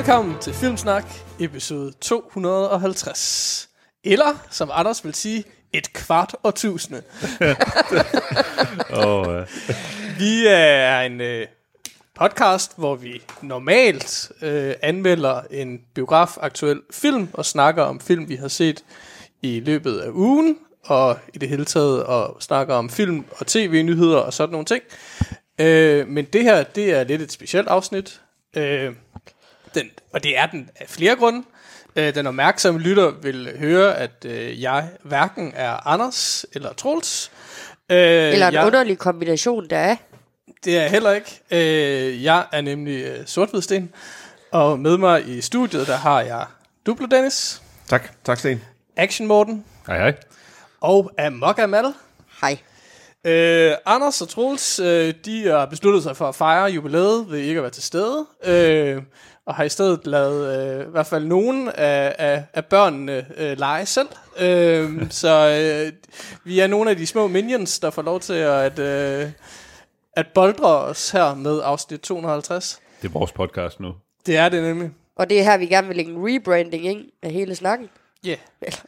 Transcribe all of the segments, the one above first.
Velkommen til Filmsnak, episode 250. Eller, som Anders vil sige, et kvart årtusinde. Oh, uh. Vi er en øh, podcast, hvor vi normalt øh, anmelder en biograf-aktuel film og snakker om film, vi har set i løbet af ugen, og i det hele taget og snakker om film og tv-nyheder og sådan nogle ting. Øh, men det her, det er lidt et specielt afsnit, øh, den, og det er den af flere grunde. Øh, den opmærksomme lytter vil høre, at øh, jeg hverken er Anders eller Troels. Øh, Eller en jeg, underlig kombination, der er. Det er jeg heller ikke. Øh, jeg er nemlig øh, Sorthvidsten, og med mig i studiet, der har jeg Duplo Dennis, Tak, tak Sten. Action Morten Hej hej. og Amok Amal. Hej. Øh, Anders og Troels, øh, de har besluttet sig for at fejre jubilæet ved ikke at være til stede, øh, og har i stedet lavet øh, i hvert fald nogen af, af, af børnene øh, lege selv. Øh, så øh, vi er nogle af de små minions, der får lov til at, øh, at boldre os her med afsnit 250. Det er vores podcast nu. Det er det nemlig. Og det er her, vi gerne vil lægge en rebranding ind af hele snakken. Ja. Yeah.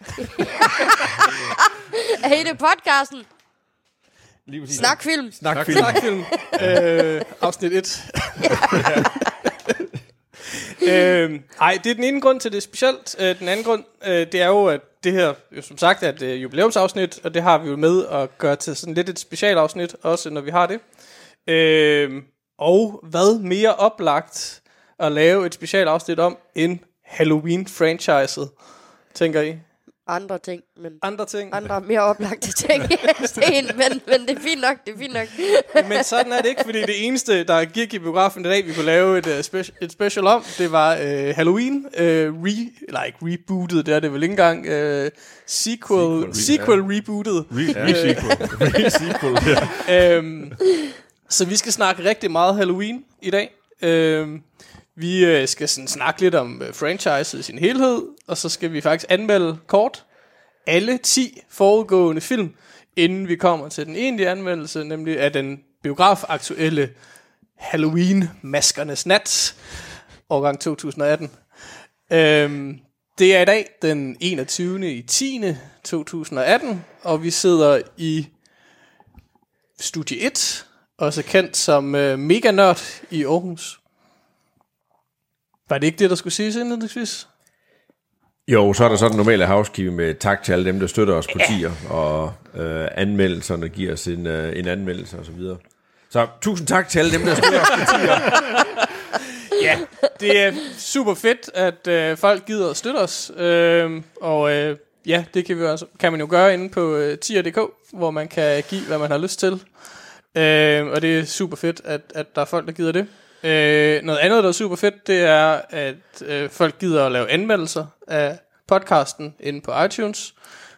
Af hele podcasten. Lige præcis. Snak film. Snak film. Snakfilm. øh, afsnit 1. øh, ej, det er den ene grund til det er specielt. Øh, den anden grund, øh, det er jo, at det her, jo som sagt, er et øh, jubilæumsafsnit, og det har vi jo med at gøre til sådan lidt et specialafsnit, også når vi har det. Øh, og hvad mere oplagt at lave et specialafsnit om, end Halloween-franchiset, tænker I? Andre ting, men Andre ting? andre mere oplagte ting. Sten, men, men det er fint nok, det er fint nok. Men sådan er det ikke, fordi det eneste, der gik i biografen i dag, vi kunne lave et, uh, speci- et special om, det var uh, Halloween. Uh, re, eller ikke rebootet, det er det vel ikke engang. Uh, sequel, sequel, Sequel, sequel rebootet. Re- re-sequel. Re-sequel, ja. Øhm, så vi skal snakke rigtig meget Halloween i dag. Øhm, vi øh, skal sådan snakke lidt om øh, franchiset i sin helhed, og så skal vi faktisk anmelde kort alle 10 foregående film, inden vi kommer til den egentlige anmeldelse, nemlig af den biografaktuelle Halloween-maskernes nat, årgang 2018. Øhm, det er i dag den 21. i 10. 2018, og vi sidder i Studie 1, også kendt som øh, Mega Nørd i Aarhus. Var det ikke det, der skulle siges indledningsvis? Jo, så er der sådan normale housekeeping med tak til alle dem, der støtter os på tier, og øh, anmeldelserne giver os en, øh, en anmeldelse og så videre. Så tusind tak til alle dem, der støtter os på tier. Ja, det er super fedt, at øh, folk gider at støtte os. Øh, og øh, ja, det kan, vi også, kan man jo gøre inde på øh, tier.dk, hvor man kan give, hvad man har lyst til. Øh, og det er super fedt, at, at der er folk, der gider det. Øh, noget andet, der er super fedt, det er, at øh, folk gider at lave anmeldelser af podcasten inde på iTunes.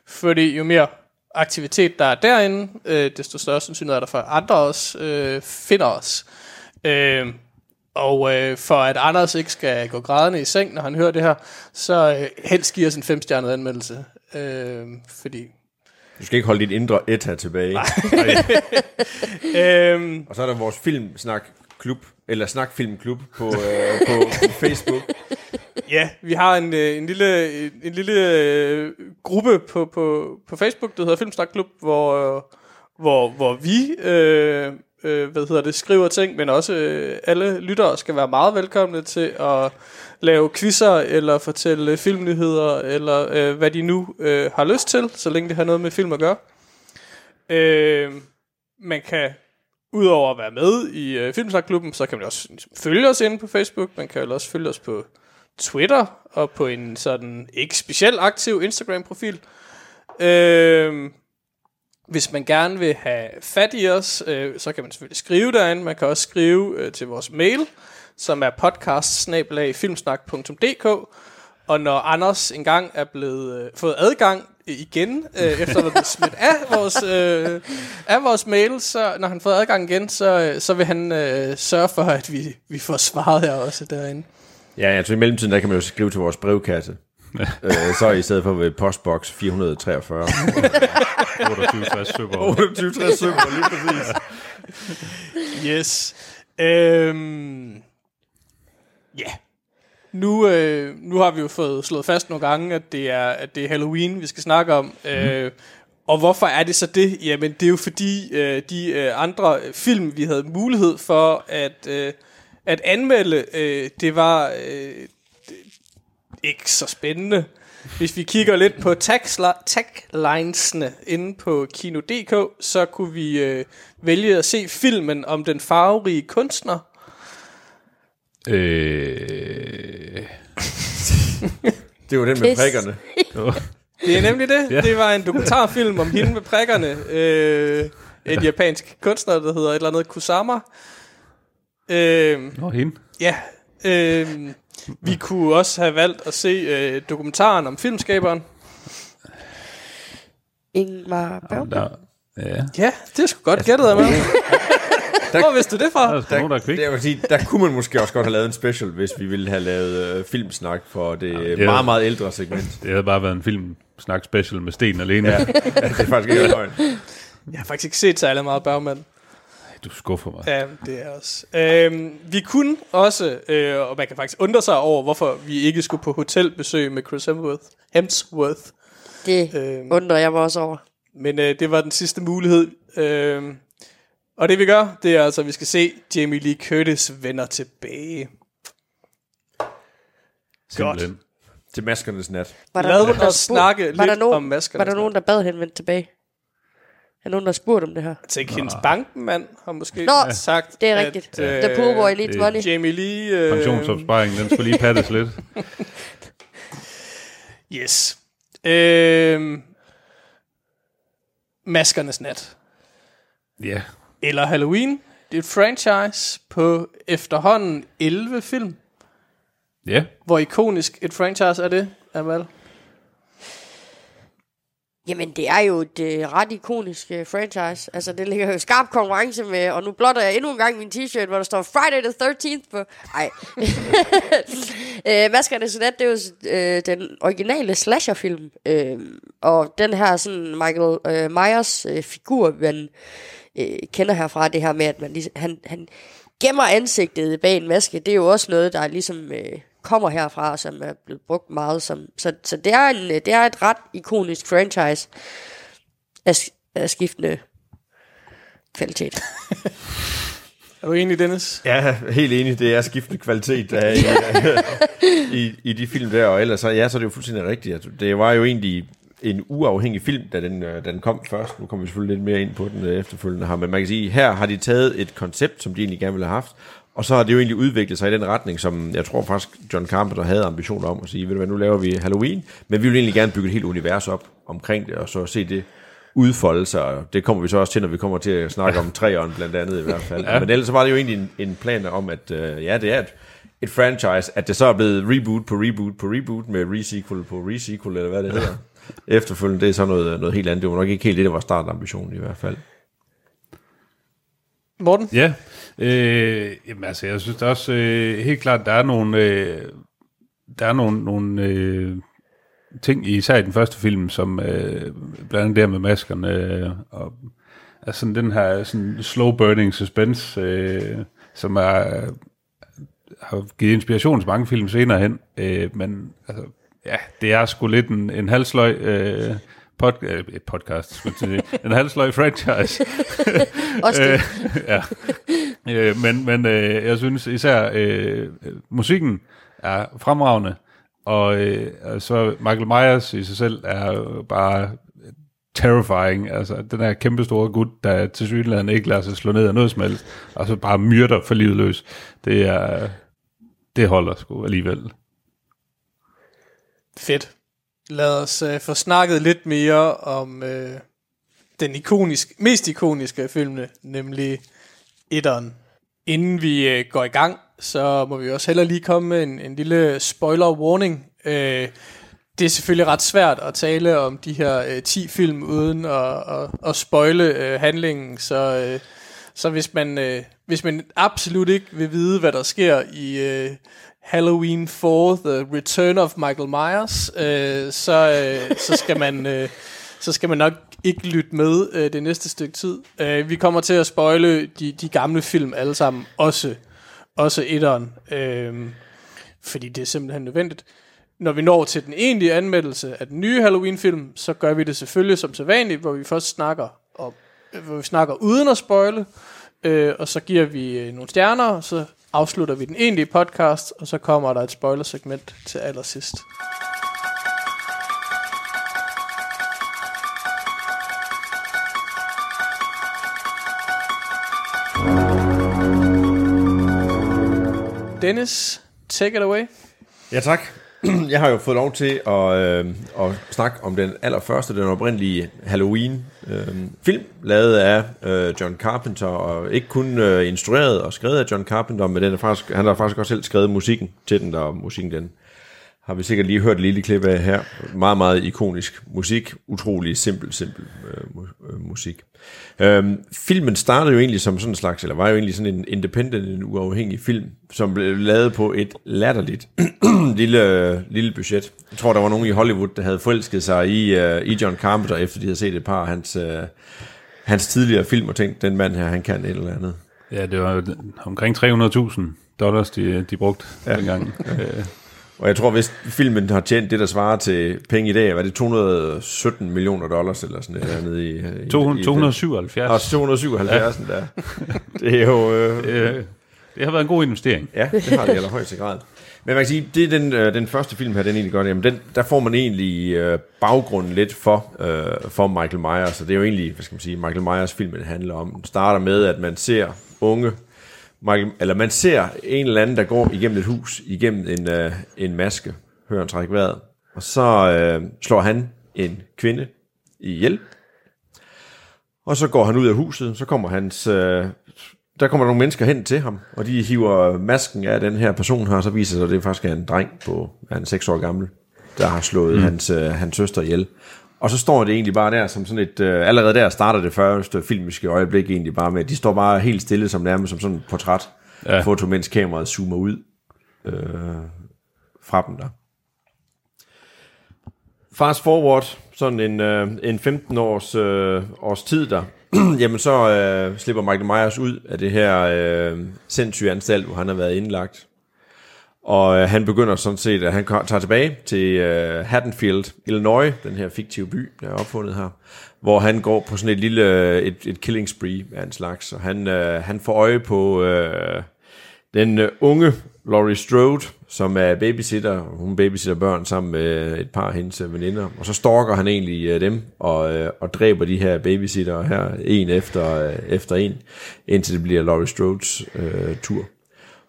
Fordi jo mere aktivitet, der er derinde, øh, desto større sandsynlighed er der for, at andre også øh, finder os. Øh, og øh, for at Anders ikke skal gå grædende i seng, når han hører det her, så øh, helst giver os en femstjernet anmeldelse. Øh, fordi... Du skal ikke holde dit indre etta tilbage. Øh, Og så er der vores filmsnak klub, eller snakfilmklub på, øh, på, på Facebook. ja, vi har en, øh, en lille, en lille øh, gruppe på, på, på Facebook, der hedder Filmsnakklub, hvor, øh, hvor, hvor vi øh, øh, hvad hedder det, skriver ting, men også øh, alle lyttere skal være meget velkomne til at lave quizzer, eller fortælle filmnyheder, eller øh, hvad de nu øh, har lyst til, så længe det har noget med film at gøre. Øh, man kan udover at være med i øh, Filmsnakklubben, så kan man også ligesom følge os inde på Facebook. Man kan jo også følge os på Twitter og på en sådan ikke specielt aktiv Instagram-profil. Øh, hvis man gerne vil have fat i os, øh, så kan man selvfølgelig skrive derinde. Man kan også skrive øh, til vores mail, som er podcast og når Anders engang er blevet øh, fået adgang igen, øh, efter at blevet smidt af vores, øh, af vores mail, så når han får adgang igen, så, øh, så vil han øh, sørge for, at vi, vi får svaret her også derinde. Ja, altså i mellemtiden, der kan man jo skrive til vores brevkasse. øh, så i stedet for ved postbox 443. 28, 60 Søborg. 28 60 Søborg, lige præcis. Yes. Øhm, ja. Nu, øh, nu har vi jo fået slået fast nogle gange, at det er, at det er Halloween, vi skal snakke om. Mm. Øh, og hvorfor er det så det? Jamen, det er jo fordi øh, de øh, andre film, vi havde mulighed for at, øh, at anmelde, øh, det var øh, det, ikke så spændende. Hvis vi kigger lidt på taglinesene inde på Kino.dk, så kunne vi øh, vælge at se filmen om den farverige kunstner. Øh, Det var den med prikkerne. Det er nemlig det. Ja. Det var en dokumentarfilm om hende med prikkerne. Øh, en japansk kunstner, der hedder et eller andet Kusama. Øh, Nå, hende. ja. Øh, vi kunne også have valgt at se øh, dokumentaren om filmskaberen. Ingmar Berg. Der, ja. Ja, det er sgu godt gættet af mig. Hvor vidste du det Der fra? er der er. Det, jeg vil sige, der kunne man måske også godt have lavet en special, hvis vi ville have lavet øh, filmsnak for det det ja, er- meget, meget ældre segment. Det havde bare været en film snak special med Sten alene. Ja, det er faktisk ikke løgn. Jeg har faktisk ikke set særlig meget Bergman. Du skuffer mig. Ja, det er også. Øhm, vi kunne også, øh, og man kan faktisk undre sig over, hvorfor vi ikke skulle på hotelbesøg med Chris Hemsworth. Hemsworth. Det Øhm, undrer jeg mig også over. Men øh, det var den sidste mulighed. Øh, og det vi gør, det er altså, at vi skal se Jamie Lee Curtis vender tilbage. Simpelthen. Til maskernes nat. Var Lad nogen, os der snakke var lidt der nogen, om maskerne Var der nogen, der bad hende vende tilbage? Er der nogen, der spurgt om det her? Jeg tænker, hendes bankmand har måske Nå, sagt, Det er at, rigtigt. øh, The pool boy money. Jamie Lee... Øh, Pensionsopsparingen, den skulle lige pattes lidt. Yes. Øh, Maskernes nat. Ja. Eller Halloween. Det er et franchise på efterhånden 11 film. Ja. Hvor ikonisk et franchise er det, Amal? Jamen, det er jo et øh, ret ikonisk øh, franchise. Altså, det ligger jo skarp konkurrence med, og nu blotter jeg endnu en gang min t-shirt, hvor der står Friday the 13th på. Ej. øh, Maskernes Nat, det er jo øh, den originale slasherfilm. Øh, og den her sådan Michael øh, Myers øh, figur, man øh, kender herfra, det her med, at man ligesom, han, han gemmer ansigtet bag en maske, det er jo også noget, der ligesom øh, kommer herfra, som er blevet brugt meget som... Så, så det, er en, det er et ret ikonisk franchise af, af skiftende kvalitet. Er du enig, Dennis? Ja, helt enig. Det er skiftende kvalitet der er i, i, i de film der, og ellers så, ja, så er det jo fuldstændig rigtigt. Altså, det var jo egentlig en uafhængig film, da den, øh, da den kom først. Nu kommer vi selvfølgelig lidt mere ind på den øh, efterfølgende her, men man kan sige, her har de taget et koncept, som de egentlig gerne ville have haft, og så har det jo egentlig udviklet sig i den retning, som jeg tror faktisk John Carpenter havde ambitioner om at sige, ved du hvad, nu laver vi Halloween, men vi vil egentlig gerne bygge et helt univers op omkring det, og så se det udfolde sig, det kommer vi så også til, når vi kommer til at snakke om træeren blandt andet i hvert fald. Ja. Men ellers var det jo egentlig en, en plan om, at øh, ja, det er et, et franchise, at det så er blevet reboot på reboot på reboot med resequel på resequel, eller hvad det hedder. Efterfølgende, det er så noget, noget helt andet. Det var nok ikke helt det, der var startambitionen i hvert fald. Morten? Ja, øh, jamen altså, jeg synes også øh, helt klart, der er nogle, øh, der er nogle, nogle øh, ting, især i den første film, som øh, blandt andet der med maskerne, øh, og altså sådan den her sådan slow burning suspense, øh, som er, har givet inspiration til mange film senere hen, øh, men altså, ja, det er sgu lidt en, en halvsløj øh, pod, øh, podcast, skulle jeg sige. en halvsløj franchise. Også det. Øh, ja. øh, men men øh, jeg synes især øh, musikken er fremragende, og øh, så Michael Myers i sig selv er bare terrifying. Altså, den her kæmpe store gut, der til synligheden ikke lader sig slå ned af noget som helst, og så bare myrder for livet løs. Det er, det holder sgu alligevel. Fedt. Lad os øh, få snakket lidt mere om øh, den ikonisk, mest ikoniske af filmene, nemlig etteren. Inden vi øh, går i gang, så må vi også heller lige komme med en, en lille spoiler warning. Øh, det er selvfølgelig ret svært at tale om de her øh, 10 film uden at, at, at spoile øh, handlingen, så, øh, så hvis man, øh, hvis man absolut ikke vil vide, hvad der sker i øh, Halloween 4, The Return of Michael Myers, øh, så, øh, så, skal man, øh, så skal man nok ikke lytte med øh, det næste stykke tid. Øh, vi kommer til at spoile de, de gamle film alle sammen, også, også etteren. Øh, fordi det er simpelthen nødvendigt. Når vi når til den egentlige anmeldelse af den nye Halloween-film, så gør vi det selvfølgelig som sædvanligt, hvor vi først snakker om, hvor vi snakker uden at spoile, øh, og så giver vi øh, nogle stjerner, og så afslutter vi den egentlige podcast, og så kommer der et spoilersegment til allersidst. Dennis, take it away. Ja, tak. Jeg har jo fået lov til at, øh, at snakke om den allerførste, den oprindelige Halloween øh, lavet af øh, John Carpenter, og ikke kun øh, instrueret og skrevet af John Carpenter, men den er faktisk, han har faktisk også selv skrevet musikken til den, og musikken den har vi sikkert lige hørt et lille klip af her. Meget, meget ikonisk musik. Utrolig simpel, simpel øh, øh, musik. Øhm, filmen startede jo egentlig som sådan en slags, eller var jo egentlig sådan en independent, en uafhængig film, som blev lavet på et latterligt lille, lille budget. Jeg tror, der var nogen i Hollywood, der havde forelsket sig i, uh, i John Carpenter, efter de havde set et par af hans, uh, hans tidligere film, og tænkt, den mand her, han kan et eller andet. Ja, det var jo omkring 300.000 dollars, de, de brugte ja. dengang. Øh, Og jeg tror, hvis filmen har tjent det, der svarer til penge i dag, var det 217 millioner dollars eller sådan noget andet i... i 200, i, 277. Og 277 ja. der. Det er jo... Øh, Øh, det har været en god investering. ja, det har det i allerhøjeste grad. Men man kan sige, det er den, øh, den første film her, den egentlig gør det. Jamen, den, der får man egentlig øh, baggrunden lidt for, øh, for Michael Myers. Så det er jo egentlig, hvad skal man sige, Michael Myers filmen handler om. Den starter med, at man ser unge Michael, eller man ser en eller anden, der går igennem et hus, igennem en, øh, en maske, hører han trække vejret, og så øh, slår han en kvinde ihjel, og så går han ud af huset, så kommer hans, øh, der kommer nogle mennesker hen til ham, og de hiver masken af den her person her, og så viser det sig, at det faktisk er en dreng på, er han 6 år gammel, der har slået mm. hans, øh, hans søster ihjel. Og så står det egentlig bare der som sådan et, øh, allerede der starter det første filmiske øjeblik egentlig bare med, de står bare helt stille som nærmest som sådan et portræt, ja. Foto, mens kameraet zoomer ud øh, fra dem der. Fast forward, sådan en, øh, en 15 års, øh, års tid der, jamen så øh, slipper Michael Myers ud af det her øh, sindssyge anstalt, hvor han har været indlagt. Og øh, han begynder sådan set, at han tager tilbage til øh, Haddonfield, Illinois, den her fiktive by, der er opfundet her, hvor han går på sådan et lille øh, et, et killing spree af en slags. Og han, øh, han får øje på øh, den øh, unge Laurie Strode, som er babysitter. Hun babysitter børn sammen med et par af hendes øh, veninder. Og så stalker han egentlig øh, dem og, øh, og dræber de her babysitter her, en efter, øh, efter en, indtil det bliver Laurie Strodes øh, tur.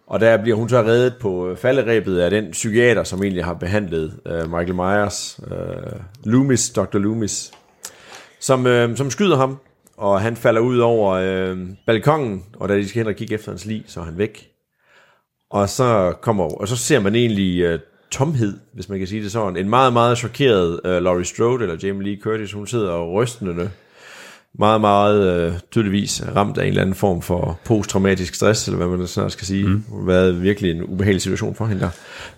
Og der bliver hun så reddet på øh, falderæbet af den psykiater, som egentlig har behandlet øh, Michael Myers, øh, Loomis, Dr. Loomis, som, øh, som skyder ham, og han falder ud over øh, balkongen, og da de skal hen og kigge efter hans lig, så er han væk. Og så kommer, og så ser man egentlig øh, tomhed, hvis man kan sige det sådan. En meget, meget chokeret øh, Laurie Strode, eller Jamie Lee Curtis, hun sidder og rystende meget, meget øh, tydeligvis ramt af en eller anden form for posttraumatisk stress, eller hvad man snart skal sige. Mm. Været virkelig en ubehagelig situation for hende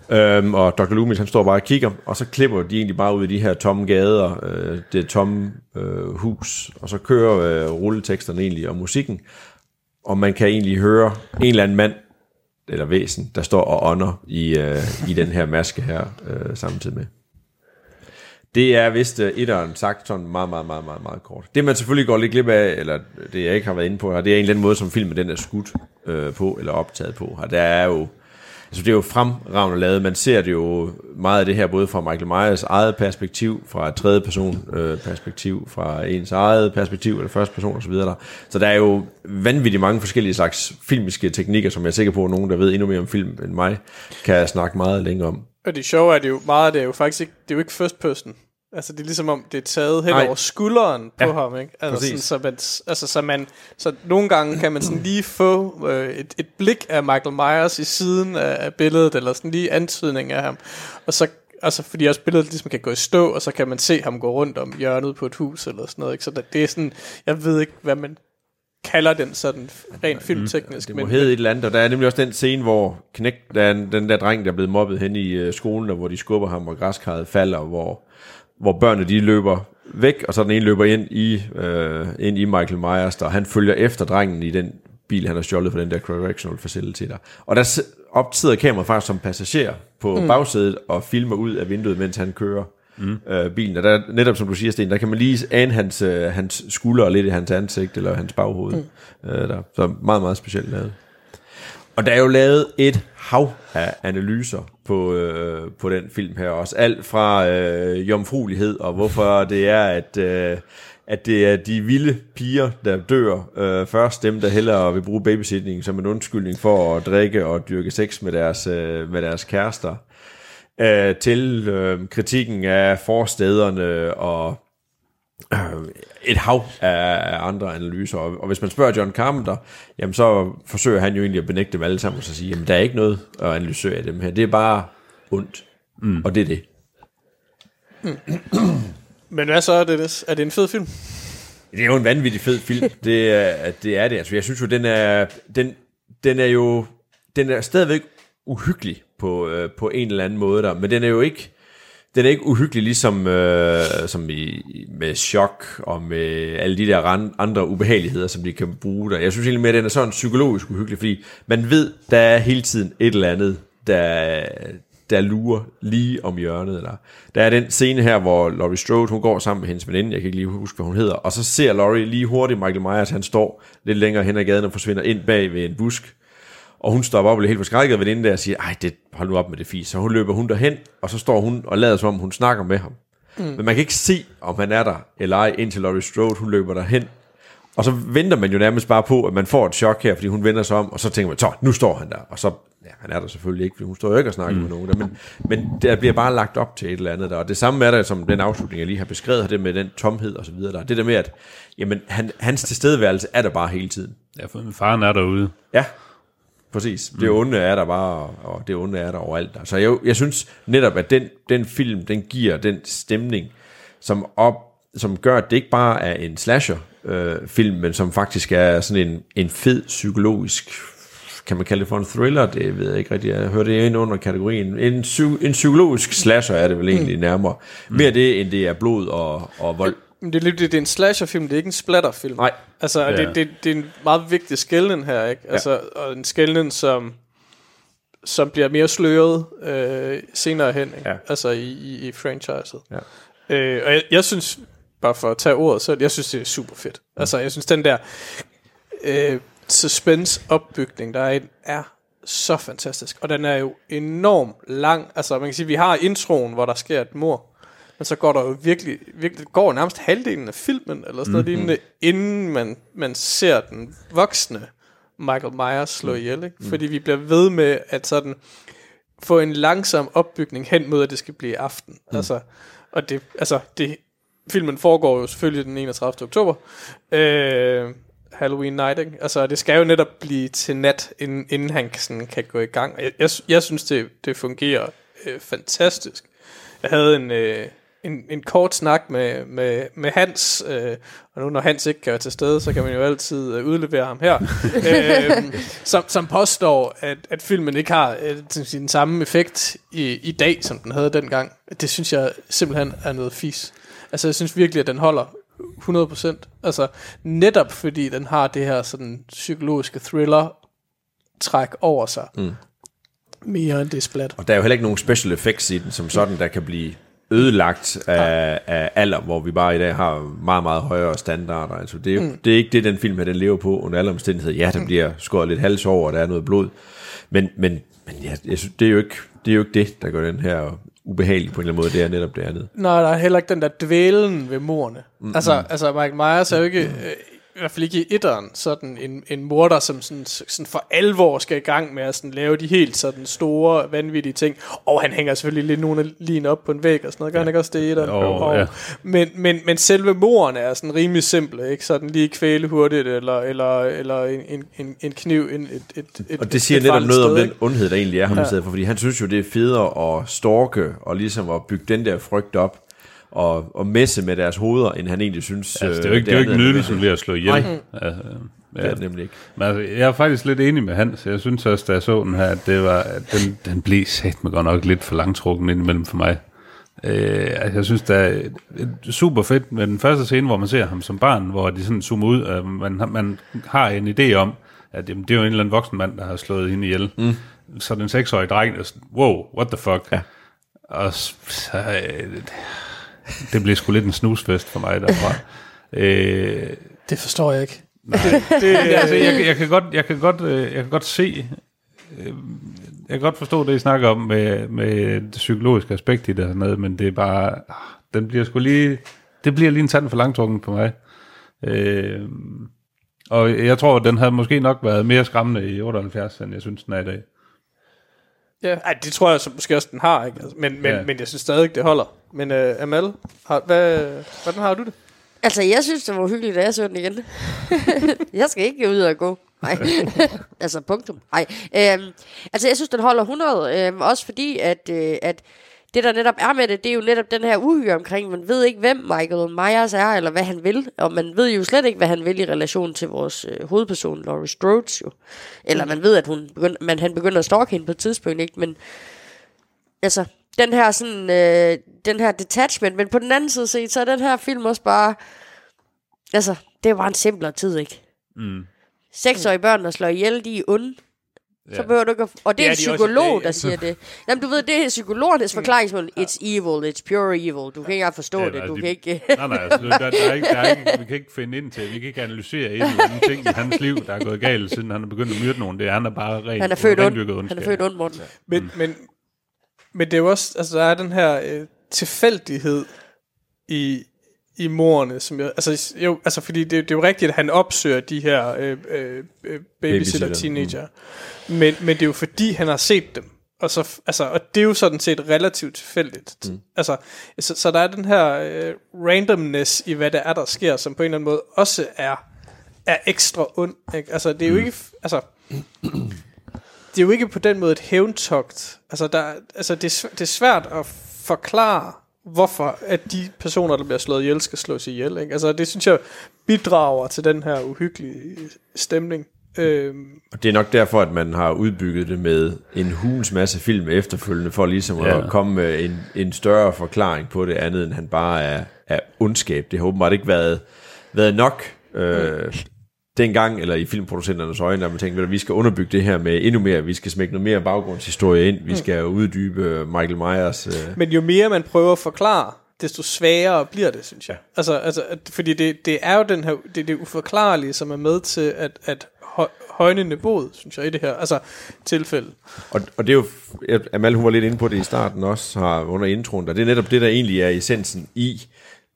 der. Øhm, og Dr. Loomis, han står bare og kigger, og så klipper de egentlig bare ud i de her tomme gader, øh, det tomme øh, hus, og så kører øh, rulleteksterne egentlig og musikken, og man kan egentlig høre en eller anden mand, eller væsen, der står og ånder i, øh, i den her maske her øh, samtidig med. Det er vist uh, etteren sagt sådan meget, meget, meget, meget, meget kort. Det man selvfølgelig går lidt glip af, eller det jeg ikke har været inde på her, det er en eller anden måde, som filmen den er skudt øh, på, eller optaget på. Og der er jo, altså det er jo fremragende lavet. Man ser det jo meget af det her, både fra Michael Myers eget perspektiv, fra et tredje person øh, perspektiv, fra ens eget perspektiv, eller første person osv. Så, så der er jo vanvittigt mange forskellige slags filmiske teknikker, som jeg er sikker på, at nogen, der ved endnu mere om film end mig, kan snakke meget længere om. Og det sjove er, at det er jo meget det er jo faktisk ikke, det er jo ikke first person. Altså det er ligesom om, det er taget hen Nej. over skulderen på Ja, ham, ikke? Altså, præcis. sådan, så, man, altså så man, så nogle gange kan man sådan lige få øh, et, et blik af Michael Myers i siden af, af billedet, eller sådan lige antydning af ham. Og så, altså fordi også billedet ligesom kan gå i stå, og så kan man se ham gå rundt om hjørnet på et hus, eller sådan noget, ikke? Så det, det er sådan, jeg ved ikke, hvad man kalder den sådan rent filmteknisk. Det må hedde et eller andet, og der er nemlig også den scene, hvor knæk, der er en- den der dreng, der er blevet mobbet hen i øh, skolen, og hvor de skubber ham, og græskarret falder, hvor, hvor børnene de løber væk, og så den ene løber ind i, øh, ind i Michael Myers, der, han følger efter drengen i den bil, han har stjålet fra den der correctional facility der. Og der, optider kameraet faktisk som passager på mm. bagsædet og filmer ud af vinduet, mens han kører mm. øh, bilen. Og der, netop som du siger, Sten, der kan man lige ane hans, øh, hans skulder og lidt i hans ansigt, eller hans baghoved. Mm. Øh, der. Så meget, meget specielt lavet. Og der er jo lavet et hav af analyser på, øh, på den film her også. Alt fra øh, jomfruelighed, og hvorfor det er, at, øh, at det er de vilde piger, der dør øh, først. Dem, der hellere vil bruge babysitning som en undskyldning for at drikke og dyrke sex med deres, øh, med deres kærester. Øh, til øh, kritikken af forstederne og et hav af andre analyser. Og, og hvis man spørger John Carpenter, jamen så forsøger han jo egentlig at benægte dem alle sammen og så sige, jamen der er ikke noget at analysere af dem her. Det er bare ondt. Mm. Og det er det. Men hvad så er det? Er det en fed film? Det er jo en vanvittig fed film. det, er, det er det. Altså, jeg synes jo, den er, den, den er jo den er stadigvæk uhyggelig på, øh, på en eller anden måde der, men den er jo ikke den er ikke uhyggelig ligesom øh, som i, med chok og med alle de der andre ubehageligheder, som de kan bruge der. Jeg synes egentlig mere, at den er sådan psykologisk uhyggelig, fordi man ved, der er hele tiden et eller andet, der, der lurer lige om hjørnet. Eller. Der er den scene her, hvor Laurie Strode, hun går sammen med hendes veninde, jeg kan ikke lige huske, hvad hun hedder, og så ser Laurie lige hurtigt Michael Myers, han står lidt længere hen ad gaden og forsvinder ind bag ved en busk, og hun stopper op og bliver helt forskrækket ved veninde der og siger, ej, det, hold nu op med det fis. Så hun løber hun derhen, og så står hun og lader som om, hun snakker med ham. Mm. Men man kan ikke se, om han er der eller ej, indtil Laurie Strode, hun løber derhen. Og så venter man jo nærmest bare på, at man får et chok her, fordi hun vender sig om, og så tænker man, så nu står han der. Og så, ja, han er der selvfølgelig ikke, fordi hun står jo ikke og snakker mm. med nogen der, men, men der bliver bare lagt op til et eller andet der. Og det samme er der, som den afslutning, jeg lige har beskrevet, det med den tomhed og så videre der. Det der med, at jamen, han, hans tilstedeværelse er der bare hele tiden. Ja, for faren er derude. Ja, Præcis. Det onde er der bare, og det onde er der overalt. Der. Så jeg, jeg synes netop, at den, den film, den giver den stemning, som, op, som gør, at det ikke bare er en slasher øh, film, men som faktisk er sådan en, en fed psykologisk kan man kalde det for en thriller, det ved jeg ikke rigtigt, jeg hører det ind under kategorien. En, psy- en psykologisk slasher er det vel egentlig mm. nærmere. Mere det, end det er blod og, og vold. Men det er, lidt, det er en slasherfilm, det er ikke en splatterfilm. Nej. Altså, ja. det, det, det er en meget vigtig skældning her, ikke? Altså, ja. og en skældning, som, som bliver mere sløret øh, senere hen, ikke? Ja. Altså, i, i, i franchiset. Ja. Øh, og jeg, jeg synes, bare for at tage ordet, så jeg synes, det er super fedt. Mm. Altså, jeg synes, den der øh, suspense-opbygning, der er, en, er så fantastisk. Og den er jo enormt lang. Altså, man kan sige, vi har introen, hvor der sker et mor. Men så går der jo virkelig, virkelig går nærmest halvdelen af filmen, eller sådan mm-hmm. noget mhm. inden man, man ser den voksne Michael Myers slå mm. ihjel. Ikke? Mm. Fordi vi bliver ved med at sådan få en langsom opbygning hen mod, at det skal blive aften. Mm. Altså, og det, altså, det, filmen foregår jo selvfølgelig den 31. oktober. Øh, Halloween night, ikke? Altså, det skal jo netop blive til nat, inden, inden han sådan, kan gå i gang. Jeg, jeg, jeg synes, det, det fungerer øh, fantastisk. Jeg havde en, øh, en, en kort snak med, med, med Hans, øh, og nu når Hans ikke kan være til stede, så kan man jo altid øh, udlevere ham her, øh, som, som påstår, at, at filmen ikke har øh, den samme effekt i, i dag, som den havde dengang. Det synes jeg simpelthen er noget fis. Altså jeg synes virkelig, at den holder 100%. Altså netop fordi den har det her sådan psykologiske thriller træk over sig. Mm. Mere end det splat. Og der er jo heller ikke nogen special effects i den, som sådan, der kan blive ødelagt af, af alder, hvor vi bare i dag har meget, meget højere standarder. Altså det, er, mm. det er ikke det, den film her, den lever på under alle omstændigheder. Ja, der mm. bliver skåret lidt hals over, og der er noget blod. Men, men, men ja, jeg synes, det, er jo ikke, det er jo ikke det, der gør den her ubehagelig på en eller anden måde. Det er netop det andet. Nej, der er heller ikke den der dvælen ved morerne. Mm, altså, mm. altså Mike Myers er jo ikke... Øh, i hvert fald ikke i etteren, sådan en, en morder, som sådan, sådan for alvor skal i gang med at sådan lave de helt sådan store, vanvittige ting. Og han hænger selvfølgelig lidt nogle lige op på en væg og sådan noget. Gør ja. han ikke også det i etteren? Oh, og, ja. men, men, men selve moren er sådan rimelig simple, ikke? Sådan lige kvæle hurtigt, eller, eller, eller en, en, en kniv, en, et, et, et Og det siger et netop noget sted, om den ondhed, der egentlig er ham ja. i stedet for, fordi han synes jo, det er federe at storke, og ligesom at bygge den der frygt op, og, og messe med deres hoveder, end han egentlig synes... Altså, det er jo ikke, det er jo ikke nydelsen ved at slå ihjel. Nej, altså, ja, det er det nemlig ikke. Men altså, jeg er faktisk lidt enig med Hans. Jeg synes også, da jeg så den her, at det var, at den, den blev sat med godt nok lidt for langtrukken indimellem for mig. Øh, altså, jeg synes, det er super fedt med den første scene, hvor man ser ham som barn, hvor de sådan zoomer ud, og man, man har en idé om, at jamen, det er jo en eller anden voksen mand, der har slået hende ihjel. Mm. så den seksårige dreng er sådan, wow, what the fuck? Ja. Og så, øh, det blev sgu lidt en snusfest for mig derfra. øh, Det forstår jeg ikke. det, altså, jeg, jeg, kan godt, jeg, kan godt, øh, jeg kan godt se, øh, jeg kan godt forstå det, I snakker om med, med det psykologiske aspekt i det og sådan noget, men det er bare, ah, den bliver sgu lige, det bliver lige en tand for langtrukken på mig. Øh, og jeg tror, den havde måske nok været mere skræmmende i 78, end jeg synes, den er i dag. Ja, ej, det tror jeg så måske også, den har, ikke? Altså, men, men, Ja. men jeg synes stadig, det holder. Men uh, Amal, har, hvad, hvordan har du det? Altså, jeg synes, det var uhyggeligt, da jeg så den igen. jeg skal ikke ud og gå. Nej. altså, punktum. Nej. Øhm, altså, jeg synes, den holder 100. Øhm, også fordi, at, øh, at det, der netop er med det, det er jo netop den her uhyre omkring, man ved ikke, hvem Michael Myers er, eller hvad han vil. Og man ved jo slet ikke, hvad han vil i relation til vores øh, hovedperson, Laurie Strode, jo. Eller man ved, at hun begynd, man, han begynder at stalke hende på et tidspunkt, ikke? Men altså, den her sådan, øh, den her detachment, men på den anden side set, så er den her film også bare, altså, det bare en simplere tid, ikke? Mm. Seksårige børn, der slår ihjel, de er onde. Så Ja. behøver du ikke at, Og det er Ja, en de er også- psykolog, det- der siger det. Jamen, du ved, det er psykologernes forklaringsmål. It's evil, it's pure evil. Du kan ikke engang forstå Ja, det. nej, Du de- kan ikke... Nej, nej, altså, der, der, er ikke, der er ikke, vi kan ikke finde ind til, vi kan ikke analysere en eller anden ting i hans liv, der er gået galt, siden han er begyndt at myrde nogen. Det er, han er bare rent, Han er født ond. Han er født ond, Morten. Men, mm. men, men det er jo også, altså der er den her øh, tilfældighed i, i morerne, som jeg, altså, jo, altså fordi det, det er jo rigtigt, at han opsøger de her øh, øh, øh, babysitter Babysitter, teenager, mm. men, men det er jo fordi, han har set dem, og, så, altså, og det er jo sådan set relativt tilfældigt. Mm. Altså, så, så der er den her øh, randomness i, hvad det er, der sker, som på en eller anden måde også er, er ekstra ond. Ikke? Altså, det er jo ikke, f- altså, det er jo ikke på den måde et hævntogt. Altså, der, altså det, er, det er svært at forklare, hvorfor at de personer, der bliver slået ihjel, skal slås ihjel. Ikke? Altså, det synes jeg bidrager til den her uhyggelige stemning. Øhm, Og det er nok derfor, at man har udbygget det med en hulens masse film efterfølgende, for ligesom Ja. at komme med en, en større forklaring på det andet, end han bare er, er ondskab. Det har åbenbart ikke været, været nok øh, dengang, eller i filmproducenternes øjne, der man tænkte, at vi skal underbygge det her med endnu mere, vi skal smække noget mere baggrundshistorie ind, vi skal uddybe Michael Myers. Øh. men jo mere man prøver at forklare, desto sværere bliver det, synes jeg. Altså, altså fordi det, det er jo den her, det, det uforklarlige, som er med til at, at hø- højne niveauet, synes jeg, i det her altså, tilfælde. Og, og det er jo, Amal hun var lidt inde på det i starten også, har under introen, der det er netop det, der egentlig er essensen i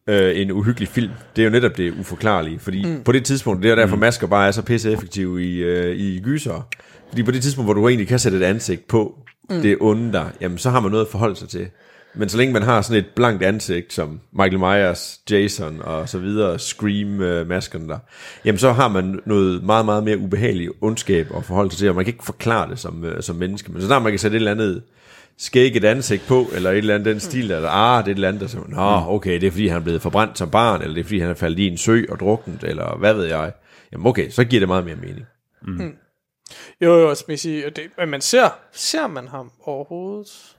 øh, en uhyggelig film. Det er jo netop det uforklarlige, fordi mm. på det tidspunkt, det er derfor masker bare er så pisse effektive i, øh, i gyser. Fordi på det tidspunkt, hvor du egentlig kan sætte et ansigt på mm. det onde der, jamen så har man noget at forholde sig til. Men så længe man har sådan et blankt ansigt, som Michael Myers, Jason og så videre, Scream-maskerne der, jamen så har man noget meget, meget mere ubehageligt ondskab at forholde sig til, og man kan ikke forklare det som, øh, som menneske. Men så snart man kan sætte et eller andet skægget ansigt på, eller et eller andet den stil, eller ah, det er et eller andet, der siger, nå, okay, det er fordi, han er blevet forbrændt som barn, eller det er fordi, han er faldet i en sø og druknet, eller hvad ved jeg. Jamen okay, så giver det meget mere mening. Jo, jo, altså, man sige, og det, men man ser, ser man ham overhovedet?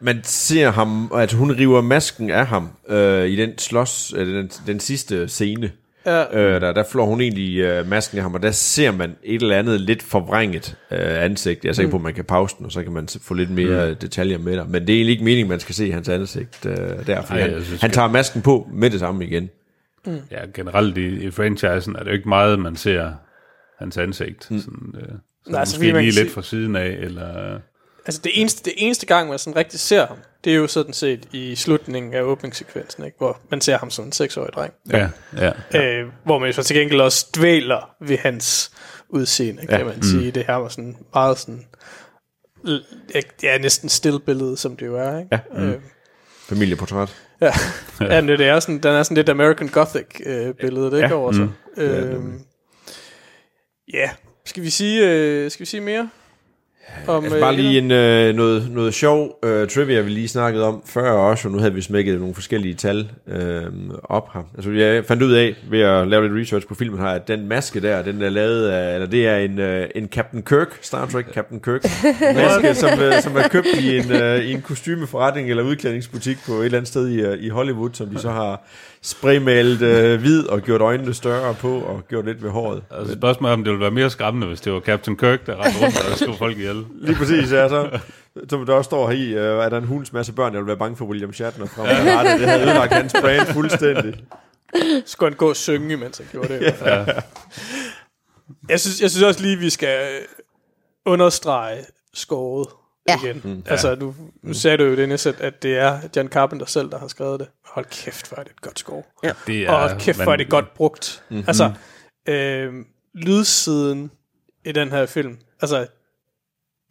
Man ser ham, at hun river masken af ham øh, i den slås, øh, den, den sidste scene. Ja, Øh, der, der flår hun egentlig øh, masken af ham, og der ser man et eller andet lidt forvrænget øh, ansigt. Jeg er sikker på, at man kan pause den, og så kan man få lidt mere mm. detaljer med der. Men det er egentlig ikke meningen, man skal se hans ansigt øh, der, Ej, han, synes, han tager masken på med det samme igen. Ja, generelt i, i franchisen er det jo ikke meget, man ser hans ansigt. Mm. Sådan, øh, så Nej, måske man lige lidt fra siden af, eller... altså det eneste, det eneste gang, man sådan rigtig ser ham, det er jo sådan set i slutningen af åbningssekvensen, ikke? hvor man ser ham som en seksårig dreng. Ja, ja. Ja. Øh, hvor man jo så til gengæld også dvæler ved hans udseende, kan Ja. man sige. Det her var sådan meget sådan, ja, næsten stillbillede, som det jo er. Ikke? Ja. Øh, Familieportræt. ja. ja, men det er sådan, den er sådan lidt American Gothic øh, billede, det ikke Ja. over sig. Mm. Øh, ja, skal vi sige, øh, skal vi sige mere? Om, Altså bare øh, lige en, øh, noget, noget sjov øh, trivia, vi lige snakkede om før også, og nu havde vi smækket nogle forskellige tal øh, op her. Altså jeg fandt ud af, ved at lave lidt research på filmen her, at den maske der, den er lavet af, eller det er en, øh, en Captain Kirk, Star Trek Captain Kirk, maske, som, øh, som er købt i en, øh, i en kostymeforretning eller udklædningsbutik på et eller andet sted i, øh, i Hollywood, som de så har spraymalet øh, hvid og gjort øjnene større på og gjort lidt ved håret. Altså spørgsmålet er, om det ville være mere skræmmende, hvis det var Captain Kirk, der rendte rundt og slog folk ihjel. Lige præcis, ja. Så, som der også står her i, øh, er der en hulens masse børn, jeg vil være bange for William Shatner fra ja. Det havde ødelagt hans brand fuldstændig. Skulle han gå og synge, mens han gjorde det? ja. jeg, synes, jeg synes også lige, vi skal understrege skåret Ja. igen. Mm, ja. Altså, nu, nu sagde du jo det næste, at det er John Carpenter selv, der har skrevet det. Hold kæft, hvor er det et godt score. Ja. Det Ja, og kæft, hvor er det godt brugt. Mhm. Mm-hmm. Altså, øh, lydsiden i den her film, altså,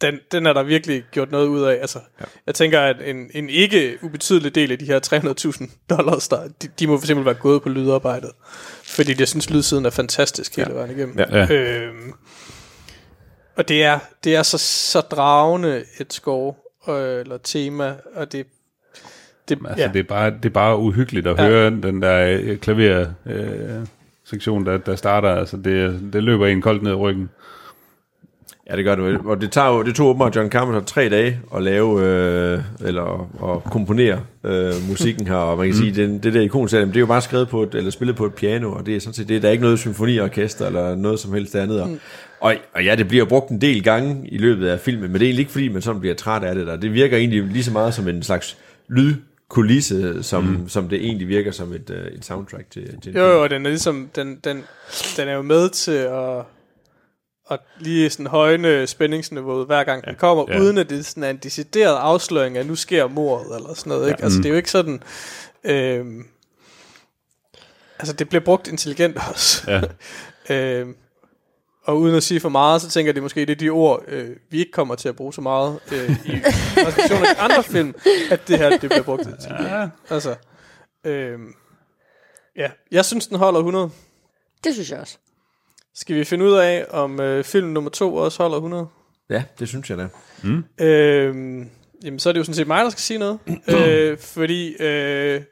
den, den er der virkelig gjort noget ud af. Altså, ja. Jeg tænker, at en, en ikke ubetydelig del af de her 300.000 dollars, der, de, de må for eksempel være gået på lydarbejdet. Fordi jeg synes, lydsiden er fantastisk hele vejen igennem. Ja. Ja. Øhm, og det er, det er så, så dragende et score, øh, eller tema, og det, det, Altså, ja. det, er bare, det er bare uhyggeligt at Ja. høre den der øh, klaver øh, sektion, der, der starter. Altså, det, det løber en koldt ned i ryggen. Ja, det gør det. Og det, tager jo, det tog åbenbart John Carpenter tre dage at lave, øh, eller at komponere øh, musikken her, og man kan mm. sige, den, det der ikonsalm, det er jo bare skrevet på et, eller spillet på et piano, og det er sådan set det, der er ikke noget symfoniorkester, eller noget som helst andet. Og, mm. og, og ja, det bliver brugt en del gange i løbet af filmen, men det er egentlig ikke fordi, man sådan bliver træt af det der. Det virker egentlig lige så meget som en slags lydkulisse, som, mm. som det egentlig virker som et, øh, et soundtrack til, til Jo, film. jo, og den er ligesom, den, den, den er jo med til at, at lige sådan højne spændingsniveauet hver gang ja, den kommer, ja. ja. uden at det sådan er en decideret afsløring af, nu sker mordet, eller sådan noget, ikke? Altså, det er jo ikke sådan, øhm, altså, det bliver brugt intelligent også. Ja. øhm, og uden at sige for meget, så tænker jeg, det er måske det er de ord, øh, vi ikke kommer til at bruge så meget øh, i recensioner af andre film, at det her, det bliver brugt intelligent. Ja. Altså, øhm, ja, jeg synes, den holder 100. Det synes jeg også. Skal vi finde ud af, om øh, film nummer to også holder 100? Ja, det synes jeg da. Øhm, jamen, så er det jo sådan set mig, der skal sige noget. øh, fordi øh,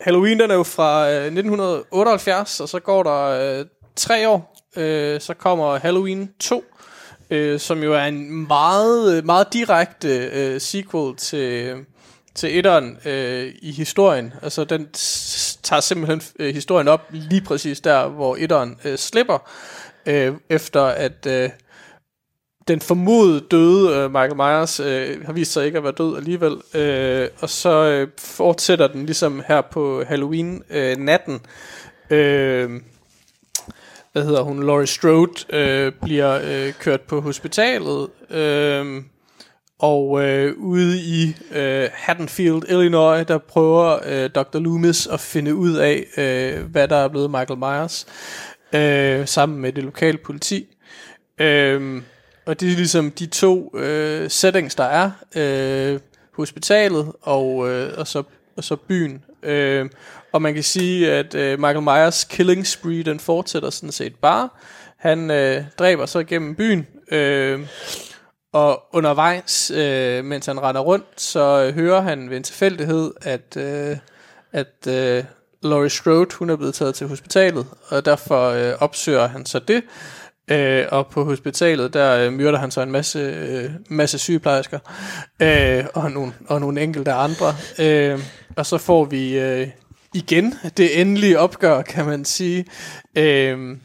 Halloween, den er jo fra øh, 1978, og så går der øh, tre år. Øh, så kommer Halloween 2, øh, som jo er en meget, meget direkte øh, sequel til, til etteren øh, i historien. Altså, den tager simpelthen øh, historien op lige præcis der, hvor etteren øh, slipper, øh, efter at... Øh, den formodet døde øh, Michael Myers øh, har vist sig ikke at være død alligevel. Øh, og så øh, fortsætter den ligesom her på Halloween-natten. Øh, hvad hedder hun? Laurie Strode øh, bliver øh, kørt på hospitalet. Øh, og øh, ude i øh, Haddonfield, Illinois, der prøver øh, Dr. Loomis at finde ud af, øh, hvad der er blevet Michael Myers, øh, sammen med det lokale politi. Øh, og det er ligesom de to øh, settings, der er. Øh, hospitalet og, øh, og, så, og så byen. Øh, og man kan sige, at øh, Michael Myers killing spree, den fortsætter sådan set bare. Han øh, dræber så gennem byen. Øh, og undervejs, øh, mens han render rundt, så øh, hører han ved en tilfældighed, at, øh, at øh, Laurie Strode, hun er blevet taget til hospitalet, og derfor øh, opsøger han så det. Øh, og på hospitalet, der øh, myrder han så en masse, øh, masse sygeplejersker, øh, og, nogle, og nogle enkelte andre. Øh, og så får vi øh, igen det endelige opgør, kan man sige. Øhm,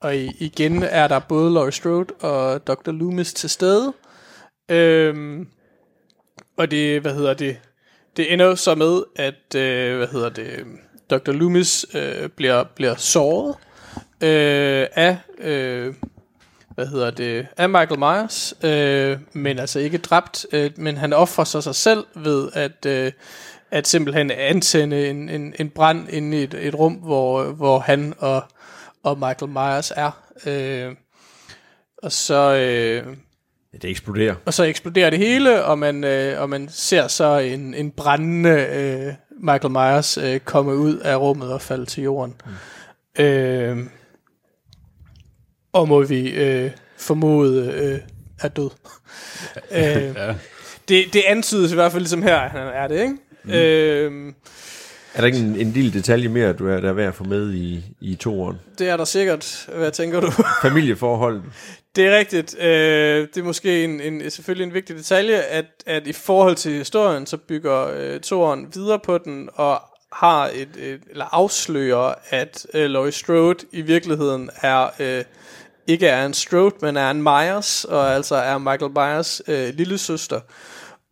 og i, igen er der både Laurie Strode og Dr. Loomis til stede. Øhm, og det, hvad hedder det, det ender så med, at, øh, hvad hedder det, Dr. Loomis øh, bliver, bliver såret øh, af, øh, hvad hedder det, af Michael Myers, øh, men altså ikke dræbt, øh, men han offrer sig sig selv ved at, øh, at simpelthen antænde en, en, en brand inde i et, et rum, hvor, hvor han og, og Michael Myers er. Øh, og så... Øh, Det eksploderer. og så eksploderer det hele, og man, øh, og man ser så en, en brændende øh, Michael Myers øh, komme ud af rummet og falde til jorden. Mm. Øh, og må vi øh, formode øh, er død. øh, Ja. det, det antydes i hvert fald ligesom her, at han er det, ikke? Mm. Øh, Er der ikke en, en lille detalje mere, du er, der er værd at få med i, i toeren? det er der sikkert. Hvad tænker du? Familieforhold. Det er rigtigt. Øh, det er måske en, en, selvfølgelig en vigtig detalje, at, at i forhold til historien, så bygger øh, toren videre på den, og har et, et eller afslører, at øh, Laurie Strode i virkeligheden er, øh, ikke er en Strode, men er en Myers, og altså er Michael Myers øh, lille søster.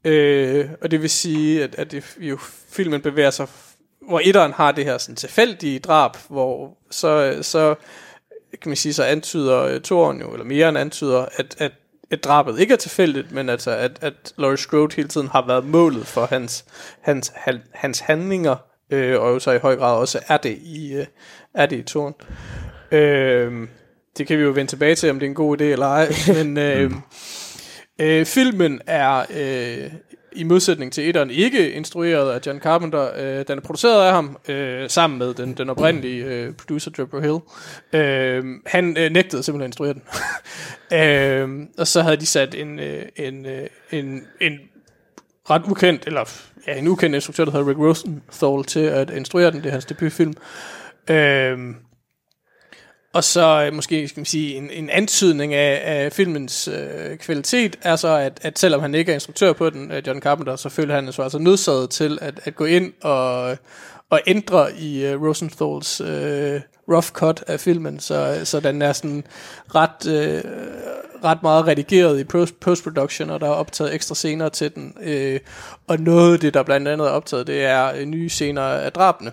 Øh, og det vil sige, at, at det, jo, filmen bevæger sig, hvor etteren har det her sådan tilfældige drab, hvor så, så kan man sige, så antyder øh, toren jo, eller mere end antyder, at, at, at drabet ikke er tilfældigt, men altså, at, at Laurie Strode hele tiden har været målet for hans, hans, hans handlinger, øh, og jo så i høj grad også er det i, øh, er det i toren. Øh, det kan vi jo vende tilbage til, om det er en god idé eller ej, men øh, øh, filmen er øh, i modsætning til etteren ikke instrueret af John Carpenter. Øh, den er produceret af ham, øh, sammen med den, den oprindelige øh, producer, Trevor Hill. Øh, han øh, nægtede simpelthen at instruere den. øh, og så havde de sat en, øh, en, øh, en, en ret ukendt, eller ja, en ukendt instruktør, der hedder Rick Rosenthal, til at instruere den. Det er hans debutfilm. Øh, og så øh, måske skal man sige, en, en antydning af, af filmens øh, kvalitet er så, at, at selvom han ikke er instruktør på den, øh, John Carpenter, så føler han sig altså nødsaget til at, at gå ind og, og ændre i øh, Rosenthals øh, rough cut af filmen, så, så den er sådan ret, øh, ret meget redigeret i post-production, og der er optaget ekstra scener til den. Øh, og noget af det, der blandt andet er optaget, det er øh, nye scener af drabene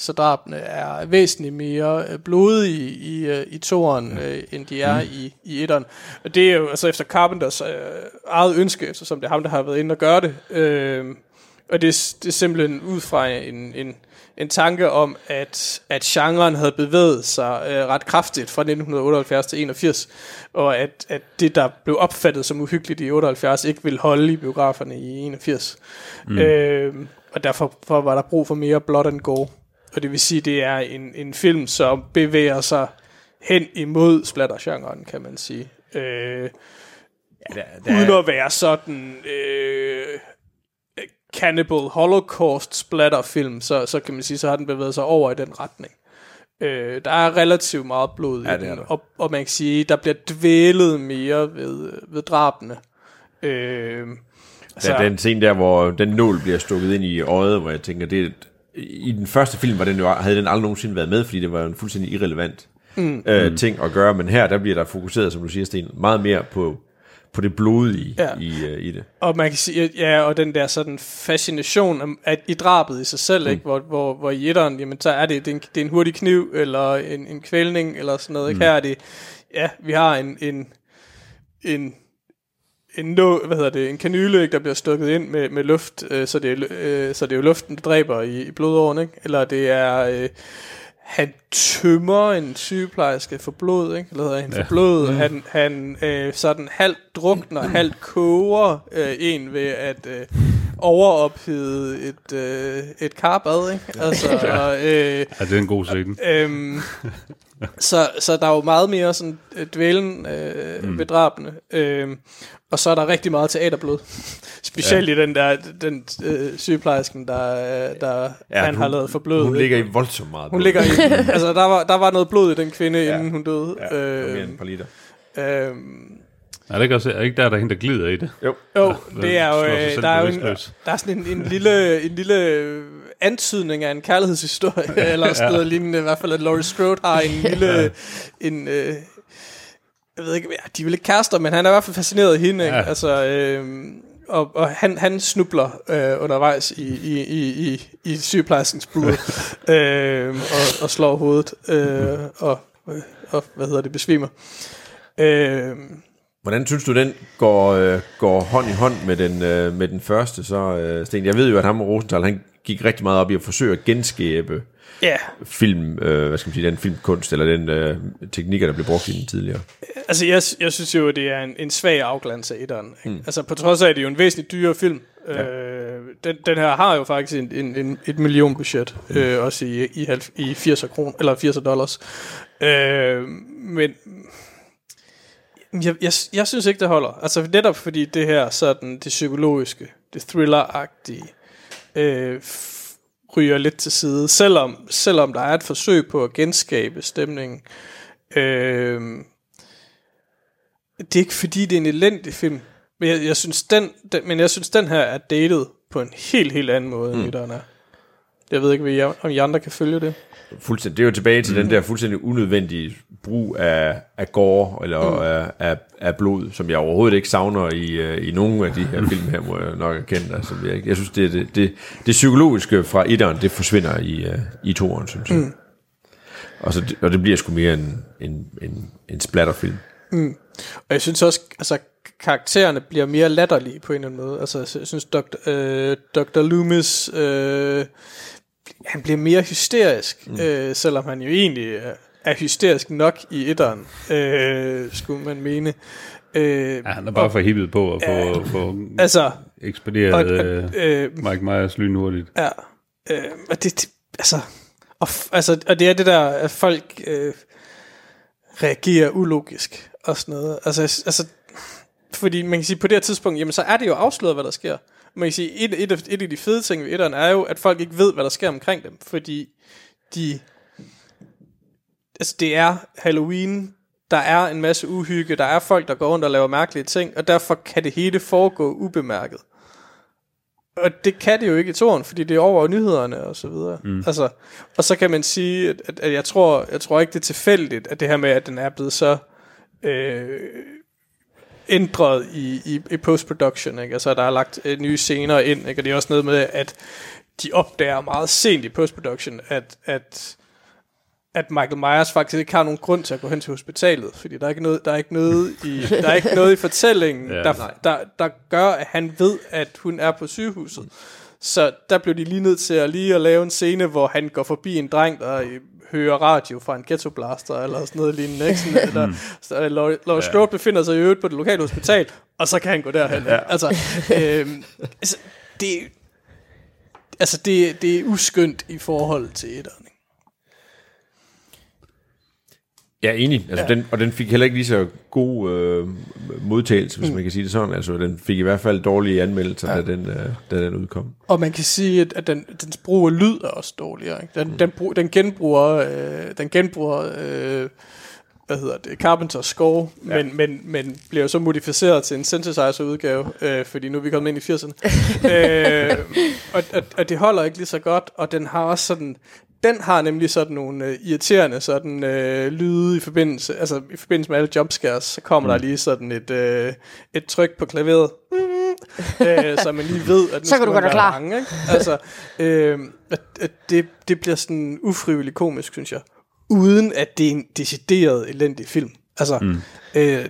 så drabene er væsentligt mere øh, blodige i, i, øh, i toren, ja. øh, end de er mm. i, i etteren. Og det er jo altså efter Carpenters øh, eget ønske, som det er ham, der har været inde og gøre det. Øh, og det, det er simpelthen ud fra en, en, en tanke om, at, at genren havde bevæget sig øh, ret kraftigt fra 1978 til 81, og at, at det, der blev opfattet som uhyggeligt i 78, ikke ville holde i biograferne i 81. Mm. Øh, og derfor for var der brug for mere blood and gore. Og det vil sige, det er en, en film, som bevæger sig hen imod splatter-genren, kan man sige. Øh, ja, der, uden at være sådan øh, Cannibal Holocaust splatter-film, så, så kan man sige, så har den bevæget sig over i den retning. Øh, der er relativt meget blod ja, i den, og, og man kan sige, der bliver dvælet mere ved, ved drabene. Øh, altså, ja, den scene der, hvor den nål bliver stukket ind i øjet, hvor jeg tænker, det, i den første film var den jo, havde den aldrig nogensinde været med, fordi det var en fuldstændig irrelevant mm. øh, ting at gøre, men her der bliver der fokuseret, som du siger, Sten, meget mere på, på det blodige ja. i, uh, i det. Og man kan sige, ja, og den der sådan fascination at i drabet i sig selv, mm. ikke? Hvor, hvor, hvor i etteren, jamen så er det, det er, en, det er en hurtig kniv, eller en, en kvælning, eller sådan noget, ikke? Mm. Her er det, ja, vi har en, en, en en, nå, hvad hedder det, en kanyle, ikke, der bliver stukket ind med, med luft, øh, så, det er, øh, så det er jo luften, der dræber i, i blodåren, ikke? eller det er, øh, han tømmer en sygeplejerske for blod, ikke? eller hedder han ja. for blod, mm. han, han øh, sådan halvt drukner, halvt koger øh, en ved at øh, overophede et, øh, et karbad, ikke? Altså, ja. øh, ja, det er en god scene. Øh, så, så der er jo meget mere sådan øh, dvælen øh, mm. ved drabene. Øh, og så er der rigtig meget teaterblod. Specielt ja. i den der den, øh, sygeplejersken, der, der ja, han hun, har lavet for blod. Hun ligger i voldsomt meget blod. Hun ligger i, altså der var, der var noget blod i den kvinde, ja. inden hun døde. Ja, øh, mere end et par liter. Øh, er det ikke, også, er ikke der, der er hende, der glider i det? Jo. Jo, det er jo, øh, der er jo en, der er sådan en, en, lille, en lille antydning af en kærlighedshistorie, eller sådan noget lignende, i hvert fald at Laurie Strode har en lille, en, øh, jeg ved ikke, ja, de er vel ikke kærester, men han er i hvert fald fascineret af hende, ja. ikke? Altså, øh, og, og han, han snubler øh, undervejs i, i, i, i, i sygeplejerskens blod, øh, og, og slår hovedet, øh, og, og, hvad hedder det, besvimer. Øh, Hvordan synes du, den går, øh, går hånd i hånd med den, øh, med den første, så, øh, Sten? Jeg ved jo, at ham og Rosenthal, han gik rigtig meget op i at forsøge at genskabe yeah. film, øh, hvad skal man sige, den filmkunst, eller den øh, teknikker, der blev brugt i den tidligere. Altså, jeg, jeg synes jo, det er en, en svag afglans af etteren. Mm. Altså, på trods af, at det er jo en væsentligt dyrere film. Ja. Øh, den, den her har jo faktisk en, en, en, et million budget, mm. øh, også i, i, i 80 kroner, eller 80 dollars. Øh, men jeg, jeg, jeg synes ikke, det holder. Altså netop fordi det her sådan, det psykologiske, det thriller-agtige, øh, ryger lidt til side. Selvom, selvom der er et forsøg på at genskabe stemningen. Øh, det er ikke fordi, det er en elendig film. Men jeg, jeg, synes, den, den, men jeg synes, den her er dated på en helt, helt anden måde, mm. end den er. Jeg ved ikke, om I andre kan følge det. Fuldstændig. Det er jo tilbage til mm. den der fuldstændig unødvendige brug af, af gore eller mm. af, af, af blod, som jeg overhovedet ikke savner i, uh, i nogen af de her film her, må jeg nok erkende. Altså, jeg, jeg synes, det, det, det, det psykologiske fra etteren, det forsvinder i, uh, i toeren, synes jeg. Mm. Og, så, og det bliver sgu mere en, en, en, en splatterfilm. Mm. Og jeg synes også, altså karaktererne bliver mere latterlige på en eller anden måde. Altså jeg synes, Dr. Øh, Dr. Loomis, øh, han bliver mere hysterisk, mm. øh, selvom han jo egentlig er, er hysterisk nok i etteren, øh, skulle man mene. Øh, ja, han er bare og, for hippet på at få, øh, få altså, ekspederet og, øh, øh, Mike Myers lynhurtigt. Ja, øh, og det, det altså, og, altså, og det er det der, at folk øh, reagerer ulogisk og sådan noget. Altså, altså, fordi man kan sige, på det her tidspunkt, jamen så er det jo afsløret, hvad der sker. Man kan sige, et, et, et af de fede ting ved etteren er jo, at folk ikke ved, hvad der sker omkring dem, fordi de, altså det er Halloween, der er en masse uhygge, der er folk, der går rundt og laver mærkelige ting, og derfor kan det hele foregå ubemærket. Og det kan det jo ikke i toren, fordi det er over nyhederne og så videre. Mm. Altså, og så kan man sige, at, at, at jeg, tror, jeg tror ikke, det er tilfældigt, at det her med, at den er blevet så øh, ændret i, i, i post-production. Ikke? Altså, der er lagt øh, nye scener ind, ikke? og det er også noget med, at de opdager meget sent i post-production, at, at at Michael Myers faktisk ikke har nogen grund til at gå hen til hospitalet, fordi der er ikke noget, der er ikke noget i, der er ikke noget i fortællingen, ja, der, der, der, gør, at han ved, at hun er på sygehuset. Så der blev de lige nødt til at lige at lave en scene, hvor han går forbi en dreng, der hører radio fra en ghetto blaster, eller sådan noget lignende. Ikke? Sådan, der, så Laurie, Laurie ja. Strode befinder sig i øvrigt på det lokale hospital, og så kan han gå derhen. Ja. Altså, øhm, altså, det, altså det, det er uskyndt i forhold til etteren. Ja, enig. Altså, ja. Den, og den fik heller ikke lige så god øh, modtagelse, hvis mm. man kan sige det sådan. Altså, den fik i hvert fald dårlige anmeldelser, ja. da, den, øh, da den udkom. Og man kan sige, at, at den, dens brug af lyd er også dårligere. Ikke? Den, mm. den, brug, den genbruger, øh, den genbruger øh, hvad hedder det, Carpenters score, ja. men, men, men bliver jo så modificeret til en synthesizer-udgave, øh, fordi nu er vi kommet ind i 80'erne. øh, og, og, og det holder ikke lige så godt, og den har også sådan, den har nemlig sådan nogle øh, irriterende sådan øh, lyde i forbindelse, altså i forbindelse med alle jumpscares, så kommer mm. der lige sådan et, øh, et tryk på klaveret, mm, øh, så man lige ved, at nu så kan du godt være klar. Mange, ikke? Altså, øh, at, at det, det bliver sådan ufrivilligt komisk, synes jeg, uden at det er en decideret elendig film. Altså, mm. øh,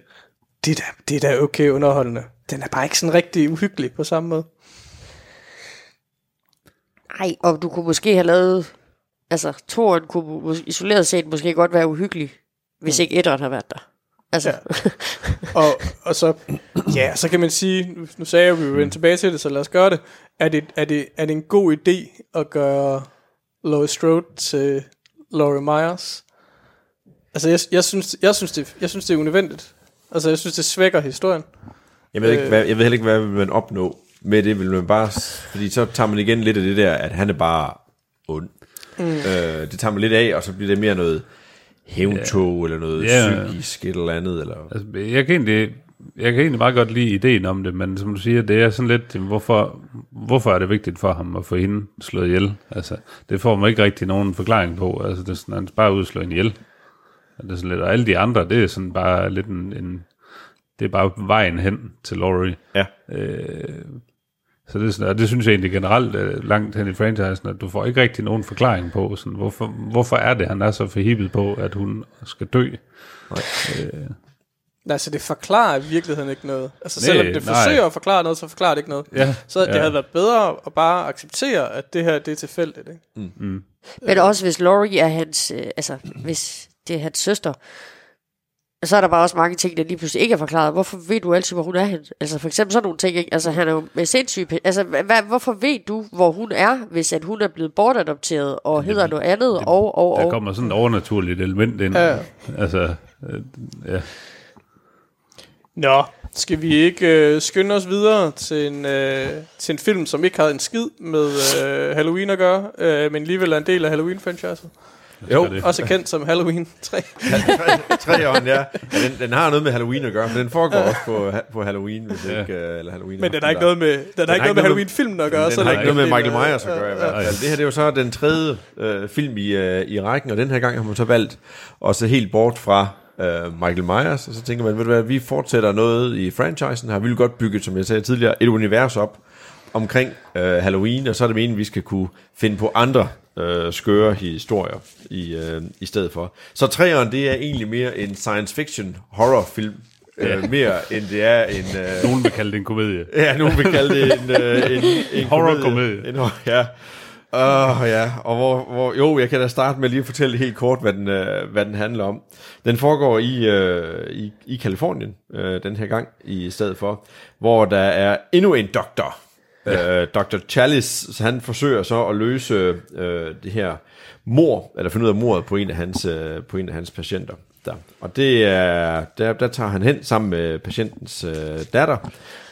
det, er da, det er da okay underholdende. Den er bare ikke sådan rigtig uhyggelig på samme måde. Nej, og du kunne måske have lavet altså, toren kunne isoleret set måske godt være uhyggelig, hvis mm. ikke etteren har været der. Altså. Ja. og, og så, ja, så kan man sige, nu, nu sagde jeg, at vi vil vende tilbage til det, så lad os gøre det. Er det, er det, er det en god idé at gøre Laurie Strode til Laurie Myers? Altså, jeg, jeg, synes, jeg, synes det, jeg synes, det er unødvendigt. Altså, jeg synes, det svækker historien. Jeg ved, ikke, hvad, jeg ved heller ikke, hvad man opnå med det. Vil man bare, fordi så tager man igen lidt af det der, at han er bare ond. Mm. Øh, det tager man lidt af, og så bliver det mere noget hævntog, yeah. eller noget yeah. psykisk, et eller andet. Eller... Altså, jeg, kan egentlig, jeg kan egentlig meget godt lide ideen om det, men som du siger, det er sådan lidt, hvorfor, hvorfor er det vigtigt for ham at få hende slået ihjel? Altså, det får man ikke rigtig nogen forklaring på. Altså, det er sådan, han bare ud slå hende ihjel. Det er sådan lidt, og alle de andre, det er sådan bare lidt en, en det er bare vejen hen til Laurie. Ja. Øh, så det, er sådan, og det synes jeg egentlig generelt er langt hen i franchisen, at du får ikke rigtig nogen forklaring på, sådan, hvorfor, hvorfor er det, han er så forhippet på, at hun skal dø. Nej. Øh. Nej, så det forklarer i virkeligheden ikke noget. Altså nej, selvom det forsøger nej. at forklare noget, så forklarer det ikke noget. Ja, så det ja. havde været bedre at bare acceptere, at det her det er tilfældigt. Ikke? Mm. Mm. Men også hvis Laurie er hans, øh, altså hvis det er hans søster, så er der bare også mange ting, der lige pludselig ikke er forklaret. Hvorfor ved du altid, hvor hun er hen? Altså for eksempel sådan nogle ting, ikke? Altså han er jo med sindssyg... Altså hvad, hvorfor ved du, hvor hun er, hvis at hun er blevet bortadopteret og hedder noget andet, det, og, og, og... Der kommer sådan et overnaturligt element ind. Ja. Altså, øh, ja. Nå, skal vi ikke øh, skynde os videre til en, øh, til en film, som ikke har en skid med øh, Halloween at gøre, øh, men alligevel er en del af Halloween-franchiset? Jo, det. Også kendt som Halloween 3. Treeren, ja. ja den, den har noget med Halloween at gøre, men den foregår også på, på Halloween, hvis Ja. ikke, øh, eller Halloween. Men den har ikke noget med, den har ikke noget med Halloween-filmen at gøre. Den så har længe ikke noget med Michael Myers at gøre i hvert fald. Det her det er jo så den tredje øh, film i, øh, i rækken, og den her gang har man så valgt at se helt bort fra øh, Michael Myers, og så tænker man, ved du hvad, vi fortsætter noget i franchisen her. Vi vil godt bygge, som jeg sagde tidligere, et univers op omkring øh, Halloween, og så er det meningen, at vi skal kunne finde på andre øh, skøre historier i, øh, i stedet for. Så træeren, det er egentlig mere en science fiction horrorfilm, øh, mere end det er en... Øh, Nogen vil kalde det en komedie. Ja, nogen vil kalde det en, øh, en, en Horror-komedie. En, ja. Åh, ja. Og hvor, hvor, jo, jeg kan da starte med lige at fortælle helt kort, hvad den, øh, hvad den handler om. Den foregår i, øh, i, i Kalifornien, øh, den her gang, i stedet for, hvor der er endnu en doktor. Ja. Øh, Dr. Chalice, så han forsøger så at løse øh, det her mor, eller finde ud af mordet på en af hans, øh, på en af hans patienter. Der. Og det er, der, der tager han hen sammen med patientens øh, datter,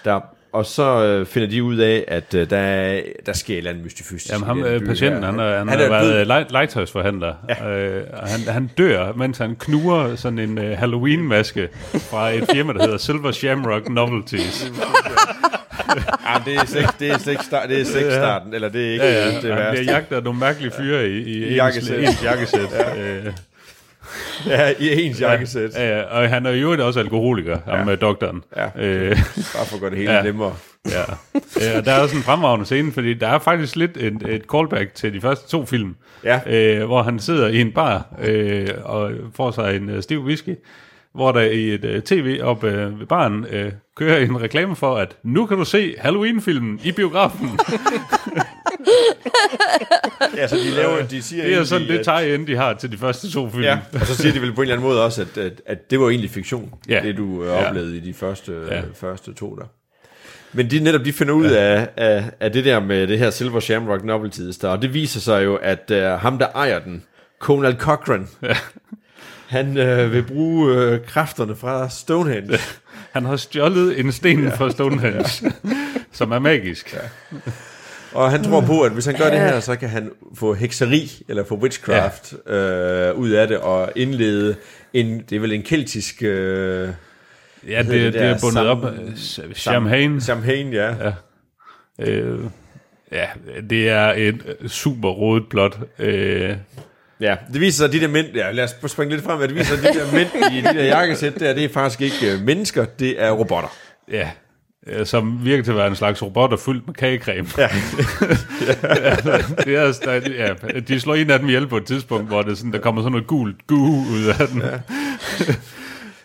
der, og så øh, finder de ud af, at øh, der, er- der sker et eller andet mystifystisk. Jamen ham, øh, patienten, her. han, er, han, han har er været øh, le- legetøjsforhandler. Ja. Øh, og han, han dør, mens han knuger sådan en uh, Halloween-maske fra et firma, der hedder Silver Shamrock Novelties. Ja, det er slet, det er slet start, det er slet starten, eller det er ikke Ja, ja, det værste. jagtet af nogle mærkelige fyre i, i, I jakkesæt. ens jakkesæt. Øh, Ja, i ens jakkesæt. Ja, ja, og han er jo også alkoholiker, ham med doktoren. Ja. Øh, Bare for at gøre det hele Ja. nemmere. ja. Øh, og der er også en fremragende scene, fordi der er faktisk lidt et, et callback til de første to film, Ja. øh, hvor han sidder i en bar øh, og får sig en øh, stiv whisky, hvor der i et øh, tv op øh, ved baren øh, kører en reklame for, at nu kan du se Halloween-filmen i biografen. Ja, så de laver, de siger det er sådan egentlig, det tie-in, de har til de første to film. Ja, og så siger de vel på en eller anden måde også, at, at, at det var egentlig fiktion, Ja. det du øh, Ja. oplevede i de første, Ja. ja. første to der. Men de netop de finder ud af, af, af det der med det her Silver Shamrock Novelties der, og det viser sig jo, at uh, ham der ejer den, Conal Cochran, ja. Han øh, vil bruge øh, kræfterne fra Stonehenge. Han har stjålet en sten ja. fra Stonehenge, som er magisk. Ja. Og han tror på, at hvis han gør det her, så kan han få hekseri, eller få witchcraft ja. øh, ud af det, og indlede en, det er vel en keltisk... Øh, Ja, det, det det er der? bundet Sam- op champagne. Champagne, ja. Ja. Øh, ja, det er et super rodet plot. Øh, Ja, det viser sig, at de der mænd, ja, lad os springe lidt frem, at det viser sig, at de der mænd i de der jakkesæt der, det er faktisk ikke øh, mennesker, det er robotter. ja, øh, som virker til at være en slags robotter fyldt med kagecreme. Ja. det er, stadig- ja, de slår en af dem ihjel på et tidspunkt, hvor det sådan, der kommer sådan noget gult gu ud af den. Ja.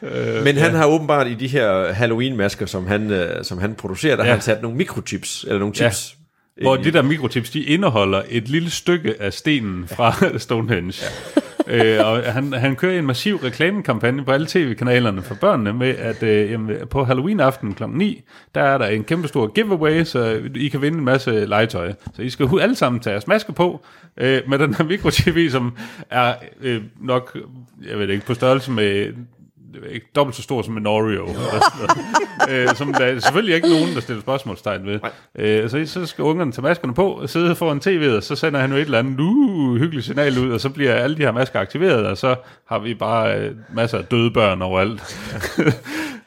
Men han har åbenbart i de her Halloween-masker, som han, øh, som han producerer, der Ja. ja. har han sat nogle mikrochips, eller nogle Ja. chips. Hvor ind i- de der mikrochips, de indeholder et lille stykke af stenen fra Stonehenge. Ja. Øh, og han, han kører en massiv reklamekampagne på alle tv-kanalerne for børnene med, at øh, jamen, på Halloween-aften kl. 9, der er der en kæmpe stor giveaway, så I kan vinde en masse legetøj. Så I skal alle sammen tage jeres maske på øh, med den her mikrochip, som er øh, nok, jeg ved ikke, på størrelse med det ikke, dobbelt så stor som en Oreo. Øh, som der er selvfølgelig ikke nogen, der stiller spørgsmålstegn ved. Øh, så, så skal ungerne tage maskerne på, og sidde foran tv'et, og så sender han jo et eller andet uh, hyggeligt signal ud, og så bliver alle de her masker aktiveret, og så har vi bare øh, masser af døde børn overalt.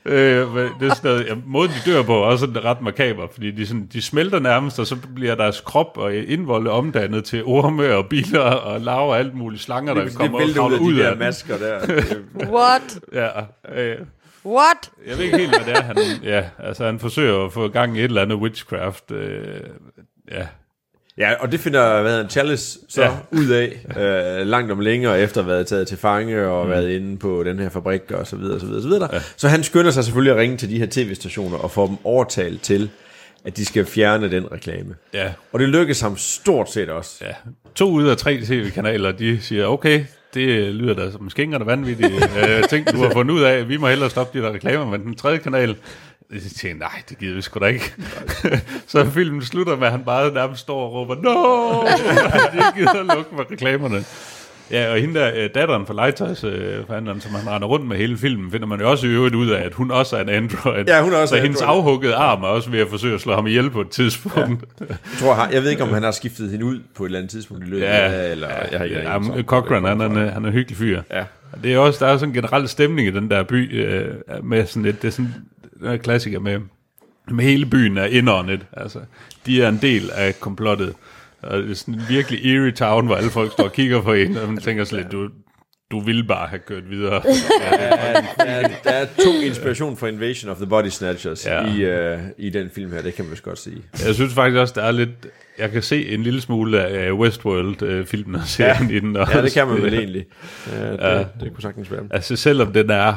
Øh, det er sådan noget, ja, måden de dør på er også sådan ret makaber, fordi de, sådan, de smelter nærmest, og så bliver deres krop og indvolde omdannet til orme og biler og laver alt muligt slanger, der det, det kommer og vælter ud af de ud der af masker der. Det- What? Ja, øh, What? jeg ved ikke helt, hvad det er, han... Ja, altså han forsøger at få gang i et eller andet witchcraft. Øh, ja, Ja, og det finder hvad hedder, Chalice så Ja. ud af øh, langt om længere, efter at have været taget til fange og mm. været inde på den her fabrik og så videre, så videre, så videre. Ja. Så han skynder sig selvfølgelig at ringe til de her tv-stationer og få dem overtalt til, at de skal fjerne den reklame. ja, Og det lykkes ham stort set også. ja. To ud af tre tv-kanaler, de siger, okay, det lyder da som skængerne vanvittige øh, ting, du har fundet ud af. Vi må hellere stoppe de der reklamer, men den tredje kanal, de tænker, nej, det gider vi sgu da ikke. så filmen slutter med, at han bare nærmest står og råber, no! ikke gider lukke med reklamerne. Ja, og hende der, øh, datteren fra legetøjsforhandleren, som han render rundt med hele filmen, finder man jo også i øvrigt ud af, at hun også er en android. Ja, hun er også Så en hendes android. afhuggede arm er også ved at forsøge at slå ham ihjel på et tidspunkt. Jeg, tror, han- jeg ved ikke, om han har skiftet hende ud på et eller andet tidspunkt i løbet Ja, af, eller jeg har ikke ja, ja, Cochran, han, er, kommer en- han er en hyggelig fyr. Ja. Det er også, der er sådan en generel stemning i den der by, øh, med sådan lidt, det er sådan er klassiker med, med hele byen er indåndet. Altså, de er en del af komplottet. Og det er sådan en virkelig eerie town, hvor alle folk står og kigger på en, og man tænker sådan lidt, du, du ville bare have kørt videre. Ja, der, der er tung inspiration for Invasion of the Body Snatchers Ja. ja. i, uh, i den film her, det kan man vist godt sige. Jeg synes faktisk også, der er lidt... Jeg kan se en lille smule af Westworld-filmen og serien i den. Også. Ja, det kan man vel egentlig. Ja, det, ja. det kunne sagtens være. Altså selvom den er...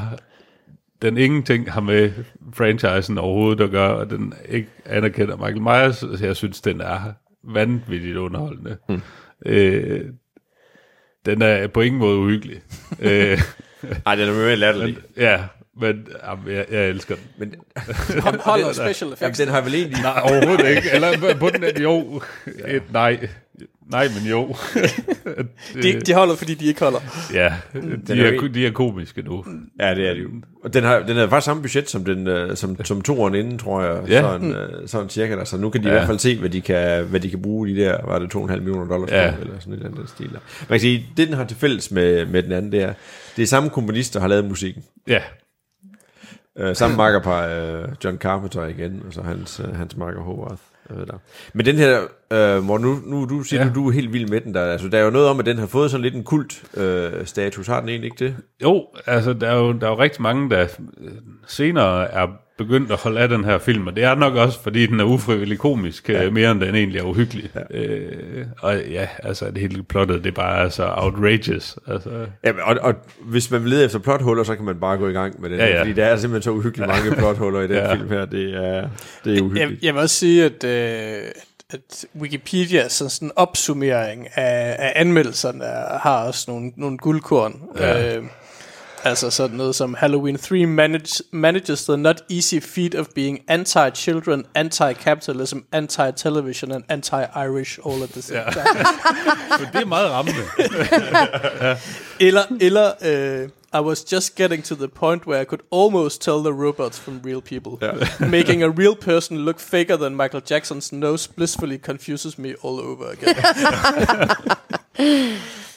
Den ingenting har med franchisen overhovedet at gøre, og den ikke anerkender Michael Myers, så jeg synes, den er vanvittigt underholdende. Hmm. Øh, den er på ingen måde uhyggelig. øh, Ej, den er mere latterlig. ja, men jamen, jeg, jeg elsker den. Men, Hold, holder special jamen, effects. den har vel egentlig... Nej, overhovedet ikke. Eller på den jo. Et, nej. Nej, men jo. De, de holder, fordi de ikke holder. Ja, Den de er er, de er komiske nu. Ja, det er det jo. Og den har, den havde faktisk samme budget som, den, øh, som, som toeren inden, tror jeg. Ja. Sådan, øh, sådan cirka. Der. Så nu kan de ja. I hvert fald se, hvad de kan, hvad de kan bruge de der, var det 2,5 millioner dollars Ja. eller sådan et eller andet stil. der. Man kan sige, det den har til fælles med, med den anden, det er, det er samme komponister, der har lavet musikken. Ja, Øh, samme makkerpar, øh, John Carpenter igen, og så hans, øh, hans makker Howard. Øh, der. Men den her, øh, hvor nu, nu du siger, Ja. ja. du, du er helt vild med den. Der, altså, der er jo noget om, at den har fået sådan lidt en kult øh, status. Har den egentlig ikke det? jo, altså der er jo, der er jo rigtig mange, der øh, senere er begyndt at holde af den her film, og det er nok også, fordi den er ufrivillig komisk, ja. mere end den egentlig er uhyggelig. Ja. Øh, og ja, altså det hele plottet, det er bare så outrageous. Altså, Ja, og, og hvis man vil lede efter plothuller, så kan man bare gå i gang med det. Ja, Ja. Fordi der er simpelthen så uhyggeligt mange plothuller i den Ja. film her. Det er, det er Jeg, uhyggeligt. jeg vil også sige, at, øh, at Wikipedia, så sådan en opsummering af, af anmeldelserne, er- har også nogle, nogle guldkorn. Ja. Øh, altså sådan noget som Halloween 3 manage, manages the not easy feat of being anti-children, anti-capitalism, anti-television and anti-Irish all at the same Ja. time. det er meget rammende. Eller, eller uh, I was just getting to the point where I could almost tell the robots from real people. Ja. Making a real person look faker than Michael Jackson's nose blissfully confuses me all over again.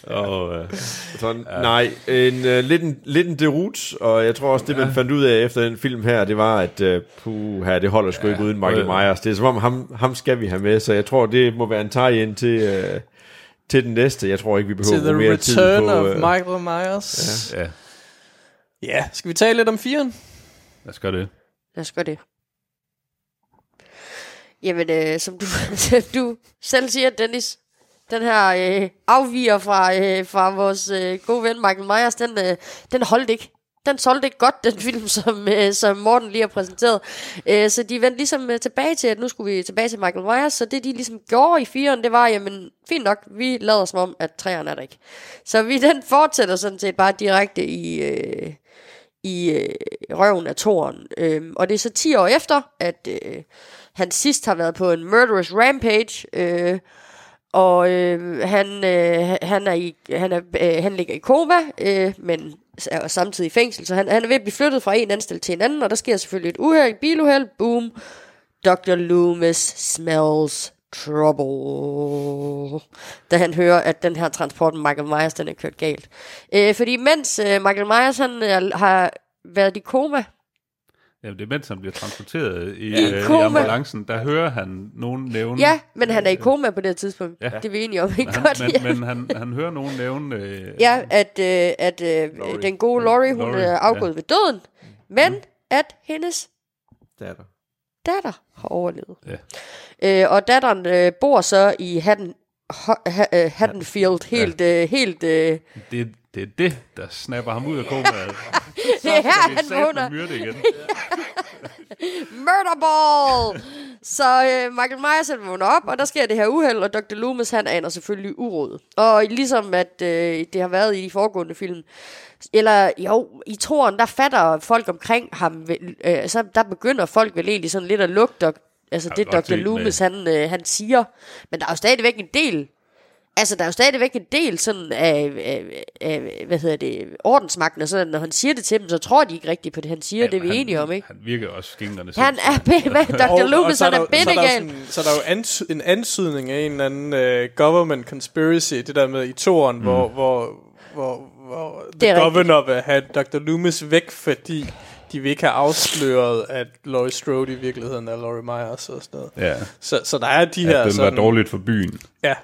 Og, øh, Sådan, ja. Nej, en, uh, lidt, en, lidt en derut, og jeg tror også, det man ja. fandt ud af efter den film her, det var, at uh, puh, her, det holder sgu ja. ikke uden Michael Ja. Myers. Det er som om, ham, ham skal vi have med, så jeg tror, det må være en tie-in til, uh, til den næste. Jeg tror ikke, vi behøver mere tid return på... of øh, Michael Myers. ja, Ja, skal vi tale lidt om firen? lad os gøre det. Lad os gøre det. Jamen, øh, som, du, du selv siger, Dennis, den her øh, afviger fra, øh, fra vores øh, gode ven Michael Myers, den, øh, den holdt ikke. Den solgte ikke godt, den film, som, øh, som Morten lige har præsenteret. Øh, så de vendte ligesom øh, tilbage til, at nu skulle vi tilbage til Michael Myers. Så det, de ligesom gjorde i firen, det var, jamen, fint nok, vi lader som om, at træerne er der ikke. Så vi den fortsætter sådan set bare direkte i... Øh, i øh, røven af toren. Øhm, og det er så 10 år efter, at øh, han sidst har været på en murderous rampage, øh, og øh, han, øh, han, er i, han, er, øh, han ligger i koma, øh, men er samtidig i fængsel, så han, han er ved at blive flyttet fra en anstalt til en anden, og der sker selvfølgelig et uheld, et biluheld, boom, Dr. Loomis smells trouble, da han hører, at den her transport med Michael Myers, den er kørt galt. Øh, fordi mens øh, Michael Myers, han er, har været i koma, Jamen, det er mens han bliver transporteret i, I øh, i ambulancen, der hører han nogen nævne... ja, men han er i koma på det her tidspunkt. Ja. Ja. Det er vi enige om, ikke men, godt? han, ja. men, men han, han hører nogen nævne... Øh, ja, at, øh, at øh, Laurie. den gode Laurie, hun Laurie, er afgået ja. ved døden, men at hendes datter. datter har overlevet. Ja. Øh, og datteren øh, bor så i Haddon, Ho, ha, øh, Haddonfield, helt, øh, helt øh, det, det er det, der snapper ham ud af komaet. det er her, han vågner. myrde igen. Murderball! Så øh, Michael Myers han vågner op, og der sker det her uheld, og Dr. Loomis han aner selvfølgelig uråd. Og ligesom at øh, det har været i de foregående film, eller jo, i toren, der fatter folk omkring ham, øh, så der begynder folk vel egentlig sådan lidt at lugte, altså det Dr. Loomis han, øh, han siger. Men der er jo stadigvæk en del Altså, der er jo stadigvæk en del sådan af, af, af hvad hedder det, ordensmagten, og sådan, når han siger det til dem, så tror de ikke rigtigt på det, han siger. Ja, det er vi han, enige om, ikke? Han virker også skingerne Han er med Dr. Loomis, så han er der- så er der bindegal. Så er der jo ans- en ansydning af en eller anden uh, government conspiracy, det der med i toren, mm. hvor, hvor, hvor, hvor Det the er rigtigt. governor vil have Dr. Loomis væk, fordi de vil ikke have afsløret, at Laurie Strode i virkeligheden er Laurie Myers og sådan noget. Ja, Så, så der er de at her var sådan... dårligt for byen. Ja,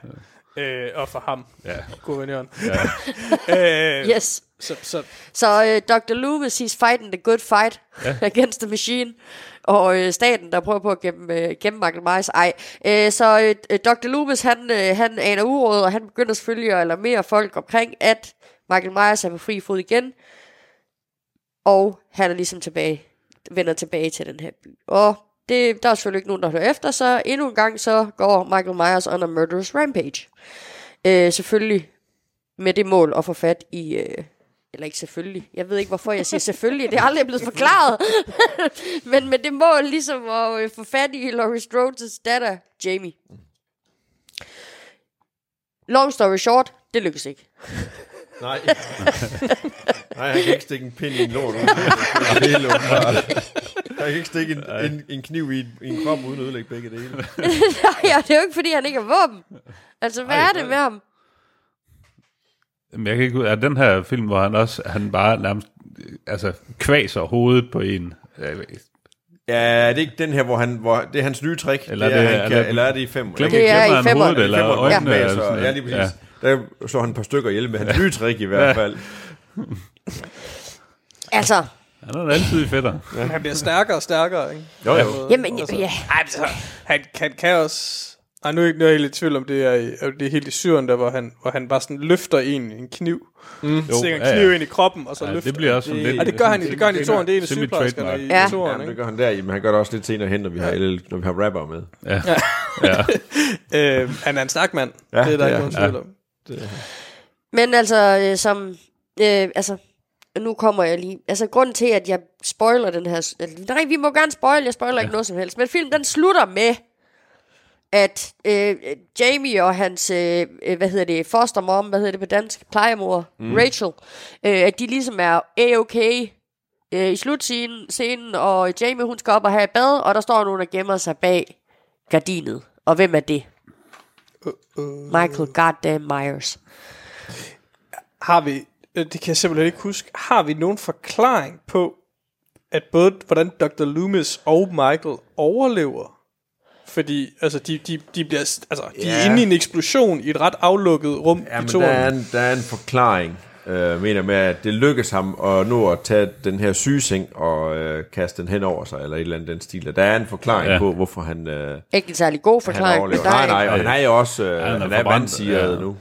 øh, og for ham, Ja. guvernøren. Ja. øh, Yes. så, så Så øh, Dr. Loomis, he's fighting the good fight ja. against the machine. Og øh, staten, der prøver på at gemme, øh, gemme Michael Myers. Ej. Øh, så øh, øh, Dr. Loomis, han, øh, han aner uråd, og han begynder selvfølgelig at alarmere folk omkring, at Michael Myers er på fri fod igen. Og han er ligesom tilbage, vender tilbage til den her by. Og det, der er selvfølgelig ikke nogen, der hører efter, så endnu en gang så går Michael Myers on a murderous rampage. Øh, selvfølgelig med det mål at få fat i... Øh, eller ikke selvfølgelig. Jeg ved ikke, hvorfor jeg siger selvfølgelig. Det er aldrig blevet forklaret. Men med det mål ligesom at øh, få fat i Laurie Strodes datter, Jamie. Long story short, det lykkes ikke. Nej. Nej, han kan ikke stikke en pind i en lort. at ødelægge Han kan ikke stikke en, en, en kniv i, en- i en krop uden at ødelægge begge dele. ja, det er jo ikke, fordi han ikke har våben. Altså, hvad Ej, er det med ham? Men jeg kan ikke ud af den her film, hvor han også, han bare nærmest, altså, kvaser hovedet på en. Jeg. Ja, er det ikke den her, hvor han, hvor, det er hans nye trick? Eller det er det- han er kan, det- eller er det i fem? Glem, Det er i femmeren. hovedet, eller Eller øjnene. ja. eller ja, lige præcis. Der så han et par stykker ihjel med hans nye trick i hvert fald. Altså, Han er altid fætter. han bliver stærkere og stærkere, ikke? Jo, jo. jamen, Altså, ja. Ej, så, han, han kan også... Ej, nu er jeg ikke jeg helt i tvivl om det er, i- det er helt i syren, der hvor han, hvor han bare sådan løfter en, en kniv. Mm. Stikker en ja, ja. kniv ind i kroppen, og så Ja, løfter det bliver også sådan det, lidt- Og det gør han, det gør han i toren, det er en af sygeplejerskerne i Ja. ja. toren, Ja, det gør han der, men han gør det også lidt senere hen, når vi har, L, når vi har rapper med. Ja. ja. Øh, han er en stærk mand, Ja, det er der det ikke nogen tvivl om. Men altså, øh, som... Øh, altså, nu kommer jeg lige... Altså, grunden til, at jeg spoiler den her... Altså, nej, vi må gerne spoil, jeg spoiler ja. ikke noget som helst. Men filmen, den slutter med, at øh, Jamie og hans, øh, øh, hvad hedder det, fostermom, hvad hedder det på dansk, plejemor, mm. Rachel, øh, at de ligesom er a-okay øh, i slutscenen, scenen, og Jamie, hun skal op og have et bad, og der står nogen, der gemmer sig bag gardinet. Og hvem er det? Michael Goddamn Myers. Har vi, det kan jeg simpelthen ikke huske, har vi nogen forklaring på, at både hvordan Dr. Loomis og Michael overlever? Fordi altså, de, de, de, bliver, altså, de er Ja. inde i en eksplosion i et ret aflukket rum Ja, i men toren. der er, en, der er en forklaring, øh, mener med, at det lykkes ham at nå at tage den her sygeseng og øh, kaste den hen over sig, eller et eller andet den stil. Der er en forklaring Ja. på, hvorfor han, øh, Ikke en særlig god forklaring, men der er Nej, nej, og han er jo også øh, han er han er forbrændt, vandsiret ja. nu.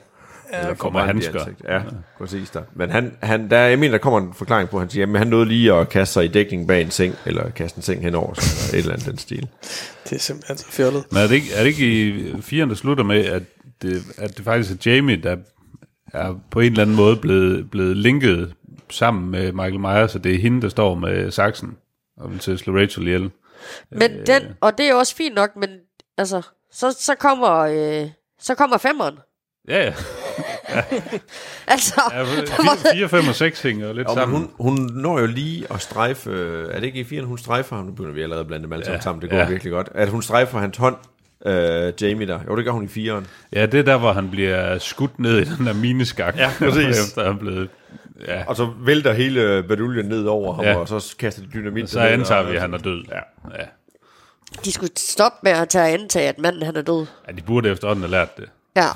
Ja, kommer forbrændt i handsker. ansigtet. Ja, præcis der. Men han, han, der, jeg mener, der kommer en forklaring på, at han siger, at han nåede lige at kaste sig i dækning bag en seng, eller kaste en seng hen over sig, eller et eller andet den stil. Det er simpelthen så fjollet. Men er det ikke, er det ikke i firen, der slutter med, at det, at det faktisk er Jamie, der er på en eller anden måde blevet, blevet linket sammen med Michael Myers, og det er hende, der står med saksen og vil til at slå Rachel ihjel. Men den, og det er også fint nok, men altså, så, så kommer, øh, så kommer femmeren. Ja, ja. Altså, ja 4, 4, 5 og 6 hænger lidt Og men sammen. hun, hun når jo lige at strejfe, er det ikke i firen, hun strejfer ham, nu begynder vi allerede at blande dem alle sammen Ja, sammen, det går ja. virkelig godt, at hun strejfer hans hånd, øh, Jamie der, jo det gør hun i firen. Ja, det er der, hvor han bliver skudt ned i den der mineskak. Ja, præcis. efter han er blevet... Ja, Og så vælter hele baduljen ned over ham, Ja. og så kaster de dynamit. så ned, antager og- vi, at han er død. Ja. ja. de skulle stoppe med at tage antage, at manden han er død. ja de burde efterhånden have lært det. Ja,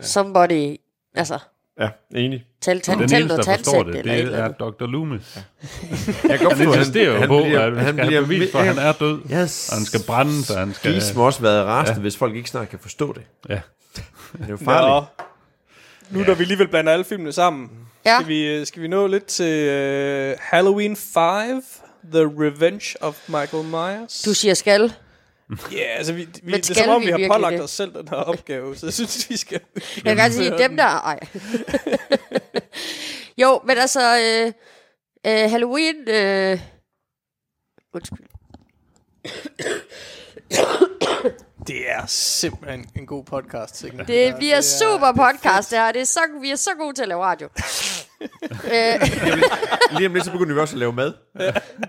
somebody, altså, Ja, enig. tal, tal, Den tal eneste, der forstår tandsæt det, det eller er. Dr. Loomis. Jeg kan godt Han insisterer jo han på, bliver- at han, have bevis for, at han er død. Yes. Og han skal brænde, så han skal... Gis må også være rasende, ja. hvis folk ikke snart kan forstå det. Ja. Det er jo farligt. Nå. Nu da vi alligevel blander alle filmene sammen, Ja. skal, vi, øh, skal vi nå lidt til uh, Halloween 5, The Revenge of Michael Myers? Du siger skal. Ja, yeah, altså vi, vi, det er som om, vi vi har pålagt det? os selv den her opgave, så jeg synes, vi skal... Jeg kan godt sige, dem der, ej. jo, men altså, øh, øh, Halloween, øh, undskyld. Det er simpelthen en god podcast, Signe. Det bliver super podcast, det her. Det er så, vi er så gode til at lave radio. øh, Lige om lidt, så begynder vi også at lave mad.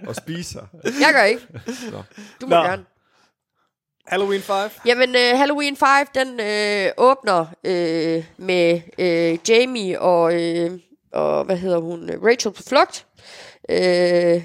Og spise sig. jeg gør ikke. Du må Nå. gerne. Halloween 5. Jamen, uh, Halloween 5, den uh, åbner uh, med uh, Jamie og, uh, og, hvad hedder hun, Rachel på flugt. Uh,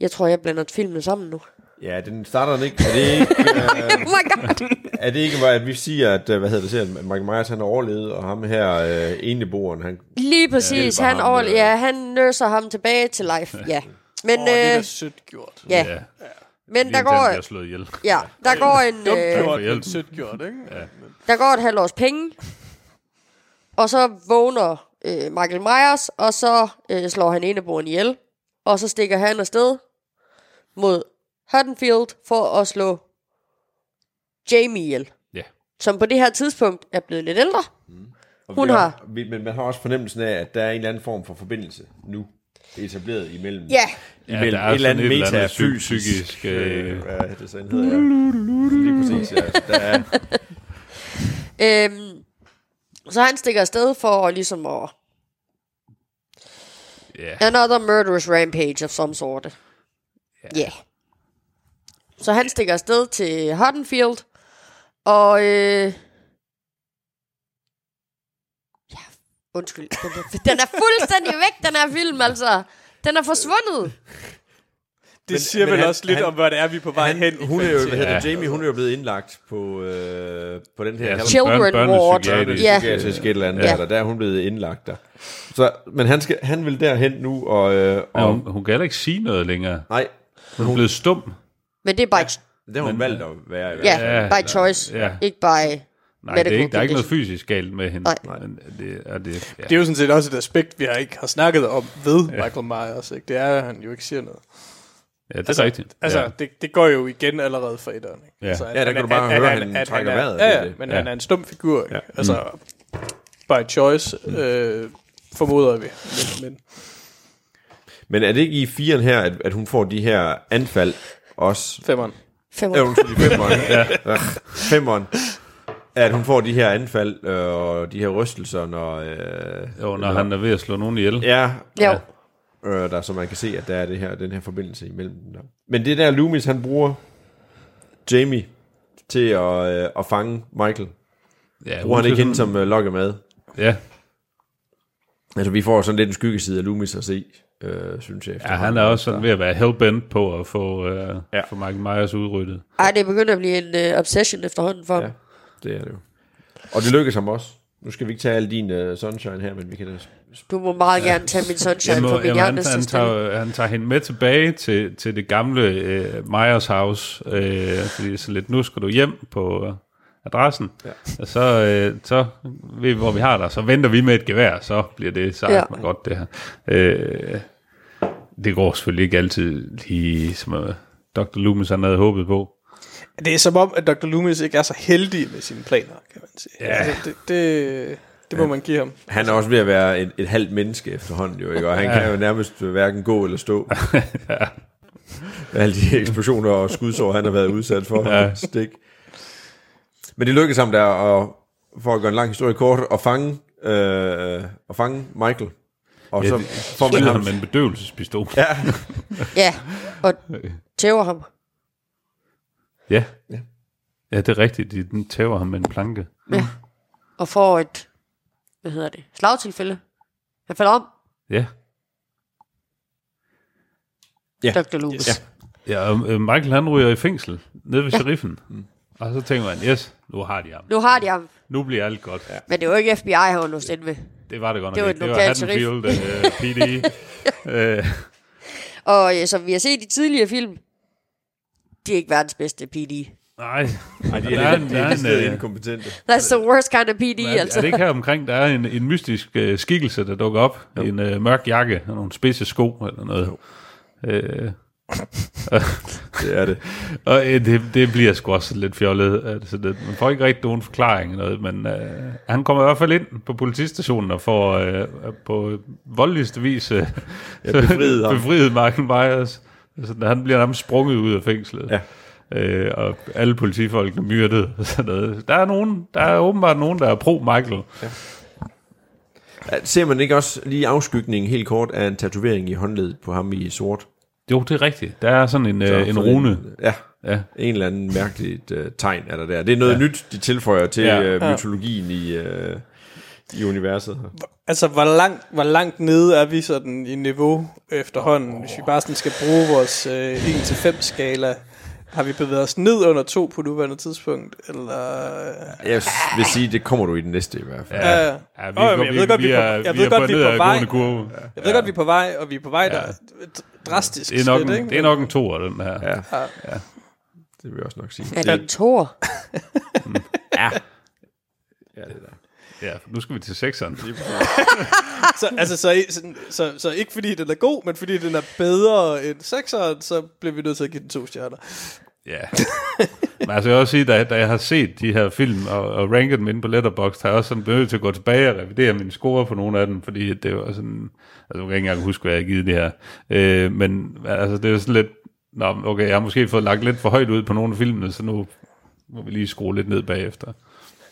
jeg tror, jeg blander filmene sammen nu. Ja, den starter den ikke. Er det ikke, øh, Oh my god. er det ikke at vi siger, at, øh, hvad hedder det, siger, at Michael Myers han har overlevet, og ham her, øh, eneboeren, han... Lige præcis. hjælper han, ham, over, øh. ja, han nørser ham tilbage til life. Ja. Men, Åh, det er øh, sødt gjort. ja. Ja, men lige der går, bliver slået ihjel. ja, der går en, øh, gjort, hjælpen. sødt gjort, ikke? Ja. der går et halvt års penge, og så vågner øh, Michael Myers, og så øh, slår han eneboeren ihjel, og så stikker han afsted mod Haddonfield for at slå Jamie ihjel, Ja. som på det her tidspunkt er blevet lidt ældre. Og Hun har- vi- Men man har også fornemmelsen af, at der er en eller anden form for forbindelse nu. Det er etableret imellem. Ja, imellem der er et eller andet et metafysisk. psykisk, øh, Øh, hvad er det sådan hedder, ja. Lige præcis, ja. Der er, øhm, så han stikker afsted for ligesom at Ja, Another murderous rampage of some sort. Ja. Yeah. Så han stikker afsted til Haddonfield, og øh, ja, undskyld, den er, den er fuldstændig væk, den her film, altså. Den er forsvundet. Det Men- siger men vel han- også lidt han- om, hvad det er, vi er på vej hen. i hun er jo, hvad hedder Ja. Jamie, hun er jo blevet indlagt på, øh, på den her Ja, ja, Children ward. Ja. psykiatrisk et eller andet, Ja. ja. der, der er hun blevet indlagt der. Så, men han, skal, han vil derhen nu, og, øh, ja, og hun, hun kan heller ikke sige noget længere. nej, Hun er blevet stum. Men det er by, det har hun Men- valgt at være. i ja. Ja, by choice, ja. ikke by... Nej, det er, ikke, der er ikke noget fysisk galt med hende. Nej. Men det er det, ja. Det er jo sådan set også et aspekt, vi har ikke har snakket om ved Michael Myers. Ikke? Det er, at han jo ikke siger noget. ja, det er Altså, rigtigt. altså ja. det, det går jo igen allerede fra etteren. Ikke? Ja. Altså, Ja, der kan du bare høre, han trækker vejret, Ja, det ja, men Ja. han er en stum figur. Ikke? Ja. Altså, by choice, øh, formoder vi. Men, men Men er det ikke i firen her, at, at hun får de her anfald også? femmeren. Fem Ja, undskyld, femmeren. ja. Femmeren. At hun får de her anfald øh, og de her rystelser, når... Øh, Jo, når han er ved at slå nogen ihjel. Ja, Jo. øh, der, så man kan se, at der er det her, den her forbindelse imellem dem. Der. Men det der Loomis, han bruger Jamie til at, øh, at fange Michael. Ja, Bruger han ikke hende som øh, lokkemad? Ja, Altså, vi får sådan lidt en skyggeside af Loomis at se, øh, synes jeg. ja, han er også sådan ved at være hellbent på at få, øh, Ja. ja. få Michael Myers udryddet. Ej, det er begyndt at blive en uh, obsession efterhånden for ham. Det er det jo. Og det lykkes ham også. Nu skal vi ikke tage alle din uh, sunshine her, men vi kan da... Du må meget gerne tage min sunshine Jamen, for min jamen, han, hjerne. han, tager, han tager hende med tilbage til, til det gamle øh, Myers House, øh, fordi så lidt, nu skal du hjem på øh, adressen, Ja. og så, øh, så ved vi, hvor vi har dig, så venter vi med et gevær, så bliver det sagt Ja. godt det her. Øh, det går selvfølgelig ikke altid lige, som øh, Dr. Loomis han havde håbet på. Det er som om, at Dr. Loomis ikke er så heldig med sine planer, kan man sige. Ja. Altså, det, det, det må man give ham. Han er også ved at være et, et halvt menneske efterhånden, jo, ikke? og han Ja. kan jo nærmest hverken gå eller stå. ja. Alle de eksplosioner og skudsår, han har været udsat for. Ja. Ja. Stik. Men det lykkedes ham der, at, for at gøre en lang historie kort, at fange, øh, at fange Michael. Og Ja, så får man ham med en bedøvelsespistol. Ja, Ja, og tæver ham. Ja. Ja. Ja, det er rigtigt. De den tæver ham med en planke. Ja. Og får et, hvad hedder det, slagtilfælde. Han falder om, Ja. Ja. Dr. Loomis. Yes. Ja, og øh, Michael han ryger i fængsel nede ved ja. sheriffen. Mm. Og så tænker man, yes, nu har de ham. Nu har de ham. Nu bliver alt godt. Ja. Men det er jo ikke FBI, han var låst inde ved. Det var det godt nok Det var et Det var Haddonfield uh, PD. uh, Og øh, som vi har set i tidligere film, de er ikke verdens bedste PD. nej, Ej, de Der er, er lidt, en- de der er er en, øh, inkompetente. That's the worst kind of PD, er, altså. er det ikke her omkring, der er en, en mystisk uh, skikkelse, der dukker op? Jo. En uh, mørk jakke og nogle spidse sko eller noget. Uh, Det er det. og uh, det, det bliver sgu også lidt fjollet. Altså, det, man får ikke rigtig nogen forklaring eller noget, men uh, han kommer i hvert fald ind på politistationen og får uh, på voldeligste vis uh, Ja, befriet befriet Michael Myers. Altså, han bliver nærmest sprunget ud af fængslet. Ja. øh, og alle politifolkene myrdede og sådan noget. Der er, nogen, der er åbenbart nogen, der er pro-Michael. Ser man ikke også lige afskygningen helt kort af en tatovering i håndledet på ham i sort? Jo, det er rigtigt. Der er sådan en, Så øh, en rune. Ja, Ja. en eller anden mærkeligt uh, tegn er der der. Det er noget ja. nyt, de tilføjer til Ja. ja. uh, mytologien i, uh, i universet. Altså, hvor langt, hvor langt nede er vi sådan i niveau efterhånden, oh. hvis vi bare sådan skal bruge vores øh, 1-5 skala? Har vi bevæget os ned under 2 på nuværende tidspunkt? Eller... Jeg vil sige, det kommer du i den næste i hvert fald. Ja, ja. Ja, vi, jeg ved godt, vi er på- jeg ved godt, vi er på vej. kurve. Jeg ved godt, vi er på vej, og vi er på vej der drastisk Det er nok, skridt, en, ikke? det er nok en toer, den her. Ja. ja. Det vil jeg også nok sige. Er det en tor? Ja, det er der. Ja, nu skal vi til sekseren. Så, altså, så, så, så, så, ikke fordi den er god, men fordi den er bedre end 6'eren, så bliver vi nødt til at give den to stjerner. Ja. Men altså, jeg vil også sige, da, da jeg har set de her film og, og ranket dem inde på Letterboxd, har jeg også sådan nødt til at gå tilbage og revidere mine score på nogle af dem, fordi det var sådan... Altså, jeg kan ikke engang huske, hvad jeg har givet det her. Øh, men altså, det er sådan lidt... Nå, okay, jeg har måske fået lagt lidt for højt ud på nogle af filmene, så nu må vi lige skrue lidt ned bagefter.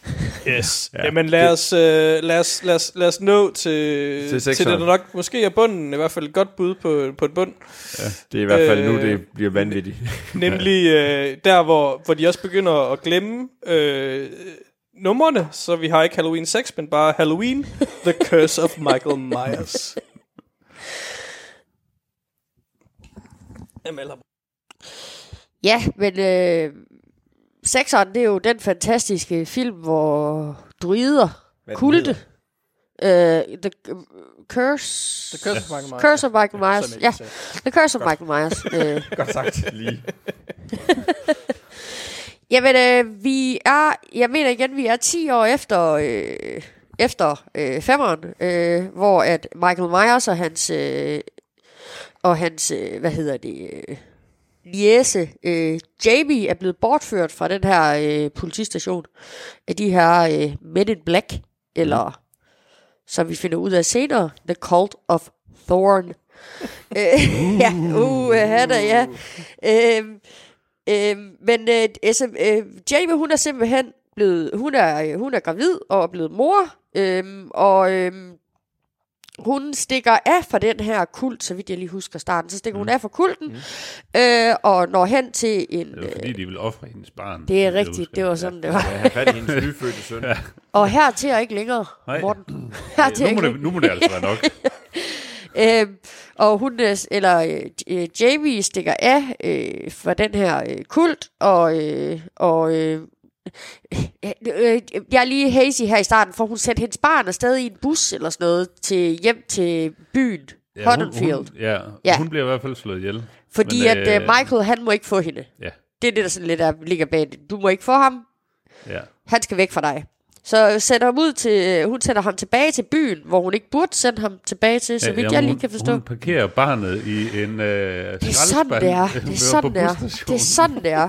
Yes. Ja, Jamen lad os, øh, lad, os, lad, os, lad os nå til, Til til, det, der nok måske er bunden, i hvert fald et godt bud på, på et bund. Det er i hvert fald Øh, nu, det bliver vanvittigt. Nemlig øh, der, hvor, hvor de også begynder at glemme øh, numrene, så vi har ikke Halloween 6, men bare Halloween, The Curse of Michael Myers. Jamen, Ja, men øh, sekseren, det er jo den fantastiske film, hvor druider, kulte, øh, the uh, Curse... The Curse of Michael Myers. Curse of Michael Myers. Er Ja. The Curse of Michael Myers. øh, Godt sagt lige. Jamen, øh, vi er, jeg mener igen, vi er 10 år efter, øh, efter øh, femmeren, øh, hvor at Michael Myers og hans, øh, og hans, øh, hvad hedder det, øh, niece, øh, Jamie, er blevet bortført fra den her øh, politistation af de her øh, Men in Black, eller som vi finder ud af senere, The Cult of Thorn. øh, ja, uh, han er, ja. Øh, Øh, men øh, altså, øh, Jamie, hun er simpelthen blevet, hun er, øh, hun er gravid og er blevet mor, øh, og øh, hun stikker af fra den her kult, så vidt jeg lige husker starten, så stikker mm. hun af fra kulten, mm. øh, og når hen til en... Det var fordi, de ville ofre hendes barn. det er rigtigt, husker. det var sådan, det var. Har fat i hendes nyfødte søn. Ja. Og her til er ikke længere, Nej. Morten. Her til Nu er må, det, nu må det altså være nok. Øhm, og hun, øh, eller øh, øh, Jamie stikker af øh, fra den her øh, kult, og, øh, og øh, øh, jeg er lige hazy her i starten, for hun sendte hendes barn afsted i en bus eller sådan noget til hjem til byen, ja, hun, Huddersfield. hun, ja, Ja. hun bliver i hvert fald slået ihjel. Fordi Men, at øh, Michael, han må ikke få hende. Ja, Det er det, der sådan lidt er, ligger bag det. Du må ikke få ham, ja. han skal væk fra dig. Så sætter ham ud til, hun sender ham tilbage til byen, hvor hun ikke burde sende ham tilbage til, så Ja, vidt jamen, jeg lige hun- kan forstå. Hun parkerer barnet i en øh, Det er sådan, det er. Det er sådan, det er. Det er sådan, det er.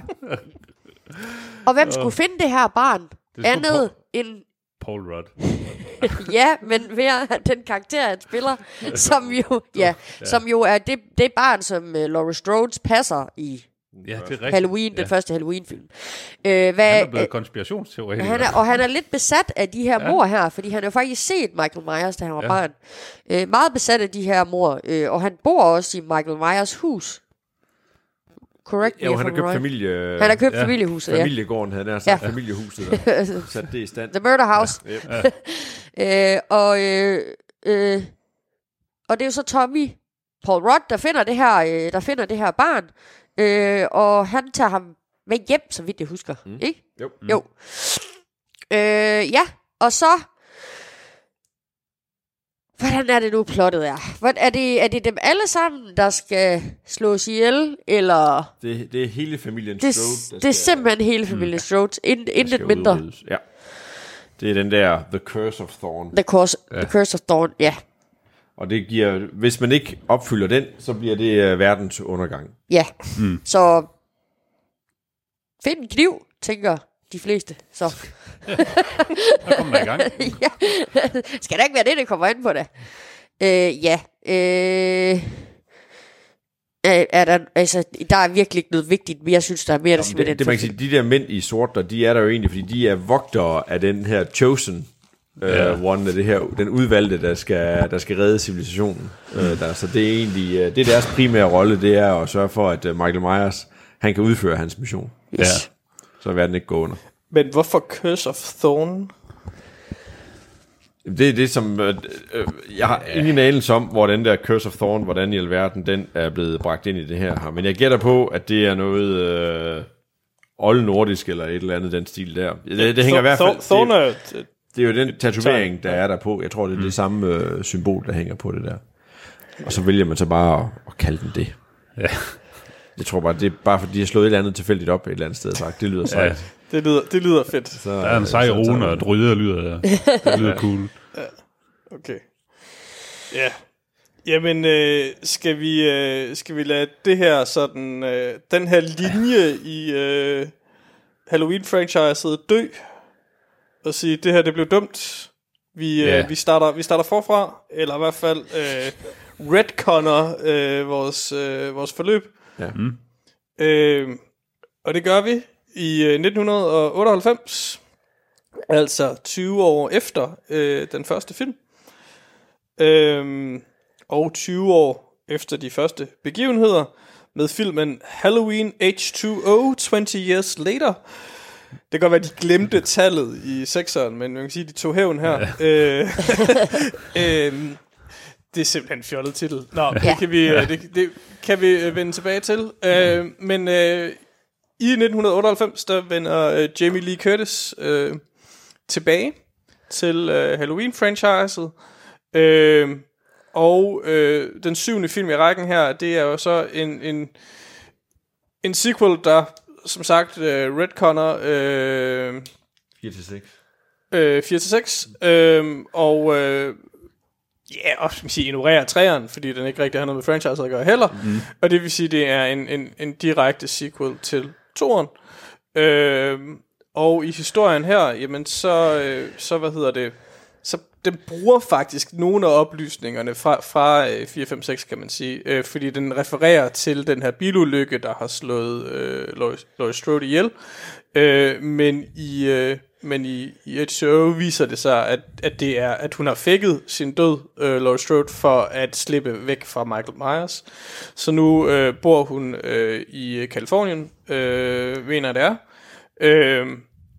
Og hvem skulle finde det her barn? skulle Andet end, Paul Rudd. ja, men mere den karakter, han spiller, som jo, ja, som jo er det, det barn, som uh, Laura Strode passer i Ja, det er rigtigt. Halloween, ja. den første Halloween-film. Øh, hvad, Han er blevet konspirationsteoretiker. han er, og han er lidt besat af de her ja. mor her, fordi han har faktisk set Michael Myers, da han var ja. Ja. barn. Øh, meget besat af de her mor, øh, og han bor også i Michael Myers hus. Correct me Jo, han har købt right. familie... Han har købt Ja. familiehuset, ja. Familiegården havde nær sagt, Ja. ja. familiehuset der. Sat det i stand. The Murder House. Yep. Øh, og, øh, øh, og det er jo så Tommy Paul Rudd, der finder det her, øh, der finder det her barn, øh, og han tager ham med hjem, så vidt jeg husker, mm. ikke? Jo. Jo. Øh, ja, og så... Hvordan er det nu, plottet er? Hvordan, er, det, er det dem alle sammen, der skal slås ihjel, eller... Det, det er hele familien Det, Strode, det er simpelthen hele familien Strode, ind, intet mindre. Ja. Det er den der The Curse of Thorn. The Curse, ja. The Curse of Thorn, ja. Og det giver, hvis man ikke opfylder den, så bliver det uh, verdens undergang. Ja, mm. så find en kniv, tænker de fleste. Så Der kommer man i gang. ja. skal der ikke være det, det kommer ind på det? Øh, ja. Øh, er, er der, altså, der er virkelig ikke noget vigtigt, men jeg synes, der er mere, der skal med det, det, man kan sige, de der mænd i sort, der, de er der jo egentlig, fordi de er vogtere af den her chosen uh, Ja. one, af det her, den udvalgte, der skal, der skal redde civilisationen. Uh, der, så det er egentlig, uh, det er deres primære rolle, det er at sørge for, at uh, Michael Myers, han kan udføre hans mission. Ja. Så verden ikke går under. Men hvorfor Curse of Thorn? Det er det, som... Øh, øh, jeg har ingen anelse om, hvor den der Curse of Thorn, hvordan i alverden den er blevet bragt ind i det her. Men jeg gætter på, at det er noget øh, oldnordisk eller et eller andet den stil der. Det, det hænger i hvert fald... Thorn Det, er et- det er jo den tatovering, der er der på. Jeg tror, det er det samme øh, symbol, der hænger på det der. Og så vælger man så bare at, at kalde den det. Ja. Jeg tror bare, det er bare fordi, de har slået et eller andet tilfældigt op et eller andet sted. Sagt. Det lyder Ja. sejt. det, lyder, det lyder fedt. Så, Der er en sej så- så- rune, og dryder lyder, det lyder cool. Okay. Ja. Jamen, øh, skal, vi, øh, skal vi lade det her sådan, øh, den her linje i øh, Halloween-franchiset dø? Og sige, det her det blev dumt. Vi, øh, Ja. vi, starter, vi starter forfra, eller i hvert fald øh, retconner øh, vores, øh, vores forløb. Ja. Mm. Øh, og det gør vi i øh, 1998, altså 20 år efter øh, den første film. Øhm, og 20 år efter de første begivenheder med filmen Halloween H2O 20 Years Later. Det kan godt være, at de glemte tallet i sekseren, men man kan sige, at de tog hævn her. Ja. Øh, øhm, det er simpelthen en fjollet titel. Nå, ja. det, kan vi, øh, det, det kan vi øh, vende tilbage til. Øh, men øh, i 1998, der vender øh, Jamie Lee Curtis øh, tilbage til øh, Halloween-franchiset. Øh, og øh, den syvende film i rækken her, det er jo så en, en, en sequel, der som sagt øh, retconner øh, 4 til 6. øh, 4-6, øh, og øh, ja, og skal man sige, ignorerer træeren, fordi den ikke rigtig har noget med franchise at gøre heller. Mm. Og det vil sige, det er en, en, en direkte sequel til toren. Øh, og i historien her, jamen så, øh, så hvad hedder det, så den bruger faktisk nogle af oplysningerne fra, fra øh, 456, kan man sige, øh, fordi den refererer til den her bilulykke, der har slået øh, Laurie, Laurie Strode ihjel. Øh, men i, øh, men i, i show viser det sig, at, at det er, at hun har fækket sin død, øh, Laurie Strode, for at slippe væk fra Michael Myers. Så nu øh, bor hun øh, i Kalifornien, øh, mener det er, øh,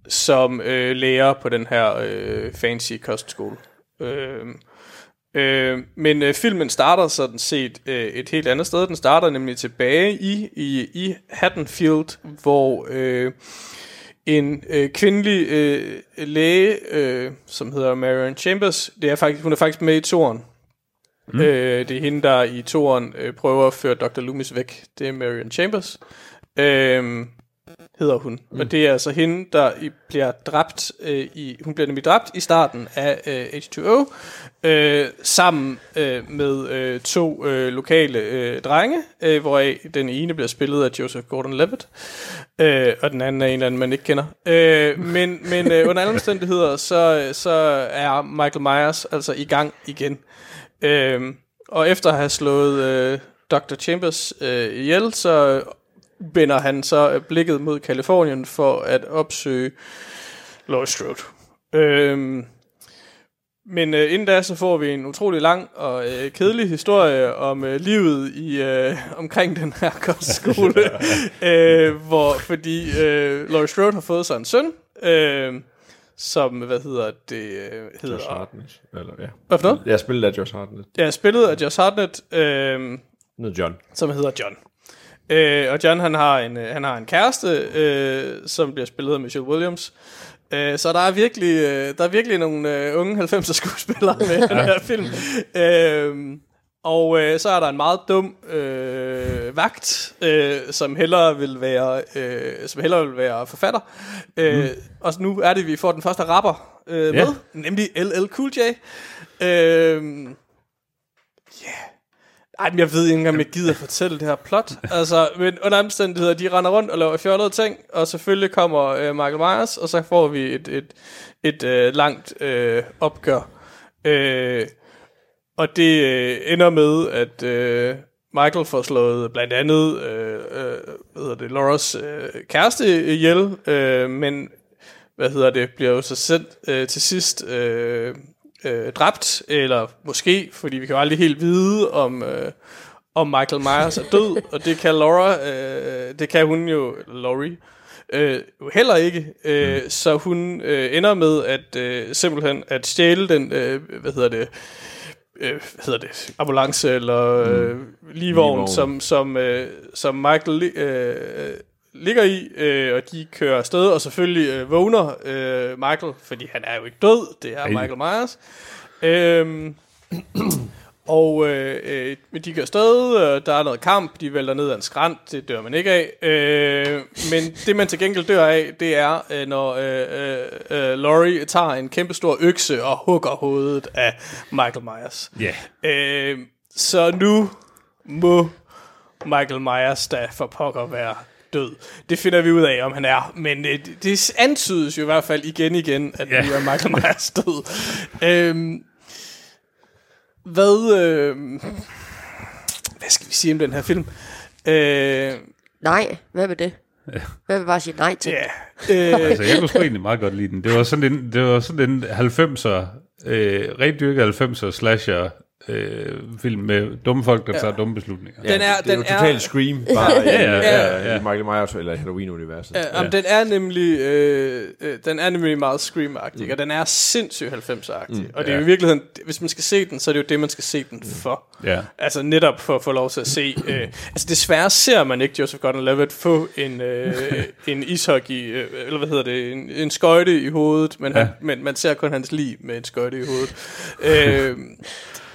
som øh, lærer på den her øh, fancy kostskole. Øh, øh, men øh, filmen starter sådan set øh, et helt andet sted. Den starter nemlig tilbage i, i, i Haddonfield, hvor øh, en øh, kvindelig øh, læge, øh, som hedder Marion Chambers, det er faktisk, hun er faktisk med i toren. Mm. Øh, det er hende, der i toren øh, prøver at føre Dr. Loomis væk. Det er Marion Chambers. Øh, hedder hun. Mm. Og det er altså hende, der bliver dræbt øh, i, hun bliver nemlig dræbt i starten af øh, H2O, øh, sammen øh, med øh, to øh, lokale øh, drenge, øh, hvoraf den ene bliver spillet af Joseph Gordon-Levitt, øh, og den anden er en eller anden, man ikke kender. Øh, men men øh, under alle omstændigheder, så, så er Michael Myers altså i gang igen. Øh, og efter at have slået øh, Dr. Chambers øh, ihjel, så vender han så blikket mod Kalifornien for at opsøge Laurie Strode. Øhm, men øh, inden da, så får vi en utrolig lang og øh, kedelig historie om øh, livet i øh, omkring den her kostskole, øh, hvor fordi øh, Laurie Strode har fået sig en søn, øh, som, hvad hedder det, øh, hedder... Josh Hartnett. Eller, ja. Hvad for noget? Jeg spillede af Josh Hartnett. Ja, spillet af Josh Hartnett, øh, John. som hedder John. Øh, og John han har en øh, han har en kæreste, øh, som bliver spillet af Michelle Williams. Øh, så der er virkelig øh, der er virkelig nogle øh, unge 90'er skuespillere med i den her film. Øh, og øh, så er der en meget dum øh, vagt, øh, som hellere vil være øh, som hellere vil være forfatter. Øh, Og nu er det vi får den første rapper øh, med, Ja. nemlig LL Cool J. Øh, ej, men jeg ved ikke engang, om jeg gider fortælle det her plot. Altså, men under omstændigheder, de render rundt og laver fjollede ting, og selvfølgelig kommer øh, Michael Myers, og så får vi et, et, et øh, langt øh, opgør. Øh, og det øh, ender med, at, øh, Michael får slået blandt andet øh, øh, hvad hedder det, Lauras øh, kæreste ihjel, øh, men hvad hedder det, bliver jo så selv øh, til sidst øh, øh, dræbt, eller måske, fordi vi kan jo aldrig helt vide, om, øh, om Michael Myers er død, og det kan Laura, øh, det kan hun jo, Laurie, øh, heller ikke, øh, mm. så hun øh, ender med at øh, simpelthen at stjæle den, øh, hvad hedder det, øh, hvad hedder det, ambulance eller øh, ligevogn, Ligevogn. som, som, øh, som Michael øh, ligger i, øh, og de kører afsted, og selvfølgelig øh, vågner øh, Michael, fordi han er jo ikke død, det er Ej. Michael Myers. Øhm, og øh, øh, men de kører afsted, øh, der er noget kamp, de vælter ned ad en skrant, det dør man ikke af. Øh, men det man til gengæld dør af, det er, øh, når øh, øh, øh, Laurie tager en kæmpe stor økse og hugger hovedet af Michael Myers. Ja. Øh, så nu må Michael Myers da for pokker være død. Det finder vi ud af, om han er. Men øh, det, det antydes jo i hvert fald igen igen, at yeah. nu er Michael Myers død. øhm, hvad, øh, hvad skal vi sige om den her film? Øh, Nej, hvad med det? Hvad vil bare sige nej til? ja, øh, Altså, jeg kunne sgu egentlig meget godt lide den. Det var sådan en, det var sådan en 90'er, øh, rigtig dyrket 90'er slasher øh, film med dumme folk, der ja. tager dumme beslutninger. Den er- det er den jo er- totalt Scream, bare ja, ja, ja, ja. i Michael Myers eller Halloween-universet. Ja, ja. den er nemlig øh, øh, den er nemlig meget scream-agtig, mm. og den er sindssygt 90'er-agtig. Mm, og det er jo i virkeligheden, hvis man skal se den, så er det jo det, man skal se den for. Ja. Altså netop for at få lov til at se. Øh, altså desværre ser man ikke Joseph Gordon-Levitt få en, øh, en ishockey, øh, eller hvad hedder det, en, en skøjte i hovedet, men, ja. han, men man ser kun hans liv med en skøjte i hovedet. øh,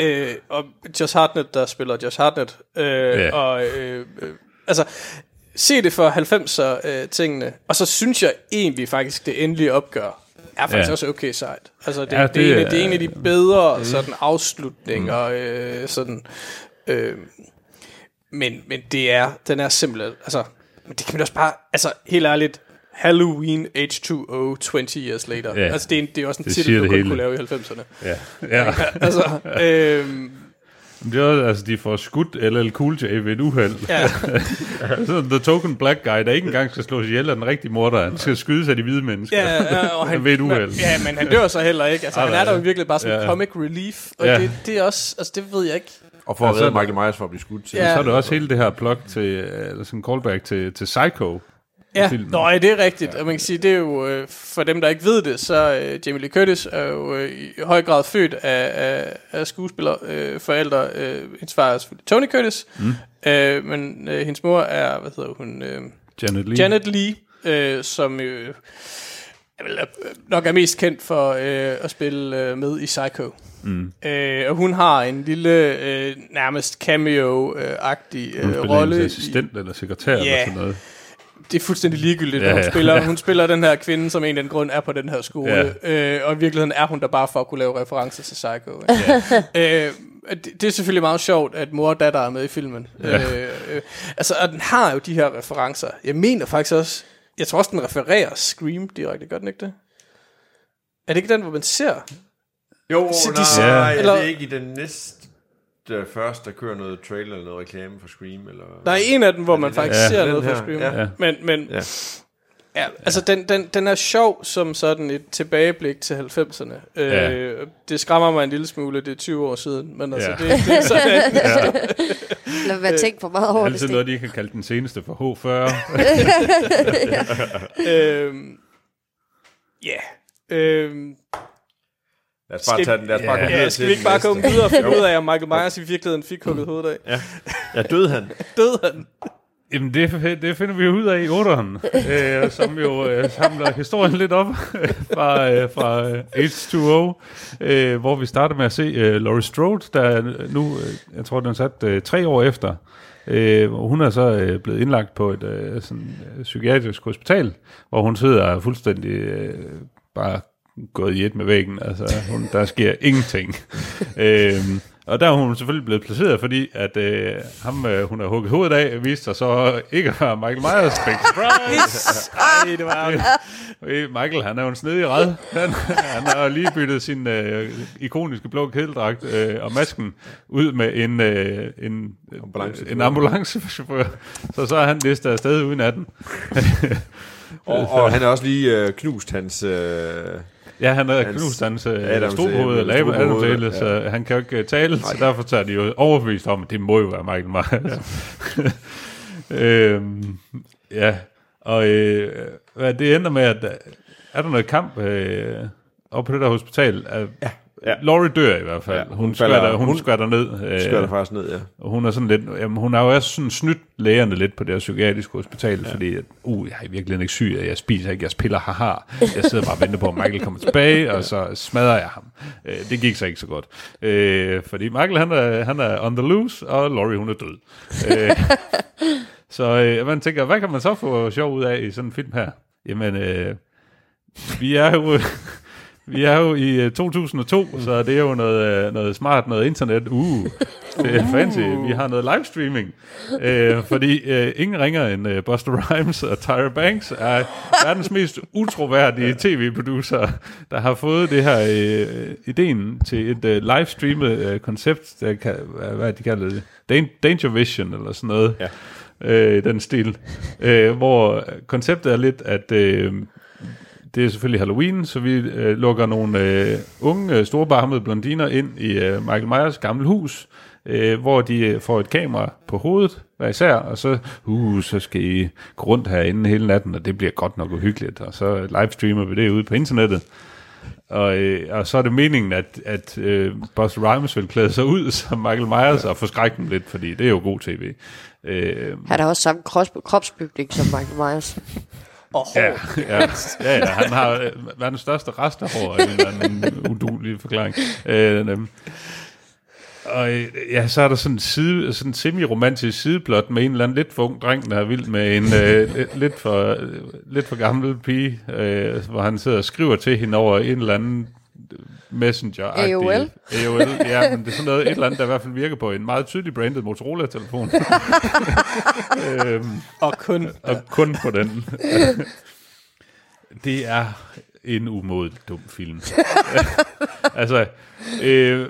øh, og Josh Hartnett, der spiller Josh Hartnett, øh, Ja. og øh, øh, altså se det for 90'er øh, tingene, og så synes jeg egentlig faktisk, det endelige opgør er faktisk Ja. også okay sejt. Altså det, Ja, det, det er, en, det er en af de bedre sådan afslutninger, øh, sådan, øh, men, men det er, den er simpelthen, altså, men det kan man også bare, altså helt ærligt, Halloween H2O 20 years later. Ja. Altså det er, en, det er også en Det titel, du det kunne lave i 90'erne. Ja. ja. altså, øhm, Det er også, altså, de får skudt LL Cool J ved et uheld. ja, Så The Token Black Guy, der ikke engang skal slås ihjel af den rigtige morder. Han skal skydes af de hvide mennesker. ja, ja, og han, Ved et uheld. men- Ja, men han dør så heller ikke. Altså, Ah, han er der jo virkelig bare sådan Ja. comic relief, og Ja. det, det er også, altså det ved jeg ikke. Og for at Altså, redde Michael Myers for at blive skudt til. Ja. Så er der også hele det her plot til, øh, eller sådan en callback til, til Psycho. Ja, filmen. Nå, ja, det er rigtigt. Og man kan sige, det er jo, øh, for dem, der ikke ved det, så øh, Jamie Lee Curtis er jo øh, i høj grad født af, af, af skuespiller øh. Øh, hendes far er selvfølgelig Tony Curtis, mm. øh, men øh, hendes mor er, hvad hedder hun, øh, Janet Leigh. Janet Lee, øh, som øh, øh, nok er mest kendt for øh, at spille øh, med i Psycho. Mm. Øh, og hun har en lille, øh, nærmest cameo-agtig Hun øh, spiller rolle. hendes assistent eller sekretær eller Ja. sådan noget. Det er fuldstændig ligegyldigt, Ja, ja, hun, ja. spiller, hun spiller den her kvinde, som en eller anden grund er på den her skole. Ja. Øh, og i virkeligheden er hun der bare for at kunne lave referencer til Psycho. Ja. øh, det, det er selvfølgelig meget sjovt, at mor og datter er med i filmen. Ja. Øh, øh, altså, og den har jo de her referencer. Jeg mener faktisk også, jeg tror også, den refererer Scream direkte. Gør den ikke det? Er det ikke den, hvor man ser? Jo, Så de nej, siger- er eller- det ikke i den næste først, der kører noget trailer eller noget reklame for Scream? Eller? Der er en af dem, hvor man det den- faktisk Ja. ser Den noget fra her, Scream. ja. Ja. Men, men Ja. Ja, altså den, den, den er sjov som sådan et tilbageblik til 90'erne. Øh, Ja. Det skræmmer mig en lille smule, det er 20 år siden, men altså Ja. det, det er sådan, Lad mig tænke for meget over det. Altid Sten. noget, de kan kalde den seneste for H40. øhm, ja. Øhm, Lad os bare Skal- tage den. Lad os bare Ja. gå videre ja, skal vi ikke bare komme videre og finde ud af, om Michael Myers i virkeligheden fik hugget hovedet af? Ja, døde han? Døde han? Jamen, det, det finder vi ud af i 8'eren, øh, som jo øh, samler historien lidt op fra, øh, fra øh, H2O, øh, hvor vi starter med at se øh, Laurie Strode, der er nu, øh, jeg tror, den er sat øh, tre år efter. Øh, og hun er så øh, blevet indlagt på et øh, sådan, øh, psykiatrisk hospital, hvor hun sidder fuldstændig øh, bare gået i et med væggen. Altså, hun, der sker ingenting. øh, Og der er hun selvfølgelig blevet placeret, fordi at øh, ham, øh, hun har hugget hovedet af, viste sig så ikke at være Michael Myers. Big surprise! Ej, det var Øh, Michael, han er jo en snedig red. Han, han har lige byttet sin øh, ikoniske blå kædeldragt øh, og masken ud med en, øh, en, Ambulancechauffør. en ambulancechauffør. Så så er han listet afsted uden af den. Og, og han har også lige øh, knust hans... Øh, Ja, han har Hans knust hans øh, øh, lave strohoved, Adamsæle, ja. så han kan jo ikke øh, tale, så derfor så er de jo overbevist om, at det må jo være Michael Myers. øhm, ja, og øh, hvad det ender med, at øh, er der noget kamp øh, oppe på det der hospital? Ja. Ja. Laurie dør i hvert fald. Ja, hun, hun hun, falder- skvatter, hun, hun skvatter ned. Øh, skører faktisk ned, ja. og hun er sådan lidt, jamen, hun har jo også sådan snydt lægerne lidt på det her psykiatriske hospital, ja. fordi, at, uh, jeg er virkelig ikke syg, jeg spiser ikke jeres piller, haha. Jeg sidder bare og venter på, at Michael kommer tilbage, og så smadrer jeg ham. Øh, det gik så ikke så godt. Øh, fordi Michael, han er, han er on the loose, og Laurie, hun er død. øh, så øh, man tænker, hvad kan man så få sjov ud af i sådan en film her? Jamen, øh, vi er jo... Vi er jo i øh, 2002, så det er jo noget, øh, noget smart, noget internet. Uh, det er fancy. Vi har noget livestreaming. Øh, fordi øh, ingen ringer end øh, Buster Rhymes og Tyra Banks er verdens mest utroværdige tv-producer, der har fået det her øh, ideen til et øh, livestreamet øh, koncept, der kan, hvad, de kalder det, Dan- Danger Vision eller sådan noget. Ja. Øh, den stil. Øh, hvor konceptet er lidt, at øh, det er selvfølgelig Halloween, så vi øh, lukker nogle øh, unge, øh, storbarmede blondiner ind i øh, Michael Myers gamle hus, øh, hvor de øh, får et kamera på hovedet hver især, og så, uh, så skal I gå rundt herinde hele natten, og det bliver godt nok uhyggeligt, og så livestreamer vi det ude på internettet. Og, øh, og så er det meningen, at, at øh, Buster Rhymes vil klæde sig ud som Michael Myers og forskrække dem lidt, fordi det er jo god tv. Øh, Han har også samme krops, kropsbygning som Michael Myers. Og Ja, ja, ja, ja, han har øh, verdens største rest af en eller udulig forklaring. Øh, og øh, ja, så er der sådan en, side, sådan en semi-romantisk sideplot med en eller anden lidt for ung dreng, der er vild med en øh, lidt- for, øh, lidt for gammel pige, øh, hvor han sidder og skriver til hende over en eller anden messenger AOL? AOL, ja, men det er sådan noget, et eller andet, der i hvert fald virker på en meget tydelig branded Motorola-telefon. øhm, Og kun... og kun på den. det er en umådelig dum film. altså, øh,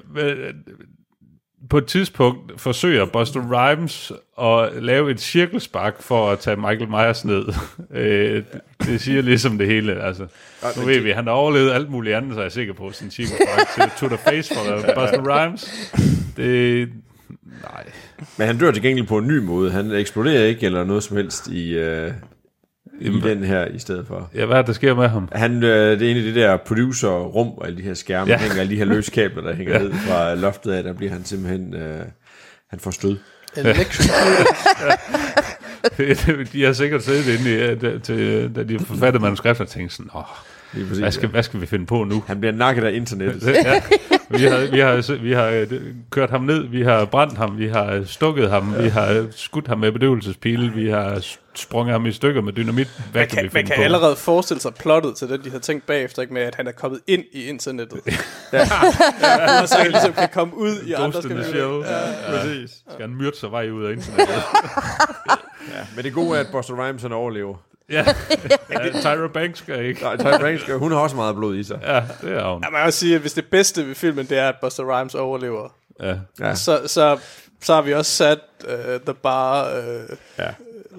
på et tidspunkt forsøger Buster Rhymes at lave et cirkelspark for at tage Michael Myers ned. øh, det siger ligesom det hele. Altså, nu ved vi, han har overlevet alt muligt andet, så er jeg sikker på sin cirkelspark til to the face for Buster Rhymes. Det, nej. Men han dør til gengæld på en ny måde. Han eksploderer ikke eller noget som helst i, øh, i den her i stedet for. Ja, hvad er det, der sker med ham? Han, øh, det er en af de der producer-rum, og alle de her skærme, Ja. hænger alle de her løse kabler, der hænger ja. ned fra loftet af, der bliver han simpelthen, øh, han får stød. Electric de har sikkert siddet inde i, øh, til, da de forfattede manuskripter og tænkt sådan, åh, præcis, hvad skal, hvad skal vi finde på nu? Han bliver nakket af internettet. Ja, vi har, vi, har, vi har øh, kørt ham ned, vi har brændt ham, vi har stukket ham, vi har skudt ham med bedøvelsespile, vi har sprunget ham i stykker med dynamit. Hvad Man kan, kan, vi man kan på? allerede forestille sig plottet til det, de har tænkt bagefter, ikke med, at han er kommet ind i internettet. ja. og så han ligesom kan komme ud i andre Ghost skal show. vi- Ja, præcis. Skal han myrde sig vej ud af internettet? Men det gode er, at Buster Rhymes han overlever. ja. ja. Tyra Banks skal ikke. Nej, Ty Banks, hun har også meget blod i sig. Ja, det er hun. Ja, man kan også sige, at hvis det bedste ved filmen, det er, at Buster Rhymes overlever, Ja. Ja, så, så, så har vi også sat uh, the bar... Uh, ja.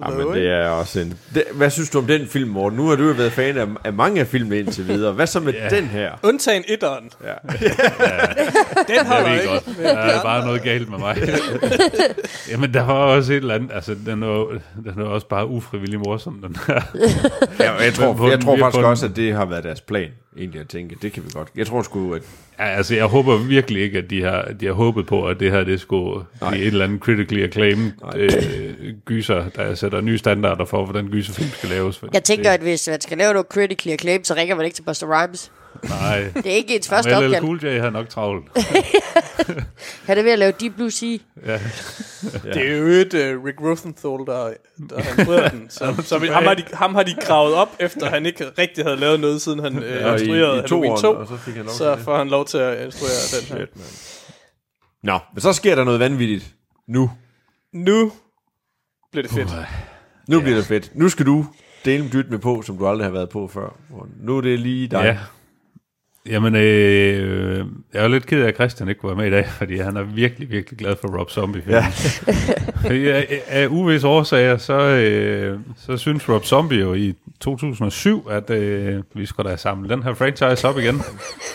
Ja, Low, men det er også en... Det, hvad synes du om den film, Morten? Nu har du jo været fan af, af mange af filmene indtil videre. Hvad så med Ja. den her? undtagen etteren. Ja. Den Jeg holder ved ikke. godt. Der er bare noget galt med mig. Jamen, der var også et eller andet. Altså, den var, den var også bare ufrivillig morsom, den her. Ja, jeg tror, jeg den- tror faktisk den- også, at det har været deres plan, egentlig at tænke. Det kan vi godt. Jeg tror sgu, at... Ja, altså, jeg håber virkelig ikke, at de har, de har håbet på, at det her, det skulle Nej. blive et eller andet critically acclaimed øh, gyser, der sætter nye standarder for, hvordan gyserfilm skal laves. Jeg tænker, det, at hvis man skal lave noget critically acclaimed, så ringer man ikke til Buster Rhymes. Nej. Det er ikke ens første Men LL. Cool J har nok travlt. Han er ved at lave Deep Blue Sea. Ja. Det er jo et uh, Rick Rosenthal, der, der har den. Så, så vi, ham, har de, ham har de gravet op, efter han ikke rigtig havde lavet noget, siden han uh, Og instruerede i, i Halloween toeren, 2. og så fik han lov Så får han lov til at instruere den her. Nå, men så sker der noget vanvittigt. Nu. Nu bliver det fedt. Nu bliver det fedt. Nu skal du dele en dyt med på, som du aldrig har været på før. Og nu er det lige dig. Ja. Jamen, øh, jeg er jo lidt ked af, at Christian ikke være med i dag, fordi han er virkelig, virkelig glad for Rob Zombie. Ja. Af, af uvis årsager, så, øh, så synes Rob Zombie jo i 2007, at øh, vi skulle da samle den her franchise op igen.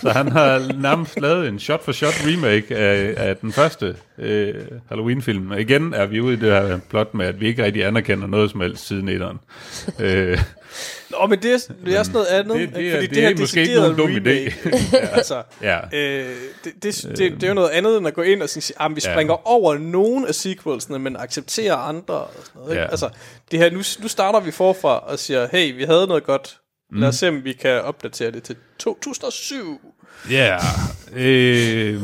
Så han har nærmest lavet en shot-for-shot remake af, af den første øh, Halloween-film. Igen er vi ude i det her plot med, at vi ikke rigtig anerkender noget som helst siden etteren. Øh, Nå, men det er, det er sådan noget andet. Det- det er- fordi det er måske ikke nogen dum idé. remake, altså, ja. øh, det, det, det, det, er jo noget andet, end at gå ind og sige, at vi Ja. springer over nogle af sequelsene, men accepterer andre. Og sådan noget, ikke? Ja. Altså, det her, nu, nu starter vi forfra og siger, hey, vi havde noget godt. Lad os se, om vi kan opdatere det til 2007. Ja, øh,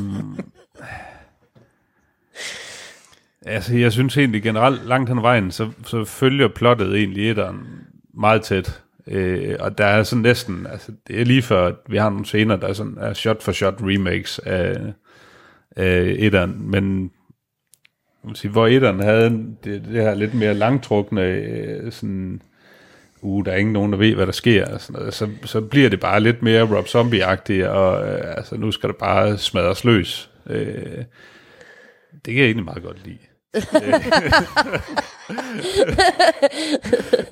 altså jeg synes egentlig generelt langt hen vejen, så, så følger plottet egentlig etteren meget tæt. Øh, og der er sådan næsten, altså det er lige før, vi har nogle scener, der er sådan er shot for shot remakes af, af etteren, men man sige, hvor etteren havde det, det her lidt mere langtrukne øh, sådan uh, der er ikke nogen, der ved, hvad der sker, og sådan noget, så, så bliver det bare lidt mere Rob Zombie-agtigt, og øh, altså, nu skal det bare smadres løs. Øh, det kan jeg egentlig meget godt lide.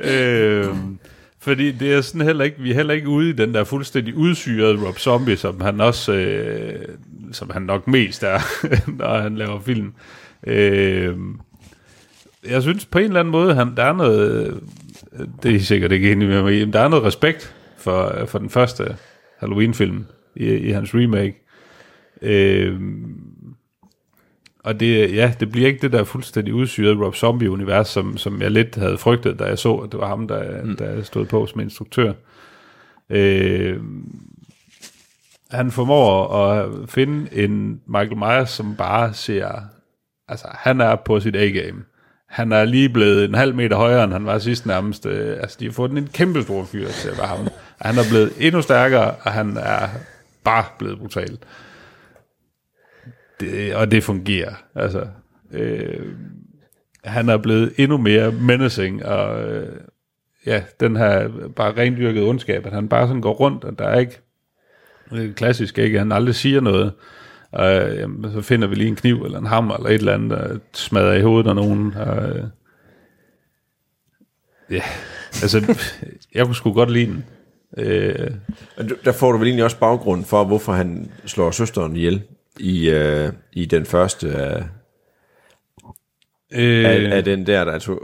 øh, fordi det er sådan heller ikke, vi er heller ikke ude i den der fuldstændig udsyrede Rob Zombie, som han også, øh, som han nok mest er, når han laver film. Øh, jeg synes på en eller anden måde, han, der er noget, det er I sikkert ikke enig med mig i, men der er noget respekt for, for den første Halloween-film i, i hans remake. Øh, og det, ja, det bliver ikke det der fuldstændig udsyrede Rob Zombie-univers, som, som jeg lidt havde frygtet, da jeg så, at det var ham, der, mm. der stod på som instruktør. Øh, han formår at finde en Michael Myers, som bare ser, altså han er på sit A-game. Han er lige blevet en halv meter højere, end han var sidst nærmest. Øh, altså, de har fået en kæmpe stor fyr til at være ham. Han er blevet endnu stærkere, og han er bare blevet brutal. Det, og det fungerer. Altså, øh, han er blevet endnu mere menacing, og øh, ja, den her bare rendyrket ondskab, at han bare sådan går rundt, og der er ikke, det er klassisk ikke, han aldrig siger noget, og øh, jamen, så finder vi lige en kniv eller en hammer eller et eller andet, der smadrer i hovedet af nogen. Og, øh, ja, altså, jeg kunne sgu godt lide den. Øh, Der får du vel egentlig også baggrund for, hvorfor han slår søsteren ihjel i, øh, i den første af, øh, af, af den der. der altså,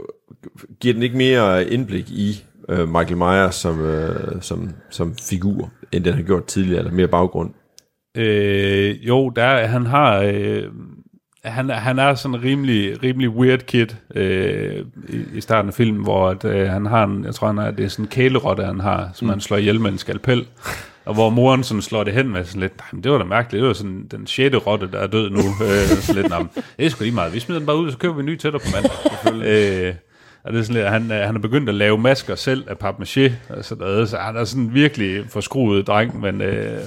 giver den ikke mere indblik i øh, Michael Myers som, øh, som, som figur, end den har gjort tidligere, eller mere baggrund? Øh, jo, der, han har... Øh, han, han er sådan en rimelig, rimelig weird kid øh, i, i starten af filmen, hvor at, øh, han har en, jeg tror, han er, det er sådan en kælerotte, han har, som mm. han slår ihjel med en skalpel. Og hvor moren sådan slår det hen med sådan lidt, "Nej, men det var da mærkeligt, det var sådan den sjette rotte, der er død nu. øh, sådan lidt, "Nå, men det er sgu lige meget, vi smider den bare ud, og så køber vi en ny til dig på mandag. øh, og det er sådan lidt, han, øh, han er begyndt at lave masker selv af papmaché, og sådan noget, så han er sådan virkelig forskruet dreng, men øh,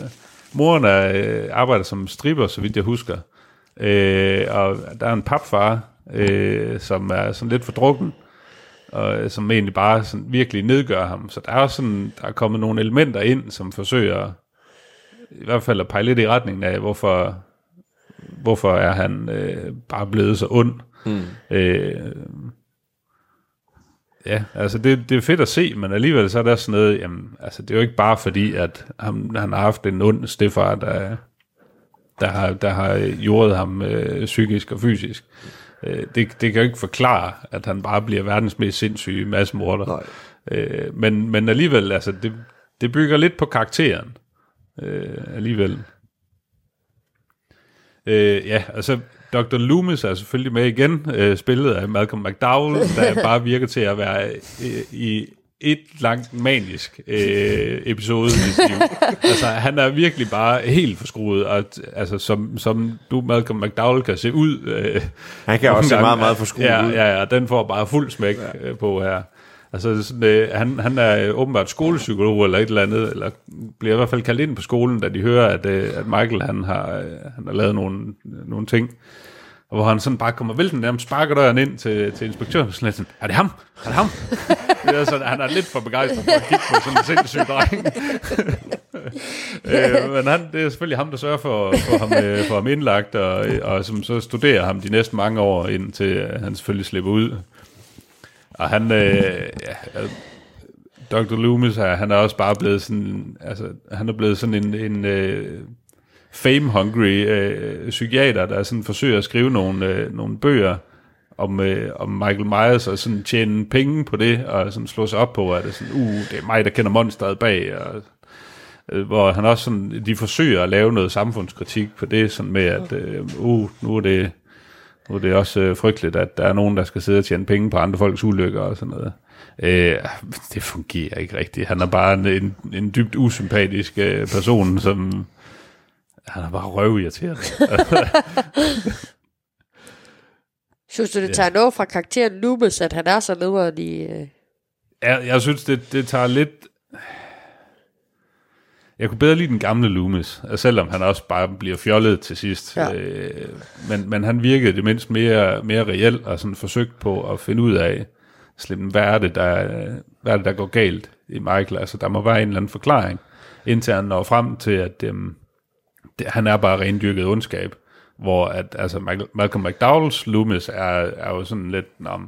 moren er, øh, arbejder som stripper, så vidt jeg husker. Øh, og der er en papfar, øh, som er sådan lidt for drukken, og øh, som egentlig bare sådan virkelig nedgør ham. Så der er også sådan, der er kommet nogle elementer ind, som forsøger i hvert fald at pege lidt i retningen af, hvorfor, hvorfor er han øh, bare blevet så ond. Mm. Øh, ja, altså det, det er fedt at se, men alligevel så er der sådan noget, jamen, altså det er jo ikke bare fordi, at han, han har haft en ond stefar, der, der har, der har jordet ham øh, psykisk og fysisk. Øh, det, det kan jo ikke forklare, at han bare bliver verdens mest sindssyge massemorder. Nej. Øh, men, men alligevel, altså, det, det bygger lidt på karakteren. Øh, alligevel. Øh, ja, altså, Dr. Loomis er selvfølgelig med igen, øh, spillet af Malcolm McDowell, der bare virker til at være øh, i et langt manisk øh, episode i sit liv. altså, han er virkelig bare helt forskruet, og, altså, som, som du, Malcolm McDowell, kan se ud. Øh, Han kan også se nogle meget, gange. meget forskruet ja, ud. Ja, ja, den får bare fuld smæk ja. øh, på her. Altså, sådan, øh, han, han er øh, åbenbart skolepsykolog eller et eller andet, eller bliver i hvert fald kaldt ind på skolen, da de hører, at, øh, at Michael han har, øh, han har lavet nogle, nogle ting. Og hvor han sådan bare kommer vælten nærmest sparker døren ind til, til inspektøren, og sådan lidt sådan, er det ham? Er det ham? det er sådan, han er lidt for begejstret for at kigge på sådan en sindssyg dreng. øh, men han, det er selvfølgelig ham, der sørger for, for, ham, øh, for ham indlagt, og, og som så studerer ham de næste mange år, indtil han selvfølgelig slipper ud. Og han, øh, ja, Dr. Loomis han er også bare blevet sådan, altså, han er blevet sådan en, en øh, fame-hungry øh, psykiater, der sådan forsøger at skrive nogle, øh, nogle bøger om, øh, om Michael Myers, og sådan tjene penge på det, og sådan slå sig op på, at det er sådan, uh, det er mig, der kender monsteret bag, og øh, hvor han også sådan, de forsøger at lave noget samfundskritik på det, sådan med, at øh, uh, nu er det nu er det også øh, frygteligt, at der er nogen, der skal sidde og tjene penge på andre folks ulykker og sådan noget. Øh, det fungerer ikke rigtigt. Han er bare en, en, en dybt usympatisk øh, person, som han er bare røvirriterende. Synes du, det tager noget fra karakteren Loomis, at han er så nederen i... Øh... jeg, jeg synes, det, det tager lidt... Jeg kunne bedre lide den gamle Loomis, selvom han også bare bliver fjollet til sidst. Ja. Øh, men, men han virkede det mindst mere, mere reelt og sådan forsøgt på at finde ud af, slet, hvad, er det, der, hvad er det, der går galt i Michael. Altså, der må være en eller anden forklaring, indtil han når frem til, at øhm, det, han er bare rendyrket ondskab. Hvor at, altså, Michael, Malcolm McDowell's Loomis er, er jo sådan lidt, nå,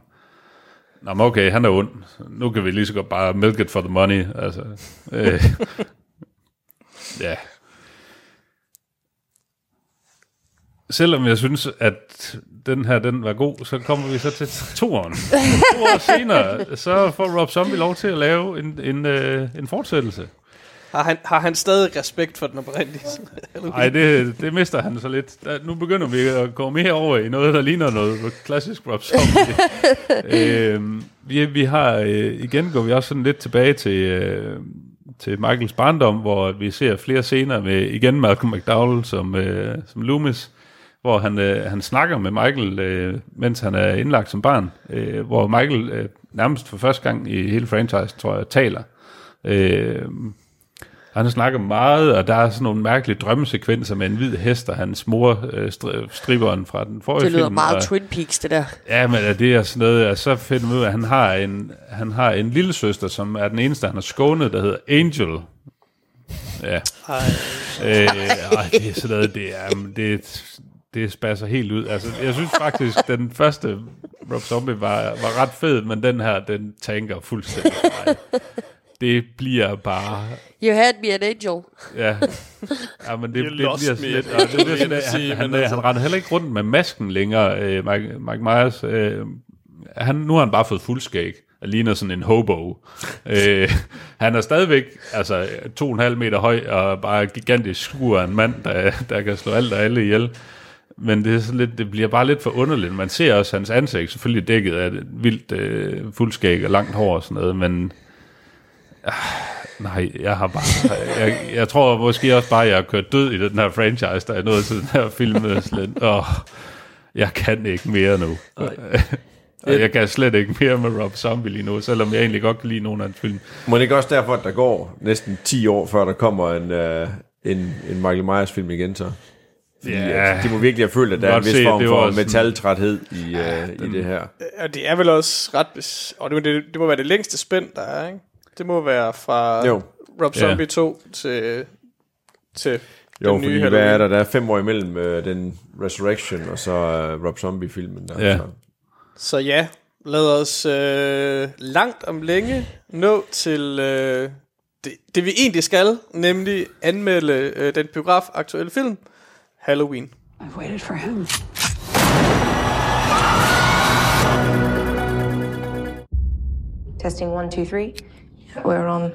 nå, okay, han er ond. Nu kan vi lige så godt bare milk it for the money. Altså, øh, ja. Selvom jeg synes, at den her den var god, så kommer vi så til toeren. to år senere, så får Rob Zombie lov til at lave en, en, øh, en fortsættelse. Har han, har han stadig respekt for den oprindelige? Nej, det, det mister han så lidt. Der, nu begynder vi at gå mere over i noget, der ligner noget klassisk Rob Zombie. øh, vi, vi har, øh, igen går vi også sådan lidt tilbage til, øh, til Michaels barndom, hvor vi ser flere scener med igen Malcolm McDowell som, øh, som Loomis, hvor han, øh, han snakker med Michael, øh, mens han er indlagt som barn, øh, hvor Michael øh, nærmest for første gang i hele franchise, tror jeg, taler. Øh, han snakker meget, og der er sådan nogle mærkelige drømmesekvenser med en hvid hest, og hans mor, øh, stri- striberen fra den forrige Det lyder film. meget og, Twin Peaks, det der. Ja, men det er sådan noget, og så finder man ud af, at han har en, han har en lille søster, som er den eneste, han har skånet, der hedder Angel. Ja. Ej. Øh, ej, det er sådan noget, det er, det, det spasser helt ud. Altså, jeg synes faktisk, den første Rob Zombie var, var ret fed, men den her, den tanker fuldstændig mig. Det bliver bare You had me an angel. Ja, ja men det, det bliver sådan lidt... Og det, det, det, vil det, sige, han, han, han, han render heller ikke rundt med masken længere, øh, Mike, Mike Myers. Øh, han, nu har han bare fået fuldskæg og ligner sådan en hobo. øh, han er stadigvæk altså, to og en halv meter høj og bare gigantisk skur af en mand, der, der kan slå alt og alle ihjel. Men det, er sådan lidt, det bliver bare lidt for underligt. Man ser også hans ansigt selvfølgelig dækket af et vildt øh, fuldskæg og langt hår og sådan noget, men Nej, jeg har bare... Jeg, jeg tror måske også bare, at jeg har kørt død i den her franchise, der er nået til den her film. Slet. Åh, jeg kan ikke mere nu. Og jeg kan slet ikke mere med Rob Zombie lige nu, selvom jeg egentlig godt kan lide nogle af hans film. Må det ikke også derfor, at der går næsten 10 år, før der kommer en, uh, en, en Michael Myers film igen så? Fordi, Ja. de må virkelig have følt, at der er en vis se, form for metaltræthed i, uh, i det her. Og det er vel også ret... Og det, det, det må være det længste spænd, der er, ikke? Det må være fra Jo. Rob Ja. Zombie 2 til, til Jo, den nye fordi hvad Halloween. er der? Der er fem år imellem uh, den Resurrection og så uh, Rob Zombie-filmen. Der, Ja. Så. Så ja, lad os øh, langt om længe nå til øh, det, det, vi egentlig skal, nemlig anmelde øh, den biograf-aktuelle film, Halloween. I've waited for him. Testing one, two, three. We're on.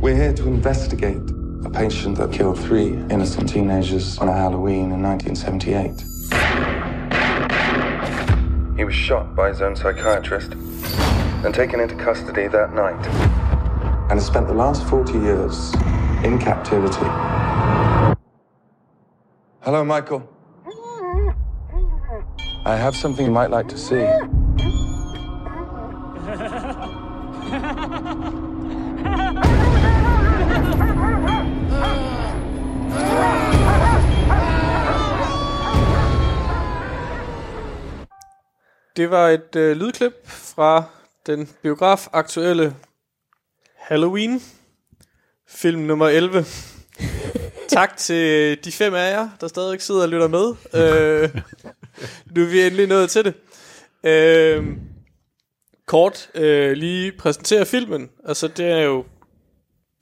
We're here to investigate a patient that killed three innocent teenagers on a Halloween in 1978. He was shot by his own psychiatrist and taken into custody that night. And has spent the last 40 years in captivity. Hello, Michael. I have something you might like to see. Det var et øh, lydklip fra den biograf-aktuelle Halloween, film nummer 11. tak til de fem af jer, der stadig sidder og lytter med. Øh, nu er vi endelig nået til det. Øh, kort øh, lige præsentere filmen. Altså det er jo,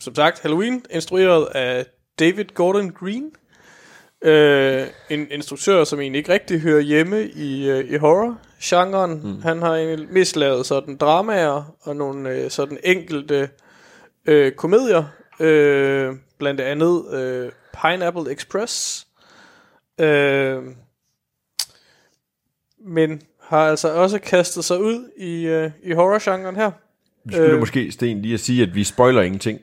som sagt, Halloween, instrueret af David Gordon Green. Øh, en instruktør, som egentlig ikke rigtig hører hjemme i, øh, i horror-genren. Mm. Han har egentlig mest lavet sådan dramaer og nogle øh, sådan enkelte øh, komedier. Øh, blandt andet øh, Pineapple Express. Øh, men har altså også kastet sig ud i, øh, i horror-genren her. Vi skulle Øh. måske, Sten, lige at sige, at vi spoiler ingenting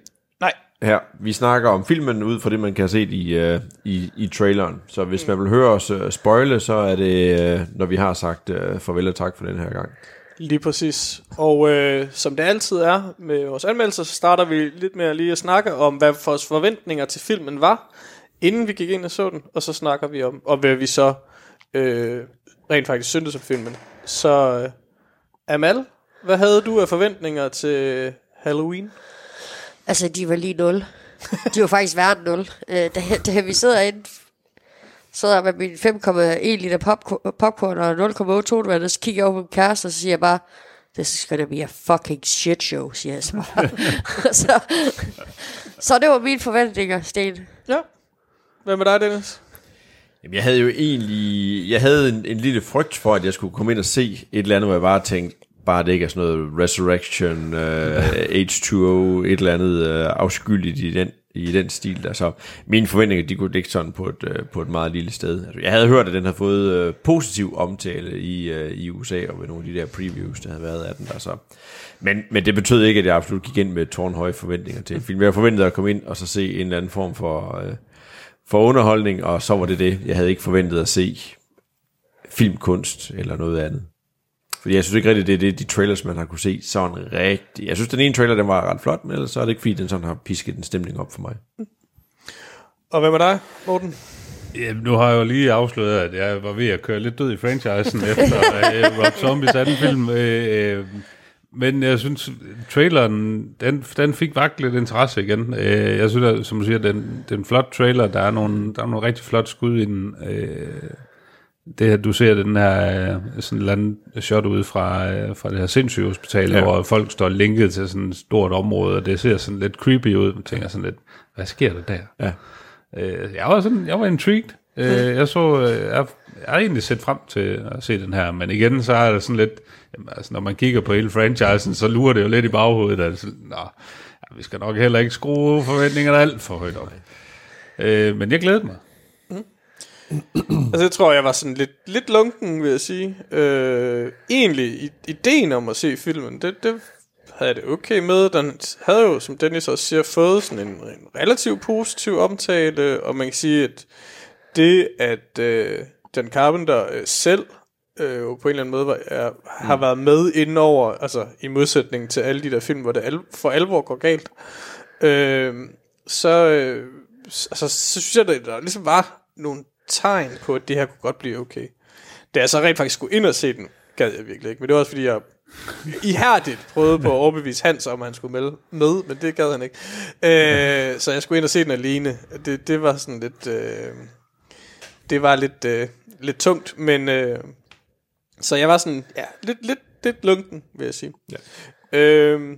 her. Vi snakker om filmen ud fra det, man kan have set i, uh, i, i traileren. Så hvis man vil høre os uh, spoile, så er det, uh, når vi har sagt uh, farvel og tak for den her gang. Lige præcis. Og øh, som det altid er med vores anmeldelser, så starter vi lidt med at lige at snakke om, hvad vores forventninger til filmen var, inden vi gik ind og så den, og så snakker vi om, og hvad vi så øh, rent faktisk syntes om filmen. Så øh, Amal, hvad havde du af forventninger til Halloween? Altså, de var lige 0. De var faktisk værre end 0. Øh, da, da vi sidder inde, sidder med min 5,1 liter popcorn, popcorn og 0,8 tonvand, så kigger jeg over på min kæreste, og så siger jeg bare, this is gonna be a fucking shit show, siger jeg så bare. så, så det var mine forventninger, Sten. Ja. Hvad med dig, Dennis? Jamen, jeg havde jo egentlig, jeg havde en, en lille frygt for, at jeg skulle komme ind og se et eller andet, hvor jeg bare tænkte, bare det ikke er sådan noget Resurrection, uh, H2O, et eller andet uh, afskyldigt i den, i den stil der. Så mine forventninger, de kunne ligge sådan på et, uh, på et meget lille sted. Altså, jeg havde hørt, at den havde fået uh, positiv omtale i, uh, i USA, og ved nogle af de der previews, der havde været af den der. Så. Men, men det betød ikke, at jeg absolut gik ind med tårnhøje forventninger til film. Jeg forventede at komme ind og så se en eller anden form for, uh, for underholdning, og så var det det. Jeg havde ikke forventet at se filmkunst eller noget andet. Fordi jeg synes ikke rigtigt, det er det, de trailers, man har kunne se sådan rigtig. Jeg synes, den ene trailer, den var ret flot, men ellers så er det ikke, fordi den sådan har pisket en stemning op for mig. Og hvad med dig, Morten? Ja, nu har jeg jo lige afsløret, at jeg var ved at køre lidt død i franchisen efter uh, Rob Zombies anden film. Uh, uh, men jeg synes, traileren, den, den fik vagt lidt interesse igen. Uh, jeg synes, at, som du siger, den, den flot trailer, der er nogle, der er nogle rigtig flot skud i den. Uh, det her, du ser den her øh, sådan eller andet shot ud fra, øh, fra det her sindssyge hospital, ja. Hvor folk står linket til sådan et stort område, og det ser sådan lidt creepy ud. Man tænker sådan lidt, hvad sker der der? Ja. Øh, jeg var sådan, jeg var intrigued. Øh, jeg så, øh, jeg, jeg har egentlig set frem til at se den her, men igen, så er det sådan lidt, jamen, altså, når man kigger på hele franchisen, så lurer det jo lidt i baghovedet, at sådan, Nå, ja, vi skal nok heller ikke skrue forventningerne alt for højt op. Øh, men jeg glæder mig. Altså, jeg tror, jeg var sådan lidt, lidt lunken, vil jeg sige. Øh, egentlig, ideen om at se filmen, det, det havde jeg det okay med. Den havde jo, som Dennis også siger, fået sådan en, en relativt positiv omtale, og man kan sige, at det, at øh, Dan Carpenter øh, selv øh, jo på en eller anden måde var, er, har været med indenover, altså i modsætning til alle de der film, hvor det al, for alvor går galt, øh, så, øh, altså, så synes jeg, at der ligesom var nogle tegn på, at det her kunne godt blive okay. Da jeg så rent faktisk skulle ind og se den, gad jeg virkelig ikke. Men det var også fordi, jeg ihærdigt prøvede på at overbevise Hans om, at han skulle melde med, men det gad han ikke. Øh, så jeg skulle ind og se den alene. Det, det var sådan lidt... Øh, det var lidt, øh, lidt tungt, men... Øh, så jeg var sådan, ja, lidt, lidt, lidt lunken, vil jeg sige. Ja. Øh,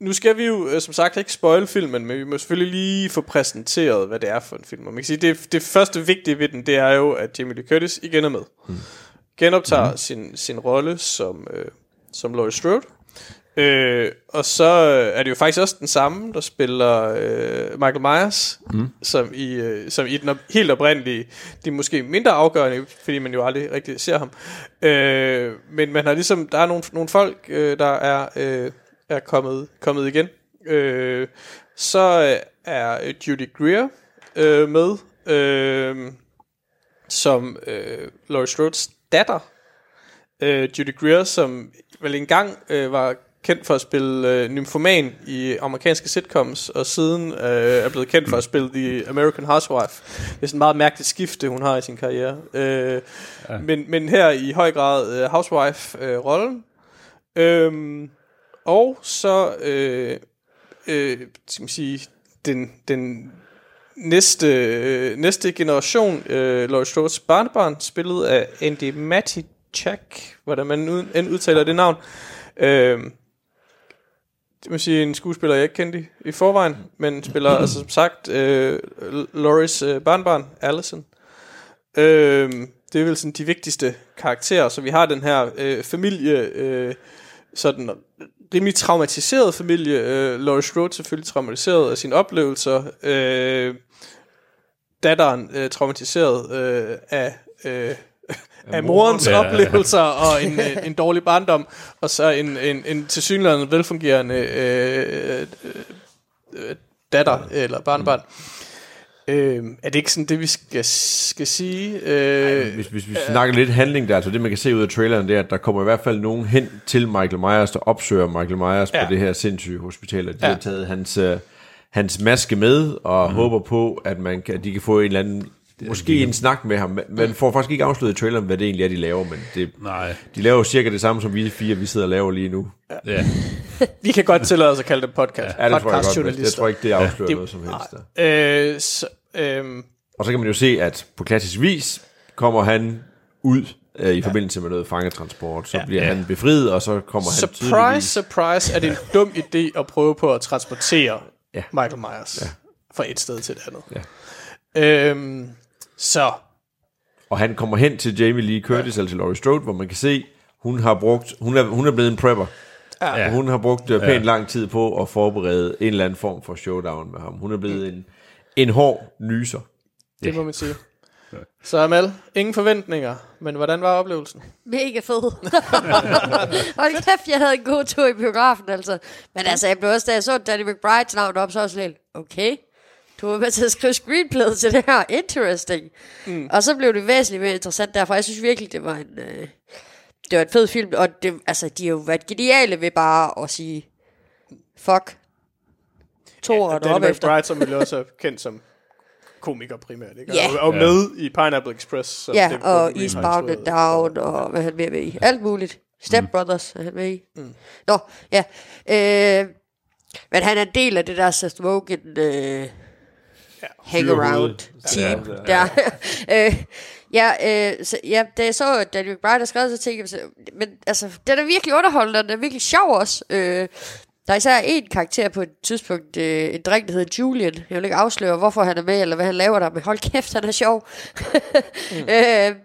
nu skal vi jo øh, som sagt ikke spoil filmen, men vi må selvfølgelig lige få præsenteret, hvad det er for en film. Og man kan sige, det, det første vigtige ved den, det er jo, at Jamie Lee Curtis igen er med. Mm. Genoptager mm. sin, sin rolle som, øh, som Laurie Strode. Øh, og så er det jo faktisk også den samme, der spiller øh, Michael Myers, mm. som, i, øh, som i den op, helt oprindelige, de er måske mindre afgørende, fordi man jo aldrig rigtig ser ham. Øh, men man har ligesom, der er nogle, nogle folk, øh, der er, øh, er kommet, kommet igen. Øh, så øh, er Judy Greer øh, med, øh, som øh, Laurie Strode's datter. Øh, Judy Greer, som vel engang øh, var kendt for at spille øh, nymfoman i amerikanske sitcoms, og siden øh, er blevet kendt for at spille The American Housewife. Det er sådan et meget mærkeligt skifte, hun har i sin karriere. Øh, ja. men, men her i høj grad øh, Housewife-rollen. Øh, øhm, og så, øh, øh, skal man sige, den, den næste, øh, næste generation, øh, Laurie Strode's barnebarn, spillet af Andy Matichak, hvordan man ud, end udtaler det navn. Øh, det må sige en skuespiller, jeg ikke kendte i, i forvejen, men spiller altså som sagt øh, Loris øh, barnbarn, Allison. Øh, det er vel sådan de vigtigste karakterer, så vi har den her øh, familie, øh, sådan rimelig traumatiseret familie. Øh, Laurie Strode selvfølgelig traumatiseret af sine oplevelser. Øh, datteren øh, traumatiseret øh, af... Øh, af morens ja. oplevelser og en, en, en dårlig barndom, og så en, en, en tilsyneladende velfungerende øh, øh, øh, datter eller barnbarn. Mm. Øh, er det ikke sådan det, vi skal, skal sige? Øh, Ej, hvis, hvis vi øh, snakker lidt handling der, altså det man kan se ud af traileren, det er, at der kommer i hvert fald nogen hen til Michael Myers, der opsøger Michael Myers ja. på det her sindssyge hospital, og de ja. har taget hans, øh, hans maske med, og mm. håber på, at man kan, de kan få en eller anden Måske en snak med ham. Man får faktisk ikke afsløret i traileren, hvad det egentlig er, de laver, men det, Nej. de laver cirka det samme, som vi fire, vi sidder og laver lige nu. Ja. ja. vi kan godt tillade os at kalde det podcast. Ja, det tror jeg godt. Jeg tror ikke, det afslører ja. noget som helst. Der. Øh, så, øh, og så kan man jo se, at på klassisk vis kommer han ud øh, i ja. forbindelse med noget fangetransport. Så ja. bliver ja. han befriet, og så kommer surprise, han tydeligvis... Surprise, surprise, er det en dum idé at prøve på at transportere ja. Michael Myers ja. fra et sted til et andet. Ja. Øhm, så. Og han kommer hen til Jamie Lee Curtis, ja. til Laurie Strode, hvor man kan se, hun har brugt, hun er, hun er blevet en prepper. Ja. Hun har brugt uh, pænt ja. lang tid på at forberede en eller anden form for showdown med ham. Hun er blevet mm. en, en hård nyser. Det må man sige. Så Amal, ingen forventninger, men hvordan var oplevelsen? Mega fed. Hold kæft, jeg havde en god tur i biografen, altså. Men altså, jeg blev også, da jeg så Danny McBride's navn op, så også lidt, okay, du var med til at skrive screenplay til det her. Interesting. Mm. Og så blev det væsentligt mere interessant derfor. Jeg synes virkelig, det var en, øh, det var en fed film. Og det, altså, de har jo været geniale ved bare at sige, fuck, to ja, og Danny efter. McBride, som ville også er kendt som komiker primært, ikke? Ja. Og, og med ja. i Pineapple Express. Så ja, det, og Eastbound and Down, og hvad han med i. Alt muligt. Step mm. Brothers er han med i. Mm. Nå, ja. Øh, men han er en del af det der Seth Rogen... Øh, ja, hang around team. Ja, ja. ja. øh, ja, øh, så, ja, da jeg så Daniel McBride har skrevet, så tænkte jeg, men altså, den er virkelig underholdende, og den er virkelig sjov også. Øh, der er især en karakter på et tidspunkt, øh, en dreng, der hedder Julian. Jeg vil ikke afsløre, hvorfor han er med, eller hvad han laver der, men hold kæft, han er sjov. mm. øh,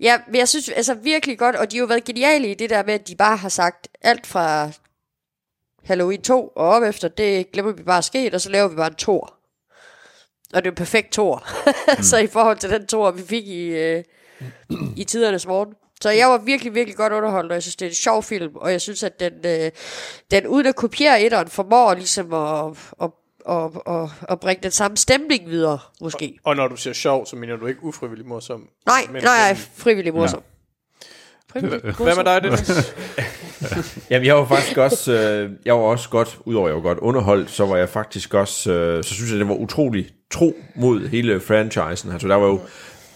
ja, men jeg synes altså virkelig godt, og de har jo været geniale i det der med, at de bare har sagt alt fra Halloween 2 og op efter, det glemmer vi bare sket, og så laver vi bare en tor. Og det er jo perfekt tor. mm. så i forhold til den tor, vi fik i, øh, i tidernes morgen. Så jeg var virkelig, virkelig godt underholdt, og jeg synes, det er en sjov film, og jeg synes, at den, øh, den uden at kopiere etteren, formår ligesom at, at, at, at, at bringe den samme stemning videre, måske. Og, og når du siger sjov, så mener du ikke ufrivillig morsom? Nej, men, nej, men, frivillig morsom. Ja. Hvad med dig, Dennis? Jamen, jeg var faktisk også, øh, jeg var også godt, udover jeg var godt underholdt, så var jeg faktisk også, øh, så synes jeg, det var utrolig tro mod hele franchisen. Altså, der var jo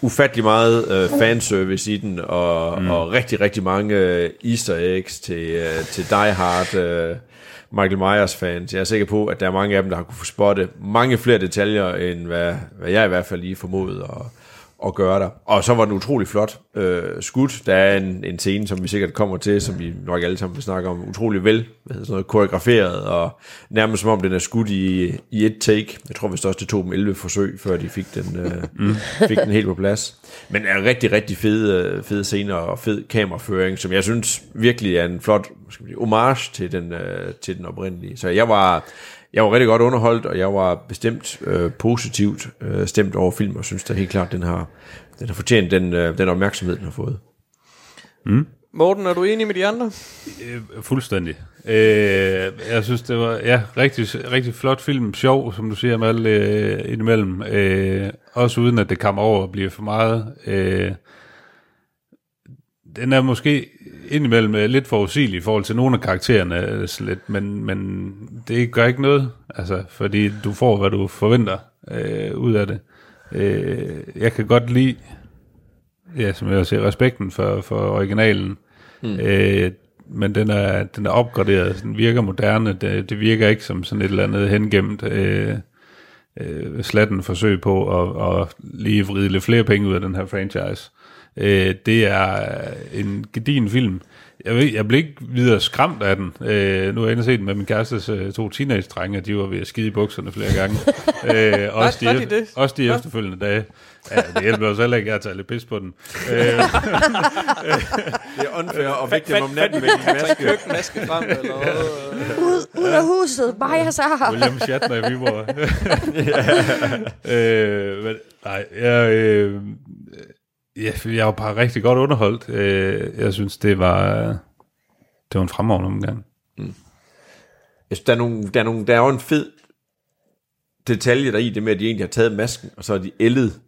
ufattelig meget øh, fanservice i den, og, mm. og rigtig, rigtig mange øh, easter eggs til, øh, til Die Hard, øh, Michael Myers fans. Jeg er sikker på, at der er mange af dem, der har kunne få spotte mange flere detaljer, end hvad, hvad jeg i hvert fald lige formodede. Og, at gøre der. Og så var den utrolig flot øh, skudt. Der er en, en scene, som vi sikkert kommer til, som vi nok alle sammen vil snakke om, utrolig vel sådan noget, koreograferet, og nærmest som om den er skudt i, i et take. Jeg tror vist også, det tog dem 11 forsøg, før de fik den, øh, mm. fik den helt på plads. Men er rigtig, rigtig fede, fede scener og fed kameraføring, som jeg synes virkelig er en flot skal sige, homage til den, øh, til den oprindelige. Så jeg var, jeg var rigtig godt underholdt, og jeg var bestemt øh, positivt øh, stemt over film, og synes da helt klart, den har, den har fortjent den, øh, den opmærksomhed, den har fået. Mm. Morten, er du enig med de andre? Øh, fuldstændig. Øh, jeg synes, det var ja, rigtig, rigtig flot film. Sjov, som du siger, med alle øh, indimellem. Øh, også uden, at det kommer over og bliver for meget. Øh, den er måske indimellem er lidt forudsigelig i forhold til nogle af karaktererne, øh, lidt, men, men det gør ikke noget, altså, fordi du får, hvad du forventer øh, ud af det. Øh, jeg kan godt lide, ja, som jeg siger, respekten for, for originalen, mm. øh, men den er, den er opgraderet, den virker moderne, det, det virker ikke som sådan et eller andet hengemt øh, øh, slatten forsøg på at, at lige vride lidt flere penge ud af den her franchise. Øh, det er en gedin film. Jeg, ved, jeg blev ikke videre skræmt af den. Øh, nu har jeg endelig set den med min kærestes øh, to teenage-drenge, de var ved at skide i bukserne flere gange. øh, også, de, de det? også de efterfølgende dage. Ja, det hjælper os heller ikke, at jeg tager lidt pis på den. Øh, Det er unfair vække dem om natten med din maske. køkkenmaske frem, eller? Ud, ud af huset, Maja så. William Shatner i Viborg. øh, men, nej, jeg, øh, jeg, jeg var bare rigtig godt underholdt. Øh, jeg synes, det var, det var en fremragende omgang. Jeg synes, der er, nogle, der, er nogle, der er jo en fed detalje der i det med, at de egentlig har taget masken, og så har de ældet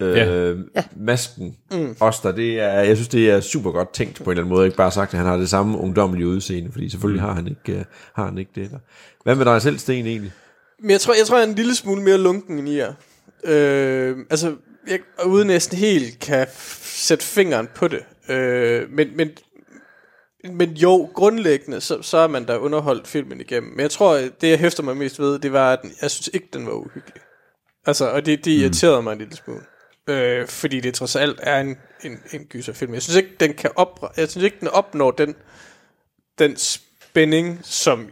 øh, Ja. ja. masken mm. også der. Det er, jeg synes, det er super godt tænkt på en eller anden måde. Ikke bare sagt, at han har det samme ungdommelige udseende, fordi selvfølgelig mm. har, han ikke, uh, har han ikke det. Der. Hvad med dig selv, Sten, egentlig? Men jeg tror, jeg tror, jeg er en lille smule mere lunken end I er. Øh, altså, jeg uden næsten helt kan f- sætte fingeren på det. Øh, men, men, men jo, grundlæggende, så, så er man da underholdt filmen igennem. Men jeg tror, det jeg hæfter mig mest ved, det var, at den- jeg synes ikke, den var uhyggelig. Altså, og det, det irriterede mig en lille smule. Øh, fordi det trods alt er en, en, en gyserfilm. Jeg synes ikke, den kan op, jeg synes ikke, den opnår den, den spænding, som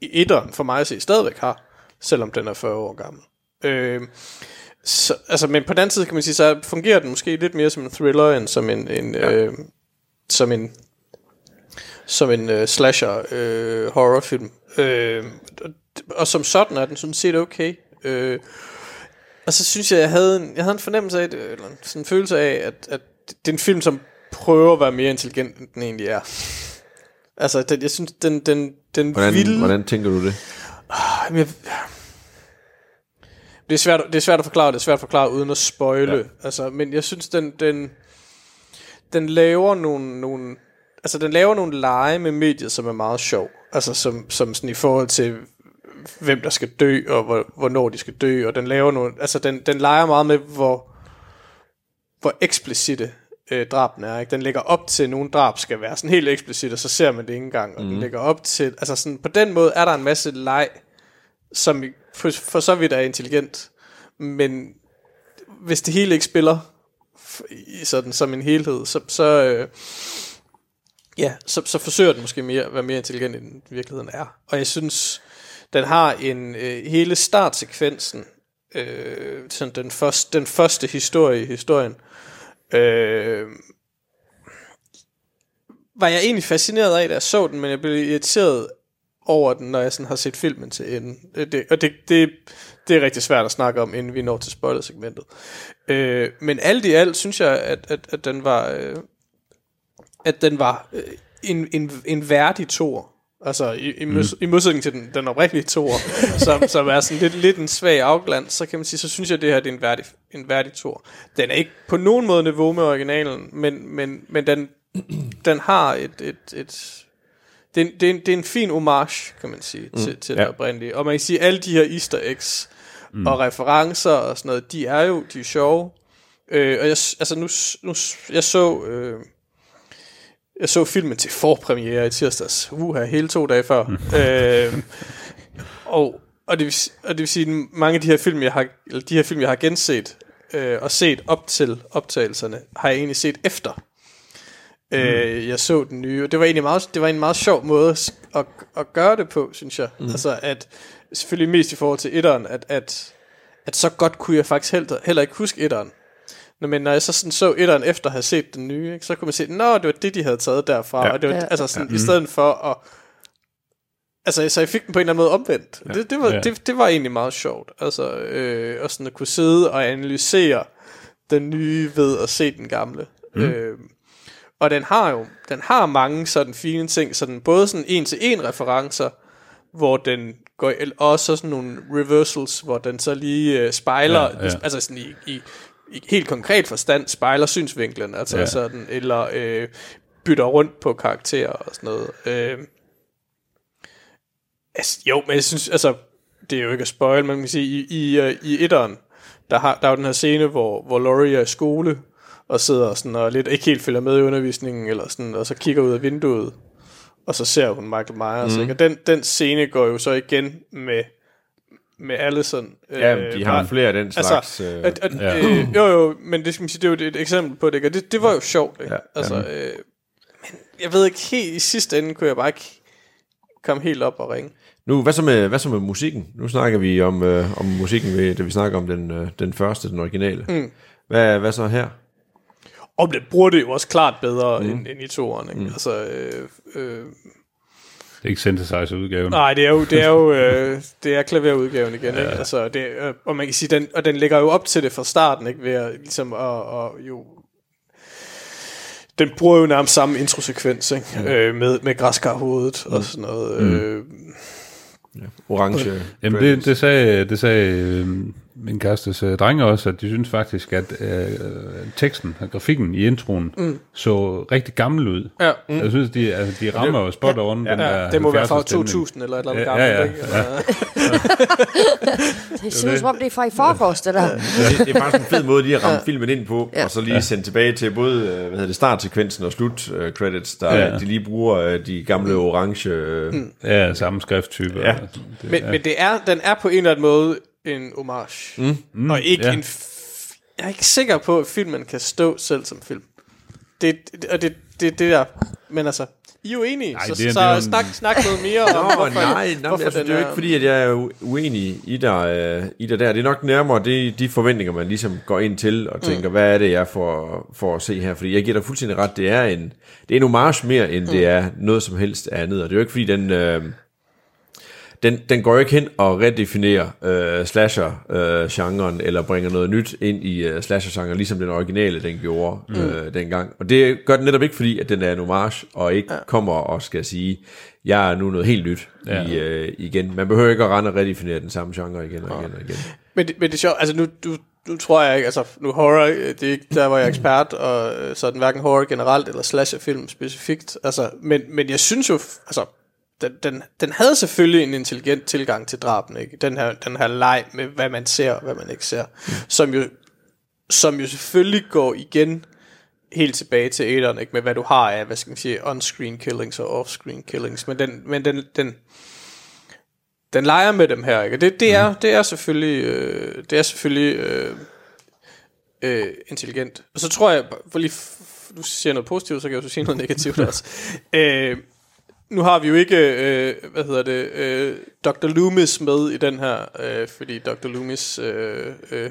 i etteren for mig at se stadigvæk har, selvom den er 40 år gammel. Øh, så, altså, men på den anden side kan man sige, så fungerer den måske lidt mere som en thriller, end som en, en ja. øh, som en som en øh, slasher øh, horrorfilm. Øh, og, og som sådan er den sådan set okay. Øh, og så synes jeg, jeg havde en, jeg havde en fornemmelse af, det, eller sådan en følelse af, at, at det er en film, som prøver at være mere intelligent, end den egentlig er. Altså, den, jeg synes, den, den, den Hvordan, vil... hvordan tænker du det? Jamen, jeg, det, er svært, det er svært at forklare, det er svært at forklare uden at spoile. Ja. Altså, men jeg synes, den, den, den laver nogle, nogle, altså den laver nogle lege med mediet, som er meget sjov. Altså som, som sådan i forhold til, hvem der skal dø, og hvor, hvornår de skal dø, og den laver nogle, altså den, den leger meget med, hvor, hvor eksplicite øh, drabene er. Ikke? Den lægger op til, at nogle drab skal være sådan helt eksplicit, og så ser man det ikke engang. Og mm. den lægger op til, altså sådan, på den måde er der en masse leg, som for, for så vidt er intelligent, men hvis det hele ikke spiller i sådan som en helhed, så, så, øh, ja, så, så forsøger den måske mere at være mere intelligent, end den virkeligheden er. Og jeg synes, den har en øh, hele startsekvensen, øh, sådan den, første, den første historie i historien, øh, var jeg egentlig fascineret af, da jeg så den, men jeg blev irriteret over den, når jeg sådan har set filmen til enden. Øh, Det, og det, det, det er rigtig svært at snakke om, inden vi når til spoilersegmentet. Øh, men alt i alt synes jeg, at, at, at den var, øh, at den var øh, en, en, en værdig tor. Altså i, i, mods, i modsætning til den, den oprindelige tor, som, som er sådan lidt, lidt en svag afglans, så kan man sige, så synes jeg, at det her det er en værdig, en værdig tor. Den er ikke på nogen måde niveau med originalen, men, men, men den, den har et, et, et det, er en, det, er en, det er en fin homage, kan man sige, til, til ja. Det oprindelige. Og man kan sige, alle de her easter eggs mm. og referencer og sådan noget, de er jo de er sjove. Øh, og jeg, altså nu, nu, jeg så... Øh, jeg så filmen til forpremiere i tirsdags. Uha, hele to dage før. øh, og, og, det vil, og det vil sige, at mange af de her film, jeg har, eller de her film, jeg har genset, øh, og set op til optagelserne, har jeg egentlig set efter. Mm. Øh, jeg så den nye, og det var egentlig meget, det var en meget sjov måde at, at, gøre det på, synes jeg. Mm. Altså at, selvfølgelig mest i forhold til etteren, at, at, at så godt kunne jeg faktisk heller, heller ikke huske etteren. Nå, men når jeg så sådan så etteren efter at have set den nye, ikke, så kunne man se, nå, det var det, de havde taget derfra. Ja. Og det var, Ja. altså sådan, ja. i stedet for at... Altså, så jeg fik den på en eller anden måde omvendt. Ja. Det, det, var, ja. det, det var egentlig meget sjovt. Altså, øh, og sådan at kunne sidde og analysere den nye ved at se den gamle. Mm. Øh, og den har jo, den har mange sådan fine ting, sådan både sådan en til en referencer, hvor den går, og også sådan nogle reversals, hvor den så lige øh, spejler, Ja, ja, altså sådan i, i, i helt konkret forstand spejler synsvinklen, altså Ja. ja. sådan, eller øh, bytter rundt på karakterer og sådan noget. Øh, altså, jo, men jeg synes, altså, det er jo ikke at spoil, men man kan sige, i, i, øh, i etteren, der, har, der er jo den her scene, hvor, hvor Laurie er i skole, og sidder sådan og lidt ikke helt følger med i undervisningen, eller sådan, og så kigger ud af vinduet, og så ser hun Michael Myers. Mm. Ikke? Og den, den scene går jo så igen med, med Allison. Ja, øh, de har bare- flere af den slags... Altså, øh, at, at, øh, jo jo, men det skal man sige, det er jo et, eksempel på det, ikke? og det, det var jo sjovt. Ikke? Ja, Ja, altså, øh, men jeg ved ikke, helt i sidste ende kunne jeg bare ikke komme helt op og ringe. Nu, hvad så med, hvad så med musikken? Nu snakker vi om, øh, om musikken, ved, da vi snakker om den, øh, den første, den originale. Mm. Hvad, hvad så her? Og det bruger det jo også klart bedre mm. end, end i toeren. Ikke? Mm. Altså, øh, øh, Det er ikke synthesizer-udgaven. nej, det er jo, det er jo øh, det er klaverudgaven igen. Ikke? Altså, det, øh, og man kan sige, den, og den ligger jo op til det fra starten, ikke? ved at, ligesom, at, og jo den bruger jo nærmest samme introsekvens, ikke? Mm. Øh, med, med græskarhovedet mm. og sådan noget. Mm. Øh, Orange. Jamen det, det sagde, det sagde øh, min kærestes øh, drenge også, at de synes faktisk, at øh, teksten og grafikken i introen mm. så rigtig gammel ud. ja. Mm. Jeg synes, de, altså, de rammer jo spot on den Ja, der det må være fra 70'er stemning. 2000 eller et eller andet Ja, gammelt. ja, ja, ikke? ja. Det ser ud som om, det er fra i forgårs, det der. det, det er faktisk en fed måde lige at ramme filmen ind på, Ja. og så lige sende tilbage til både øh, hvad hedder det, startsekvensen og slut øh, credits, der Ja. ja. de lige bruger øh, de gamle orange... Øh, Mm. Ja, samme skrifttype. Ja. Det, Men, men det er, den er på en eller anden måde en homage. Mm. Mm, og ikke ja. en... Jeg er ikke sikker på, at filmen kan stå selv som film. Det, det, og det, det, det der... Men altså, I er jo enige, så, det er- så det er en- snak, snak noget mere om, Nå, hvorfor, nej, nej hvorfor altså, det er jo ikke fordi, at jeg er uenig i dig, øh, i dig der. Det er nok nærmere det, de forventninger, man ligesom går ind til og tænker, mm. hvad er det, jeg får, får at se her? Fordi jeg giver dig fuldstændig ret, det er en, det er en homage mere, end mm. det er noget som helst andet. Og det er jo ikke fordi, den... Øh, den, den går jo ikke hen og redefinerer øh, slasher-genren, eller bringer noget nyt ind i øh, slasher-genren, ligesom den originale, den gjorde mm. øh, dengang. Og det gør den netop ikke, fordi at den er en homage, og ikke ja. kommer og skal sige, jeg er nu noget helt nyt Ja. ja. i, øh, igen. Man behøver ikke at rende og redefinere den samme genre igen og igen og igen. Men, det- men det er sjovt, altså nu, du, nu tror jeg ikke, altså nu horror, øh, det er ikke der, hvor jeg er ekspert, og øh, så er den hverken horror generelt, eller slasherfilm specifikt, altså, men, men jeg synes jo, altså, den, den, den havde selvfølgelig en intelligent tilgang til draben, ikke? Den her, den her leg med, hvad man ser, og hvad man ikke ser, som jo, som jo selvfølgelig går igen helt tilbage til æderen, ikke? Med hvad du har af, hvad skal man sige, on-screen killings og off-screen killings, men den, men den, den, den leger med dem her, ikke? Og det, det, er, det er selvfølgelig, øh, det er selvfølgelig øh, øh, intelligent. Og så tror jeg, for lige, du siger noget positivt, så kan jeg jo sige noget negativt også. Øh, nu har vi jo ikke, øh, hvad hedder det, øh, Dr. Loomis med i den her, øh, fordi Dr. Loomis, øh, øh,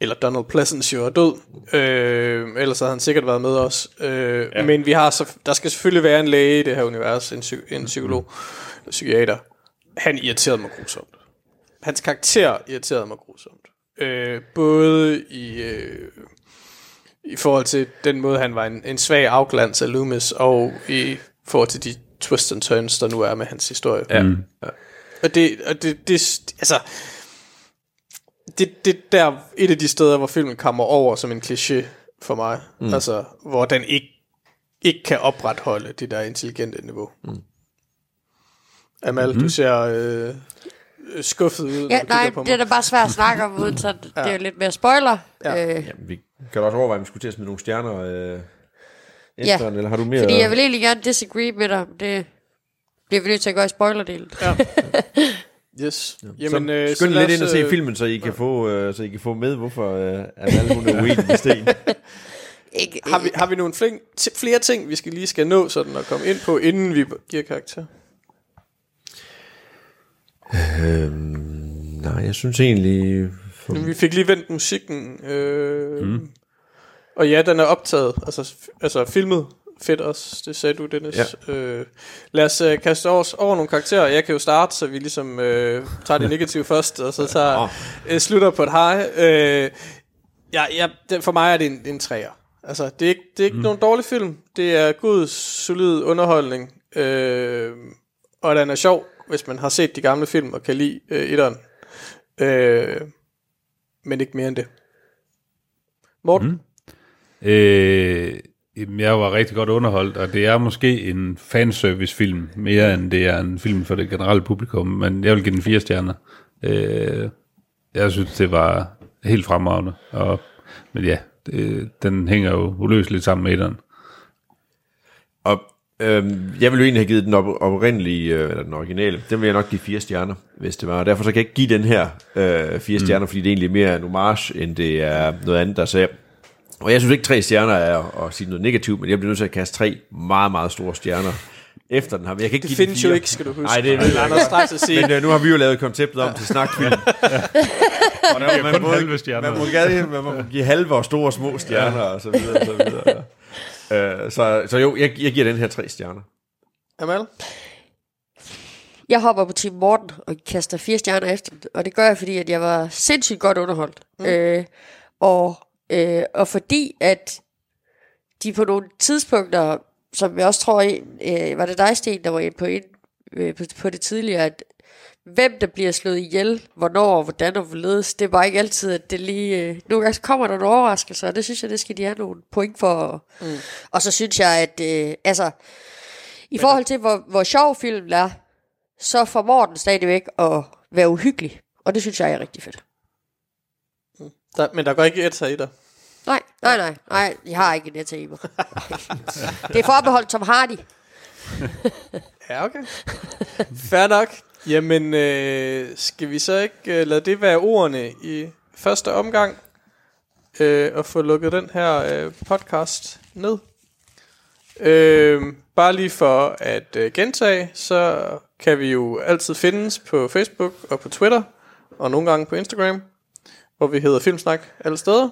eller Donald Pleasance jo er død. Øh, ellers havde han sikkert været med os. Øh, ja. Men vi har så, der skal selvfølgelig være en læge i det her univers, en, psy- en psykolog, en psykiater. Han irriterede mig grusomt. Hans karakter irriterede mig grusomt. Øh, både i, øh, i forhold til den måde, han var en, en svag afglans af Loomis, og i forhold til de twists and turns, der nu er med hans historie. Ja. Mm. Og det, og det, det altså, det, det der et af de steder, hvor filmen kommer over som en kliché for mig. Mm. Altså, hvor den ikke, ikke kan opretholde det der intelligente niveau. Mm. Amal, mm. du ser øh, skuffet ud, Ja, nej, på det er mig. da bare svært at snakke om, uden så det er jo lidt mere spoiler. Ja. Øh, Jamen, vi kan da også overveje, om vi skulle til at smide nogle stjerner øh, Ja, efter, eller har du mere? fordi jeg vil egentlig gerne disagree med dig. Det bliver vi nødt til at gøre i spoilerdelen. Ja. Yes. Jamen, øh, så skynd lad lidt ind og se øh, filmen, så I kan få, øh, så I kan få med, hvorfor øh, Amal hun er uenig med Sten. Ikke, Har vi, har vi nogle flere, flere ting, vi skal lige skal nå sådan at komme ind på, inden vi giver karakter? øhm, nej, jeg synes egentlig... For, Men vi fik lige vendt musikken. Øh, mm. Og ja, den er optaget, altså, altså filmet. Fedt også, det sagde du, Dennis. Ja. Øh, lad os øh, kaste os over nogle karakterer. Jeg kan jo starte, så vi ligesom øh, tager det negative først, og så tager, øh, slutter på et high. Øh, ja, ja, den, for mig er det en, en træer. Altså, det er ikke, det er ikke mm. nogen dårlig film. Det er god, solid underholdning. Øh, og den er sjov, hvis man har set de gamle film og kan lide øh, etteren. Øh, men ikke mere end det. Morten? Mm. Øh, jeg var rigtig godt underholdt, og det er måske en fanservice-film, mere end det er en film for det generelle publikum, men jeg vil give den fire stjerner. Øh, jeg synes, det var helt fremragende, og, men ja, det, den hænger jo uløseligt sammen med etteren. Og øhm, jeg ville jo egentlig have givet den op- oprindelige, øh, eller den originale, den vil jeg nok give fire stjerner, hvis det var. Og derfor så kan jeg ikke give den her øh, fire stjerner, fordi det er egentlig mere en homage, end det er noget andet, der sagde. Og jeg synes ikke, tre stjerner er at sige noget negativt, men jeg bliver nødt til at kaste tre meget, meget store stjerner efter den her. Jeg kan ikke Det give den findes jo ikke, skal du huske. Nej, det er Og Anders straks at sige. Men øh, nu har vi jo lavet konceptet om til snakfilm. og der, man, må, halve stjerner. man, må, gerne, man må give halve og store og små stjerner, og så videre, og så videre. Øh, så, så jo, jeg, jeg giver den her tre stjerner. Amal? Jeg hopper på Team Morten og kaster fire stjerner efter den, og det gør jeg, fordi at jeg var sindssygt godt underholdt. Mm. Øh, og, øh, og fordi at de på nogle tidspunkter, som jeg også tror, øh, var det dig, Sten, der var inde på, ind, øh, på, på det tidligere, at hvem der bliver slået ihjel, hvornår, og hvordan og hvorledes, det er bare ikke altid, at det lige... Øh, nogle gange kommer der nogle overraskelser, og det synes jeg, det skal de have nogle point for. Mm. Og så synes jeg, at øh, altså, i forhold til, hvor, hvor sjov filmen er, så formår den stadigvæk at være uhyggelig. Og det synes jeg er rigtig fedt. Der, men der går ikke et i dig. Nej, nej, nej, nej, jeg har ikke net i mig. det er forbeholdt Tom Hardy. Ja, okay. Fair nok. Jamen, øh, skal vi så ikke øh, lade det være ordene i første omgang, øh, og få lukket den her øh, podcast ned? Øh, bare lige for at øh, gentage, så kan vi jo altid findes på Facebook og på Twitter, og nogle gange på Instagram, hvor vi hedder Filmsnak alle steder.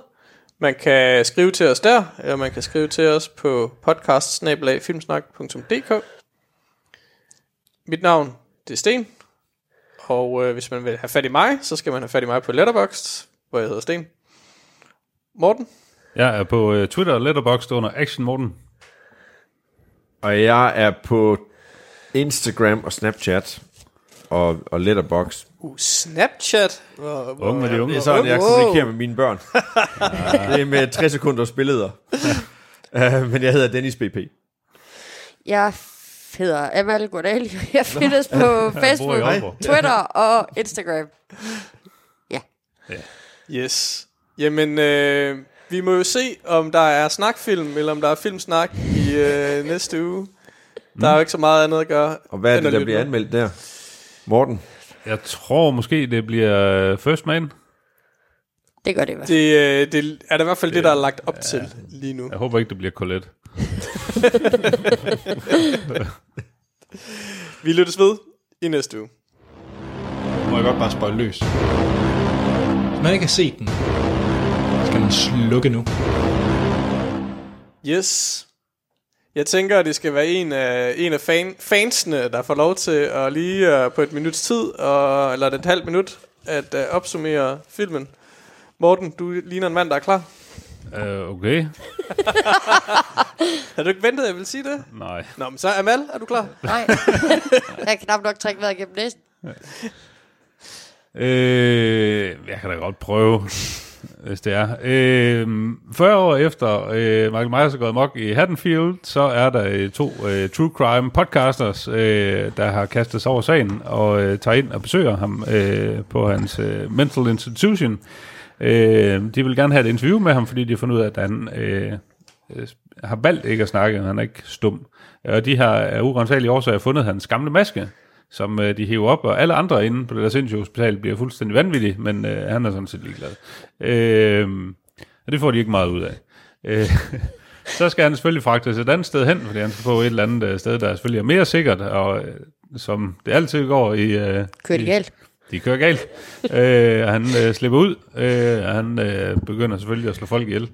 Man kan skrive til os der, eller man kan skrive til os på podcast Mit navn, det er Sten. Og øh, hvis man vil have fat i mig, så skal man have fat i mig på Letterboxd, hvor jeg hedder Sten. Morten? Jeg er på uh, Twitter og Letterboxd under Action Morten. Og jeg er på Instagram og Snapchat og, og Letterboxd. Uh, Snapchat. Hvor, Unge med de unge. Det er sådan, jeg kommunikerer med mine børn. det er med 60 sekunders billeder. uh, men jeg hedder Dennis BP. Jeg hedder Amal Godali. Jeg findes på Facebook. Twitter og Instagram. Yes. Jamen, øh, vi må jo se, om der er snakfilm, eller om der er filmsnak i øh, næste uge. Der er jo ikke så meget andet at gøre. Og hvad er det, der bliver anmeldt der? Morten? Jeg tror måske, det bliver øh, First Man. Det gør det i hvert fald. Det, øh, det er da i hvert fald det, der er lagt op til lige nu. Jeg håber ikke, det bliver Colette. Vi lyttes ved i næste uge. Må jeg godt bare spøjle løs. Hvis man ikke har set den, skal man slukke nu. Yes. Jeg tænker, at det skal være en af, en af fan, fansene, der får lov til at lige uh, på et minuts tid, og, eller et halvt minut, at uh, opsummere filmen. Morten, du ligner en mand, der er klar. Uh, okay. Har du ikke ventet, at jeg vil sige det? Nej. Nå, men så Amal, er du klar? Nej. jeg kan knap nok trække vejret gennem næsen. Øh, jeg kan da godt prøve, hvis det er. Øh, 40 år efter øh, Michael Myers er gået mok i Haddonfield, så er der øh, to øh, true crime podcasters, øh, der har kastet sig over sagen og øh, tager ind og besøger ham øh, på hans øh, mental institution. Øh, de vil gerne have et interview med ham, fordi de har fundet ud af, at han øh, øh, har valgt ikke at snakke, han er ikke stum. Og de har af urensagelige årsager fundet hans gamle maske, som øh, de hiver op, og alle andre inde på det der sindssyge hospital bliver fuldstændig vanvittige, men øh, han er sådan set ligeglad. Øh, og det får de ikke meget ud af. Øh, så skal han selvfølgelig fragtes et andet sted hen, fordi han skal få et eller andet øh, sted, der selvfølgelig er mere sikkert, og øh, som det altid går i... Øh, Kører det galt? de kører galt. øh, han øh, slipper ud, øh, og han øh, begynder selvfølgelig at slå folk ihjel.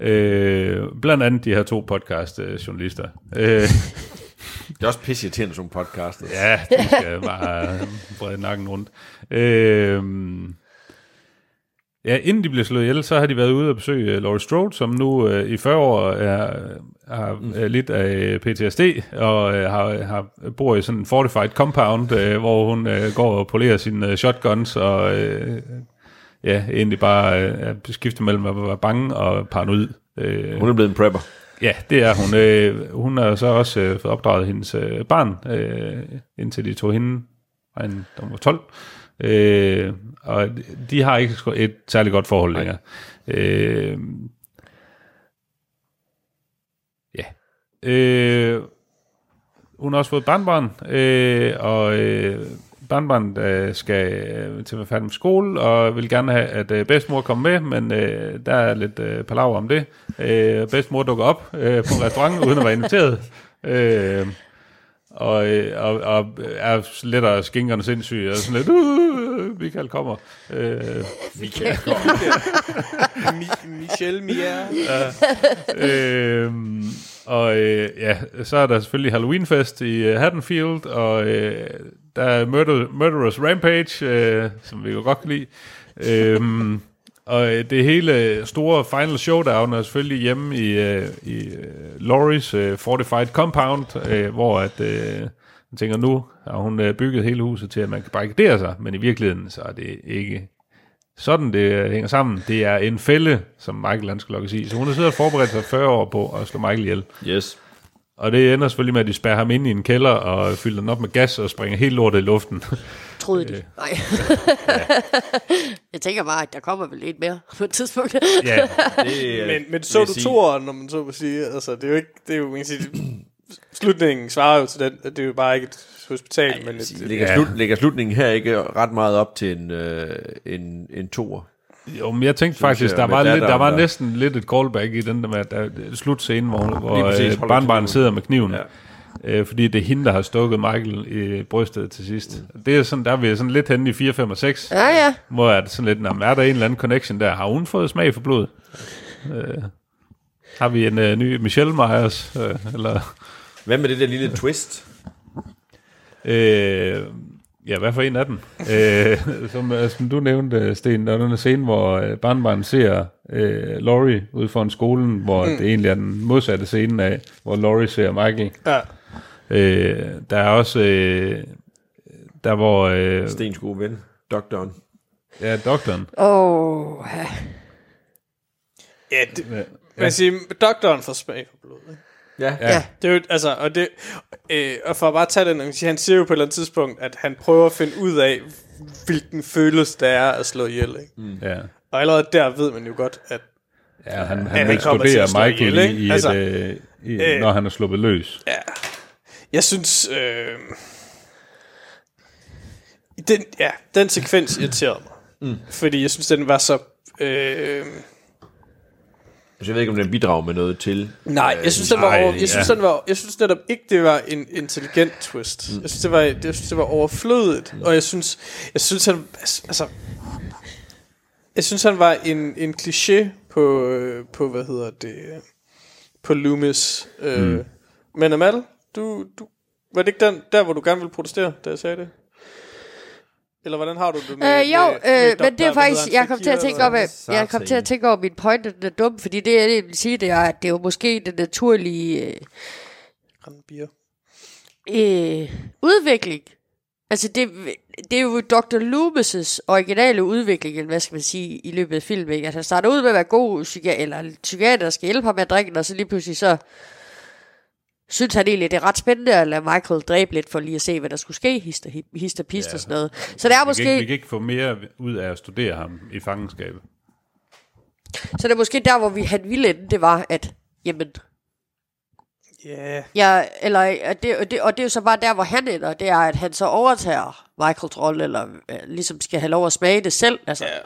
Øh, blandt andet de her to podcast-journalister. Øh, Det er også pisse irriterende, nogle podcaster. ja, de skal bare brede nakken rundt. Øh, ja, inden de blev slået ihjel, så har de været ude og besøge uh, Laurie Strode, som nu uh, i 40 år er, har uh, lidt af PTSD, og uh, har, har, bor i sådan en fortified compound, uh, hvor hun uh, går og polerer sine uh, shotguns, og uh, ja, egentlig bare er skiftet mellem at være bange og paranoid. Uh, Hun er blevet en prepper. Ja, det er hun. Øh, hun har så også øh, fået opdraget hendes øh, barn, øh, indtil de tog hende, og en, hun var 12. Øh, og de har ikke et særligt godt forhold længere. Øh, ja. Øh, hun har også fået barnbarn, øh, og øh, barnbarnet øh, skal øh, til at være færdig med skole, og vil gerne have, at øh, bedstemor kommer med, men øh, der er lidt øh, palaver om det. Øh, bedstemor dukker op øh, på en restaurant, uden at være inviteret. Øh, og, øh, og, og er lidt af skinkerne sindssyg, og sådan lidt, uh, Michael kommer. Øh, Mi- Michelle Mia. øh, og øh, ja, så er der selvfølgelig Halloweenfest i uh, Haddonfield, og øh, der er Murder, Murderous Rampage, øh, som vi jo godt kan lide. Øhm, og øh, det hele store final showdown er selvfølgelig hjemme i, øh, i øh, Laurie's Loris øh, Fortified Compound, øh, hvor at, øh, man tænker nu har hun øh, bygget hele huset til, at man kan barrikadere sig, men i virkeligheden så er det ikke sådan, det øh, hænger sammen. Det er en fælde, som Michael han skal lukkes i. Så hun har siddet og forberedt sig 40 år på at slå Michael ihjel. Yes. Og det ender selvfølgelig med, at de spærrer ham ind i en kælder og fylder den op med gas og springer helt lortet i luften. Troede de. Nej. jeg tænker bare, at der kommer vel lidt mere på et tidspunkt. ja, Det, Men, men så du toeren, når man så må sige, altså det er jo ikke, det er jo, man kan sige, slutningen svarer jo til den, at det er jo bare ikke et hospital, men et, et, Ligger, Ja. slut, ligger slutningen her ikke ret meget op til en, øh, en, en toer? Jo, men jeg tænkte faktisk, jeg, der var, lidt, der var der. næsten lidt et callback i den der med, at der er slutscene, hvor, hvor præcis, øh, kniven. sidder med kniven. Ja. Øh, fordi det er hende, der har stukket Michael i brystet til sidst. Det er sådan, der er vi sådan lidt henne i 4, 5 og 6. ja, ja. Hvor er det sådan lidt, "Nå, men er der en eller anden connection der? Har hun fået smag for blod? Øh, har vi en øh, ny Michelle Myers? Øh, eller, Hvad med det der lille twist? øh, ja, hvad for en af dem? øh, som, øh, som du nævnte, Sten, der er den scene, hvor øh, barnbarnet ser øh, Laurie ude foran skolen, hvor mm. det egentlig er den modsatte scene af, hvor Laurie ser Michael. ja. Øh, der er også... Øh, der hvor... Øh, Stens gode ven, doktoren. ja, doktoren. Åh, oh, ja. ja, det, man kan sige, doktoren får smag for blod, ikke? Ja. Ja. ja. Det er jo, altså, og det, øh, og for at bare tage den, han siger jo på et eller andet tidspunkt, at han prøver at finde ud af, hvilken følelse det er at slå ihjel, ikke? Mm. Ja. Og allerede der ved man jo godt, at Ja, han, han, han slå Michael ihjel, i, ikke? i Altså, et, øh, i, øh, når han er sluppet løs. Jeg synes, øh, den, ja, den sekvens irriterede mig. Mm. Fordi jeg synes, den var så... Øh, Altså, jeg ved ikke, om den bidrager med noget til. nej, jeg synes, den var, over, jeg synes, ja. den var, jeg synes netop ikke, det var en intelligent twist. Mm. Jeg synes, det var, jeg synes, det var overflødigt. Mm. Og jeg synes, jeg synes, han, altså, jeg synes, han var en, en kliché på, øh, på, hvad hedder det, øh, på Loomis. Øh, mm. Men Amal, du, du, var det ikke den, der, hvor du gerne ville protestere, da jeg sagde det? Eller hvordan har du det med, Øh, jo, med, med øh, men det er faktisk, jeg kom til at tænke at, jeg kom til at tænke over min point, den er dum, fordi det jeg vil sige, det er, at det er jo måske den naturlige øh, Randbier. øh, udvikling. Altså, det, det er jo Dr. Loomis' originale udvikling, hvad skal man sige, i løbet af filmen. Ikke? At han starter ud med at være god psykiater, eller psykiater, der skal hjælpe ham med at drikke, og så lige pludselig så synes han egentlig, det er ret spændende at lade Michael dræbe lidt, for lige at se, hvad der skulle ske, hister, hister pist ja. og sådan noget. Så det er Vi kan, ikke, vi måske, kan ikke få mere ud af at studere ham i fangenskabet. så det er måske der, hvor vi, han ville ende, det var, at, jamen, Ja, Ja, eller, at det, og, det, og det er jo så bare der, hvor han ender, det er, at han så overtager Michaels rolle, eller øh, ligesom skal have lov at smage det selv. Altså. ja,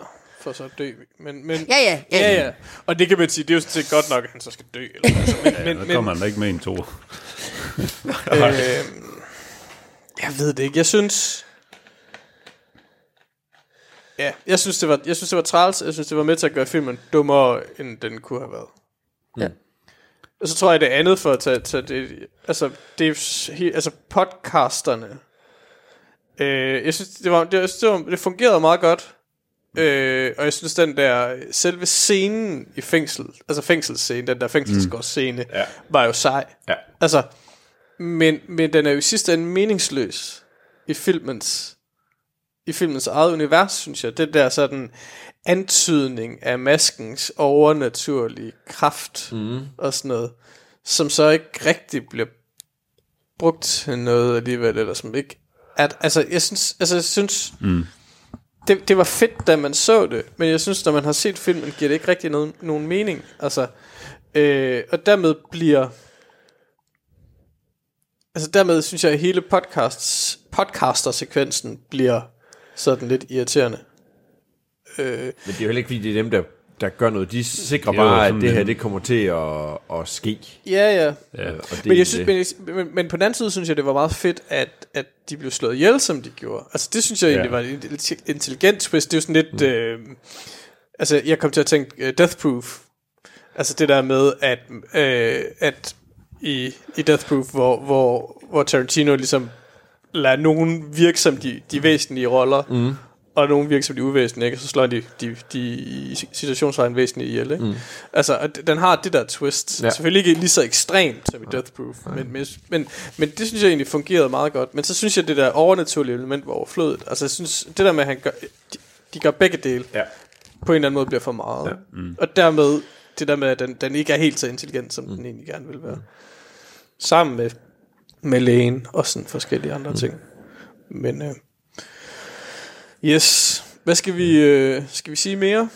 for så at dø. Men, men, Ja, ja, ja. ja, ja. Og det kan man sige, det er jo sådan set godt nok, at han så skal dø. Eller, altså, men, Men, men, der kommer men, han da ikke med en to. øh, jeg ved det ikke. Jeg synes... Ja, jeg synes, det var, jeg synes, det var træls. Jeg synes, det var med til at gøre filmen dummere, end den kunne have været. Ja. Og så tror jeg, det andet for at tage, tage det... Altså, det er altså podcasterne. Øh, jeg synes, det, var, det, det, var, det fungerede meget godt. Øh, og jeg synes, den der selve scenen i fængsel, altså fængselsscenen, den der fængselsgårdsscene, mm. Ja. var jo sej. Ja. Altså, men, men den er jo i sidste ende meningsløs i filmens i filmens eget univers, synes jeg. Det der sådan antydning af maskens overnaturlige kraft mm. og sådan noget, som så ikke rigtig bliver brugt til noget alligevel, eller som ikke... At, altså, jeg synes, altså, jeg synes mm det, det var fedt, da man så det, men jeg synes, når man har set filmen, giver det ikke rigtig noget, nogen mening. Altså, øh, og dermed bliver... Altså dermed synes jeg, at hele podcasts, podcaster-sekvensen bliver sådan lidt irriterende. Øh, Men det er jo heller ikke, fordi det er dem, der, der gør noget. De sikrer Det bare, at det her det kommer til at, at ske. ja, ja. Ja. Og det, Men, jeg synes, det, men, men, men på den anden side synes jeg, det var meget fedt, at, at de blev slået ihjel, som de gjorde. Altså det synes jeg Ja. egentlig var en intelli- intelligent twist. Det er jo sådan lidt... Mm. Øh, altså jeg kom til at tænke uh, Death Proof. Altså det der med, at, øh, at i, i Death Proof, hvor, hvor, hvor Tarantino ligesom lader nogen virke som de, de væsentlige roller, mm. Og nogen virke som de uvæsentlige, ikke? og så slår de, de, de i situationsvejen væsentlige ihjel. Ikke? Mm. Altså, den har det der twist. Ja. Selvfølgelig ikke lige så ekstremt som i Death Proof, men, men, men, men det synes jeg egentlig fungerede meget godt. Men så synes jeg, det der overnaturlige element var overflødet. Altså, jeg synes, det der med, at han gør, de, de gør begge dele, Ja. på en eller anden måde bliver for meget. Ja. Ja. Mm. Og dermed, det der med, at den, den ikke er helt så intelligent, som mm. den egentlig gerne vil være. Sammen med, med lægen og sådan forskellige andre mm. ting. Men, øh, yes. Hvad skal vi, øh, skal vi sige mere?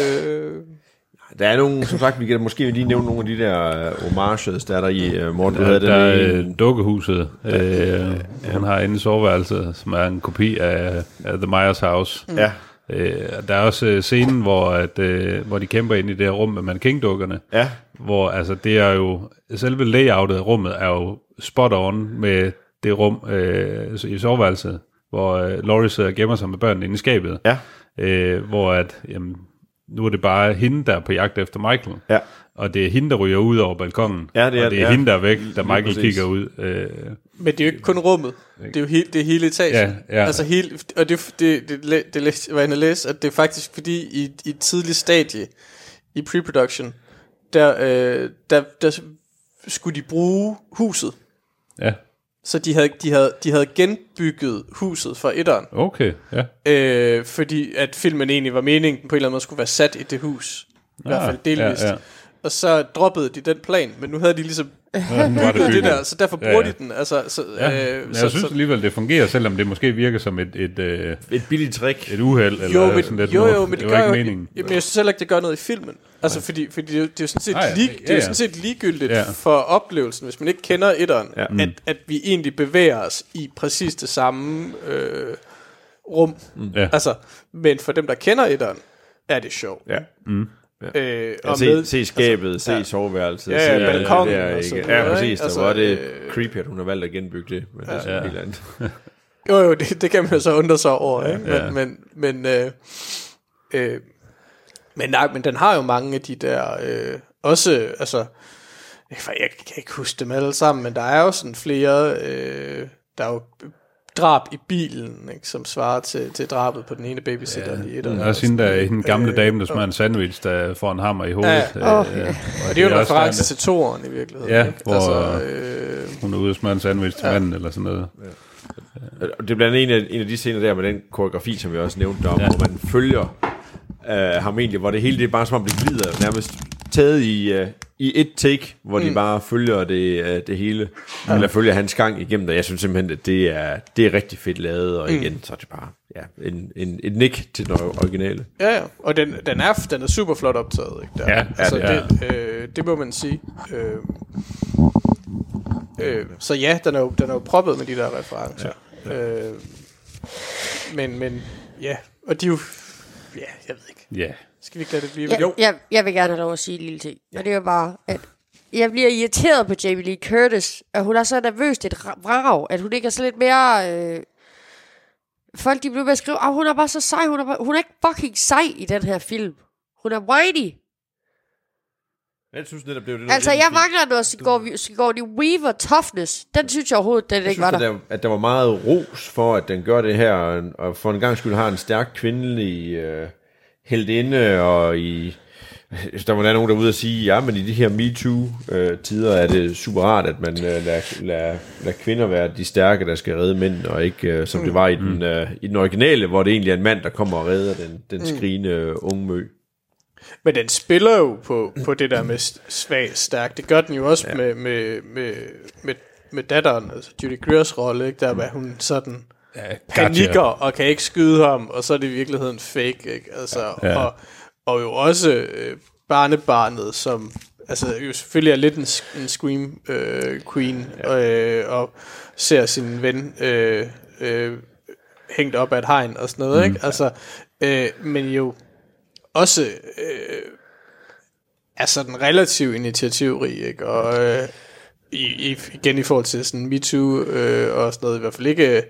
Øh, der er nogle, som sagt, vi kan måske lige nævne nogle af de der uh, homages, der er der i uh, Morten. Du havde Der, den der er i- øh, dukkehuset. Øh, hun har inde i soveværelset, som er en kopi af, af The Myers House. Ja, Øh, der er også øh, scenen, hvor, at, øh, hvor de kæmper ind i det her rum med mannequin-dukkerne. ja, Hvor altså, det er jo, selve layoutet af rummet er jo spot on med det rum øh, i soveværelset, hvor øh, Laurie sidder og gemmer sig med børnene inde i skabet. ja, Øh, hvor at, jamen, nu er det bare hende, der er på jagt efter Michael. ja. Og det er hende, der ryger ud over balkongen. Ja, det er og det er ja. hende, der er væk, da Michael præcis. kigger ud. Øh, men det er jo ikke kun rummet. Det er jo hele, det er hele etagen. Ja, ja. Altså hele, og det, det, det, det, det jeg var at læse, at det er faktisk fordi i, i et tidligt stadie i pre-production, der, øh, der, der skulle de bruge huset. ja, Så de havde, de, havde, de havde genbygget huset fra etteren. okay, ja. Øh, fordi at filmen egentlig var meningen på en eller anden måde skulle være sat i det hus. I hvert fald delvist. Ja, ja. Og så droppede de den plan, men nu havde de ligesom Det bygget det der, så derfor Ja, bruger ja. de den. Altså, så, Ja, øh, men så, jeg synes så, alligevel, det fungerer, selvom det måske virker som et, et, øh, Et billigt trick. et uheld, eller jo, men, sådan lidt jo, noget. jo, men det, det gør var jo, ikke meningen. Men jeg synes heller ikke, det gør noget i filmen. Altså, fordi, fordi det, er jo- jo sådan set, Nej, ja, lig, ja, det er jo ja. sådan set ligegyldigt Ja. for oplevelsen, hvis man ikke kender etteren, Ja. at, at vi egentlig bevæger os i præcis det samme øh, rum. Ja. Altså, men for dem, der kender etteren, er det sjovt. Ja. Øh, Ja, og se, med- se skabet, se ja. soveværelset, Ja, ja, se alt det balkonen der, og sådan Ja, noget, præcis. Der Altså, var det øh, creepy, at hun har valgt at genbygge det, men det er sådan Ja. helt andet. Jo, jo, det, det kan man jo så undre sig over, ikke? Men, Ja. men, men, øh, øh, men nej, men den har jo mange af de der, øh, også, altså, jeg jeg kan ikke huske dem alle sammen, men der er jo sådan flere, øh, der er jo drab i bilen, ikke, som svarer til, til drabet på den ene babysitter ja, i et Der er også hende, der, hende gamle dame, der smager en sandwich, der får en hammer i hovedet. Ja. Øh, ja. Og det er jo en reference til toeren i virkeligheden. Ja, ikke? hvor- altså, øh, Hun er ude og smøre en sandwich til ja. manden, eller sådan noget. Og det er blandt andet en af, en af de scener der med den koreografi, som vi også nævnte om, ja. hvor man følger uh, ham egentlig, hvor det hele det er bare som om det glider nærmest taget i, uh, i et take, hvor mm. de bare følger det, uh, det hele, ja. eller følger hans gang igennem det. Jeg synes simpelthen, at det er, det er rigtig fedt lavet, og igen, så er det bare ja, en, en, et nik til den originale. Ja, ja. Og den, den, er, den er super flot optaget, ikke? Der. Ja, altså, ja, det det, øh, det må man sige. Øh, øh, så ja, den er, jo, den er jo proppet med de der referencer. Ja. Øh, men, men ja, og de er jo... Ja, jeg ved ikke. Ja. Skal vi ikke lade det blive? Jeg, Jo. jeg, jeg vil gerne have lov at sige en lille ting. Og det er bare, at jeg bliver irriteret på Jamie Lee Curtis, at hun er så nervøst et ra- vrag, at hun ikke er så lidt mere... Øh, folk de bliver ved at skrive, at hun er bare så sej, hun er, bare, hun er ikke fucking sej i den her film. Hun er whitey. Jeg synes netop, det var det, Altså, jeg mangler noget Sigourney, Sigourney Weaver toughness. Den synes jeg overhovedet, den Jeg ikke var synes, der. at der, at der var meget ros for, at den gør det her, og- og for en gang skyld har en stærk kvindelig øh, heldinde, og i, der var der nogen der ude at sige, ja, men i de her MeToo-tider er det super rart, at man øh, lader, lader, lader kvinder være de stærke, der skal redde mænd, og ikke øh, som det var i den, øh, i den originale, hvor det egentlig er en mand, der kommer og redder den, den skrigende unge mø. Men den spiller jo på, på det der med svag stærk. Det gør den jo også ja. med, med, med, med, med datteren, altså Judy Greers rolle, ikke? der var hun sådan Ja, panikker og kan ikke skyde ham, og så er det i virkeligheden fake, ikke? Altså, Ja. og, og jo også øh, barnebarnet, som altså jo selvfølgelig er lidt en, en scream øh, queen, øh, og ser sin ven øh, øh, hængt op af et hegn og sådan noget, ikke? Altså, øh, men jo også øh, er sådan relativt initiativrig, ikke? Og øh, i, i, igen i forhold til sådan MeToo øh, og sådan noget, i hvert fald ikke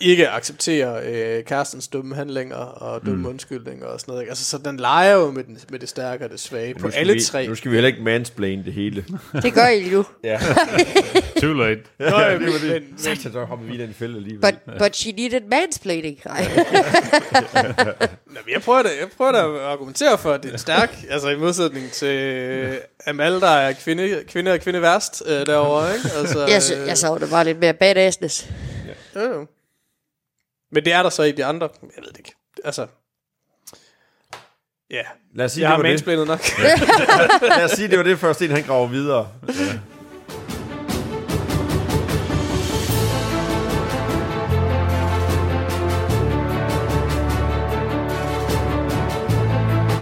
ikke accepterer øh, kærestens dumme handlinger og dumme mm. undskyldninger og sådan noget. Ikke? Altså, så den leger jo med, den, med det stærke og det svage på alle vi, tre. Nu skal vi heller ikke mansplain det hele. Det gør I nu. Ja, Too late. Nå, ja, men, men, Sagt, så hopper vi i den fælde alligevel. But, but she needed mansplaining. Nej. Nå, men jeg prøver da, jeg prøver da at argumentere for, at det er stærk, altså i modsætning til øh, Amal, der er kvinde, kvinde og kvinde værst øh, derovre, ikke? Altså, jeg, sy- jeg så det bare lidt mere badassness. øh, jo, jo. Men det er der så i de andre, jeg ved det ikke. Altså, ja, Lad os sige, jeg har det var det. nok. Lad os sige, det var det første, han graver videre.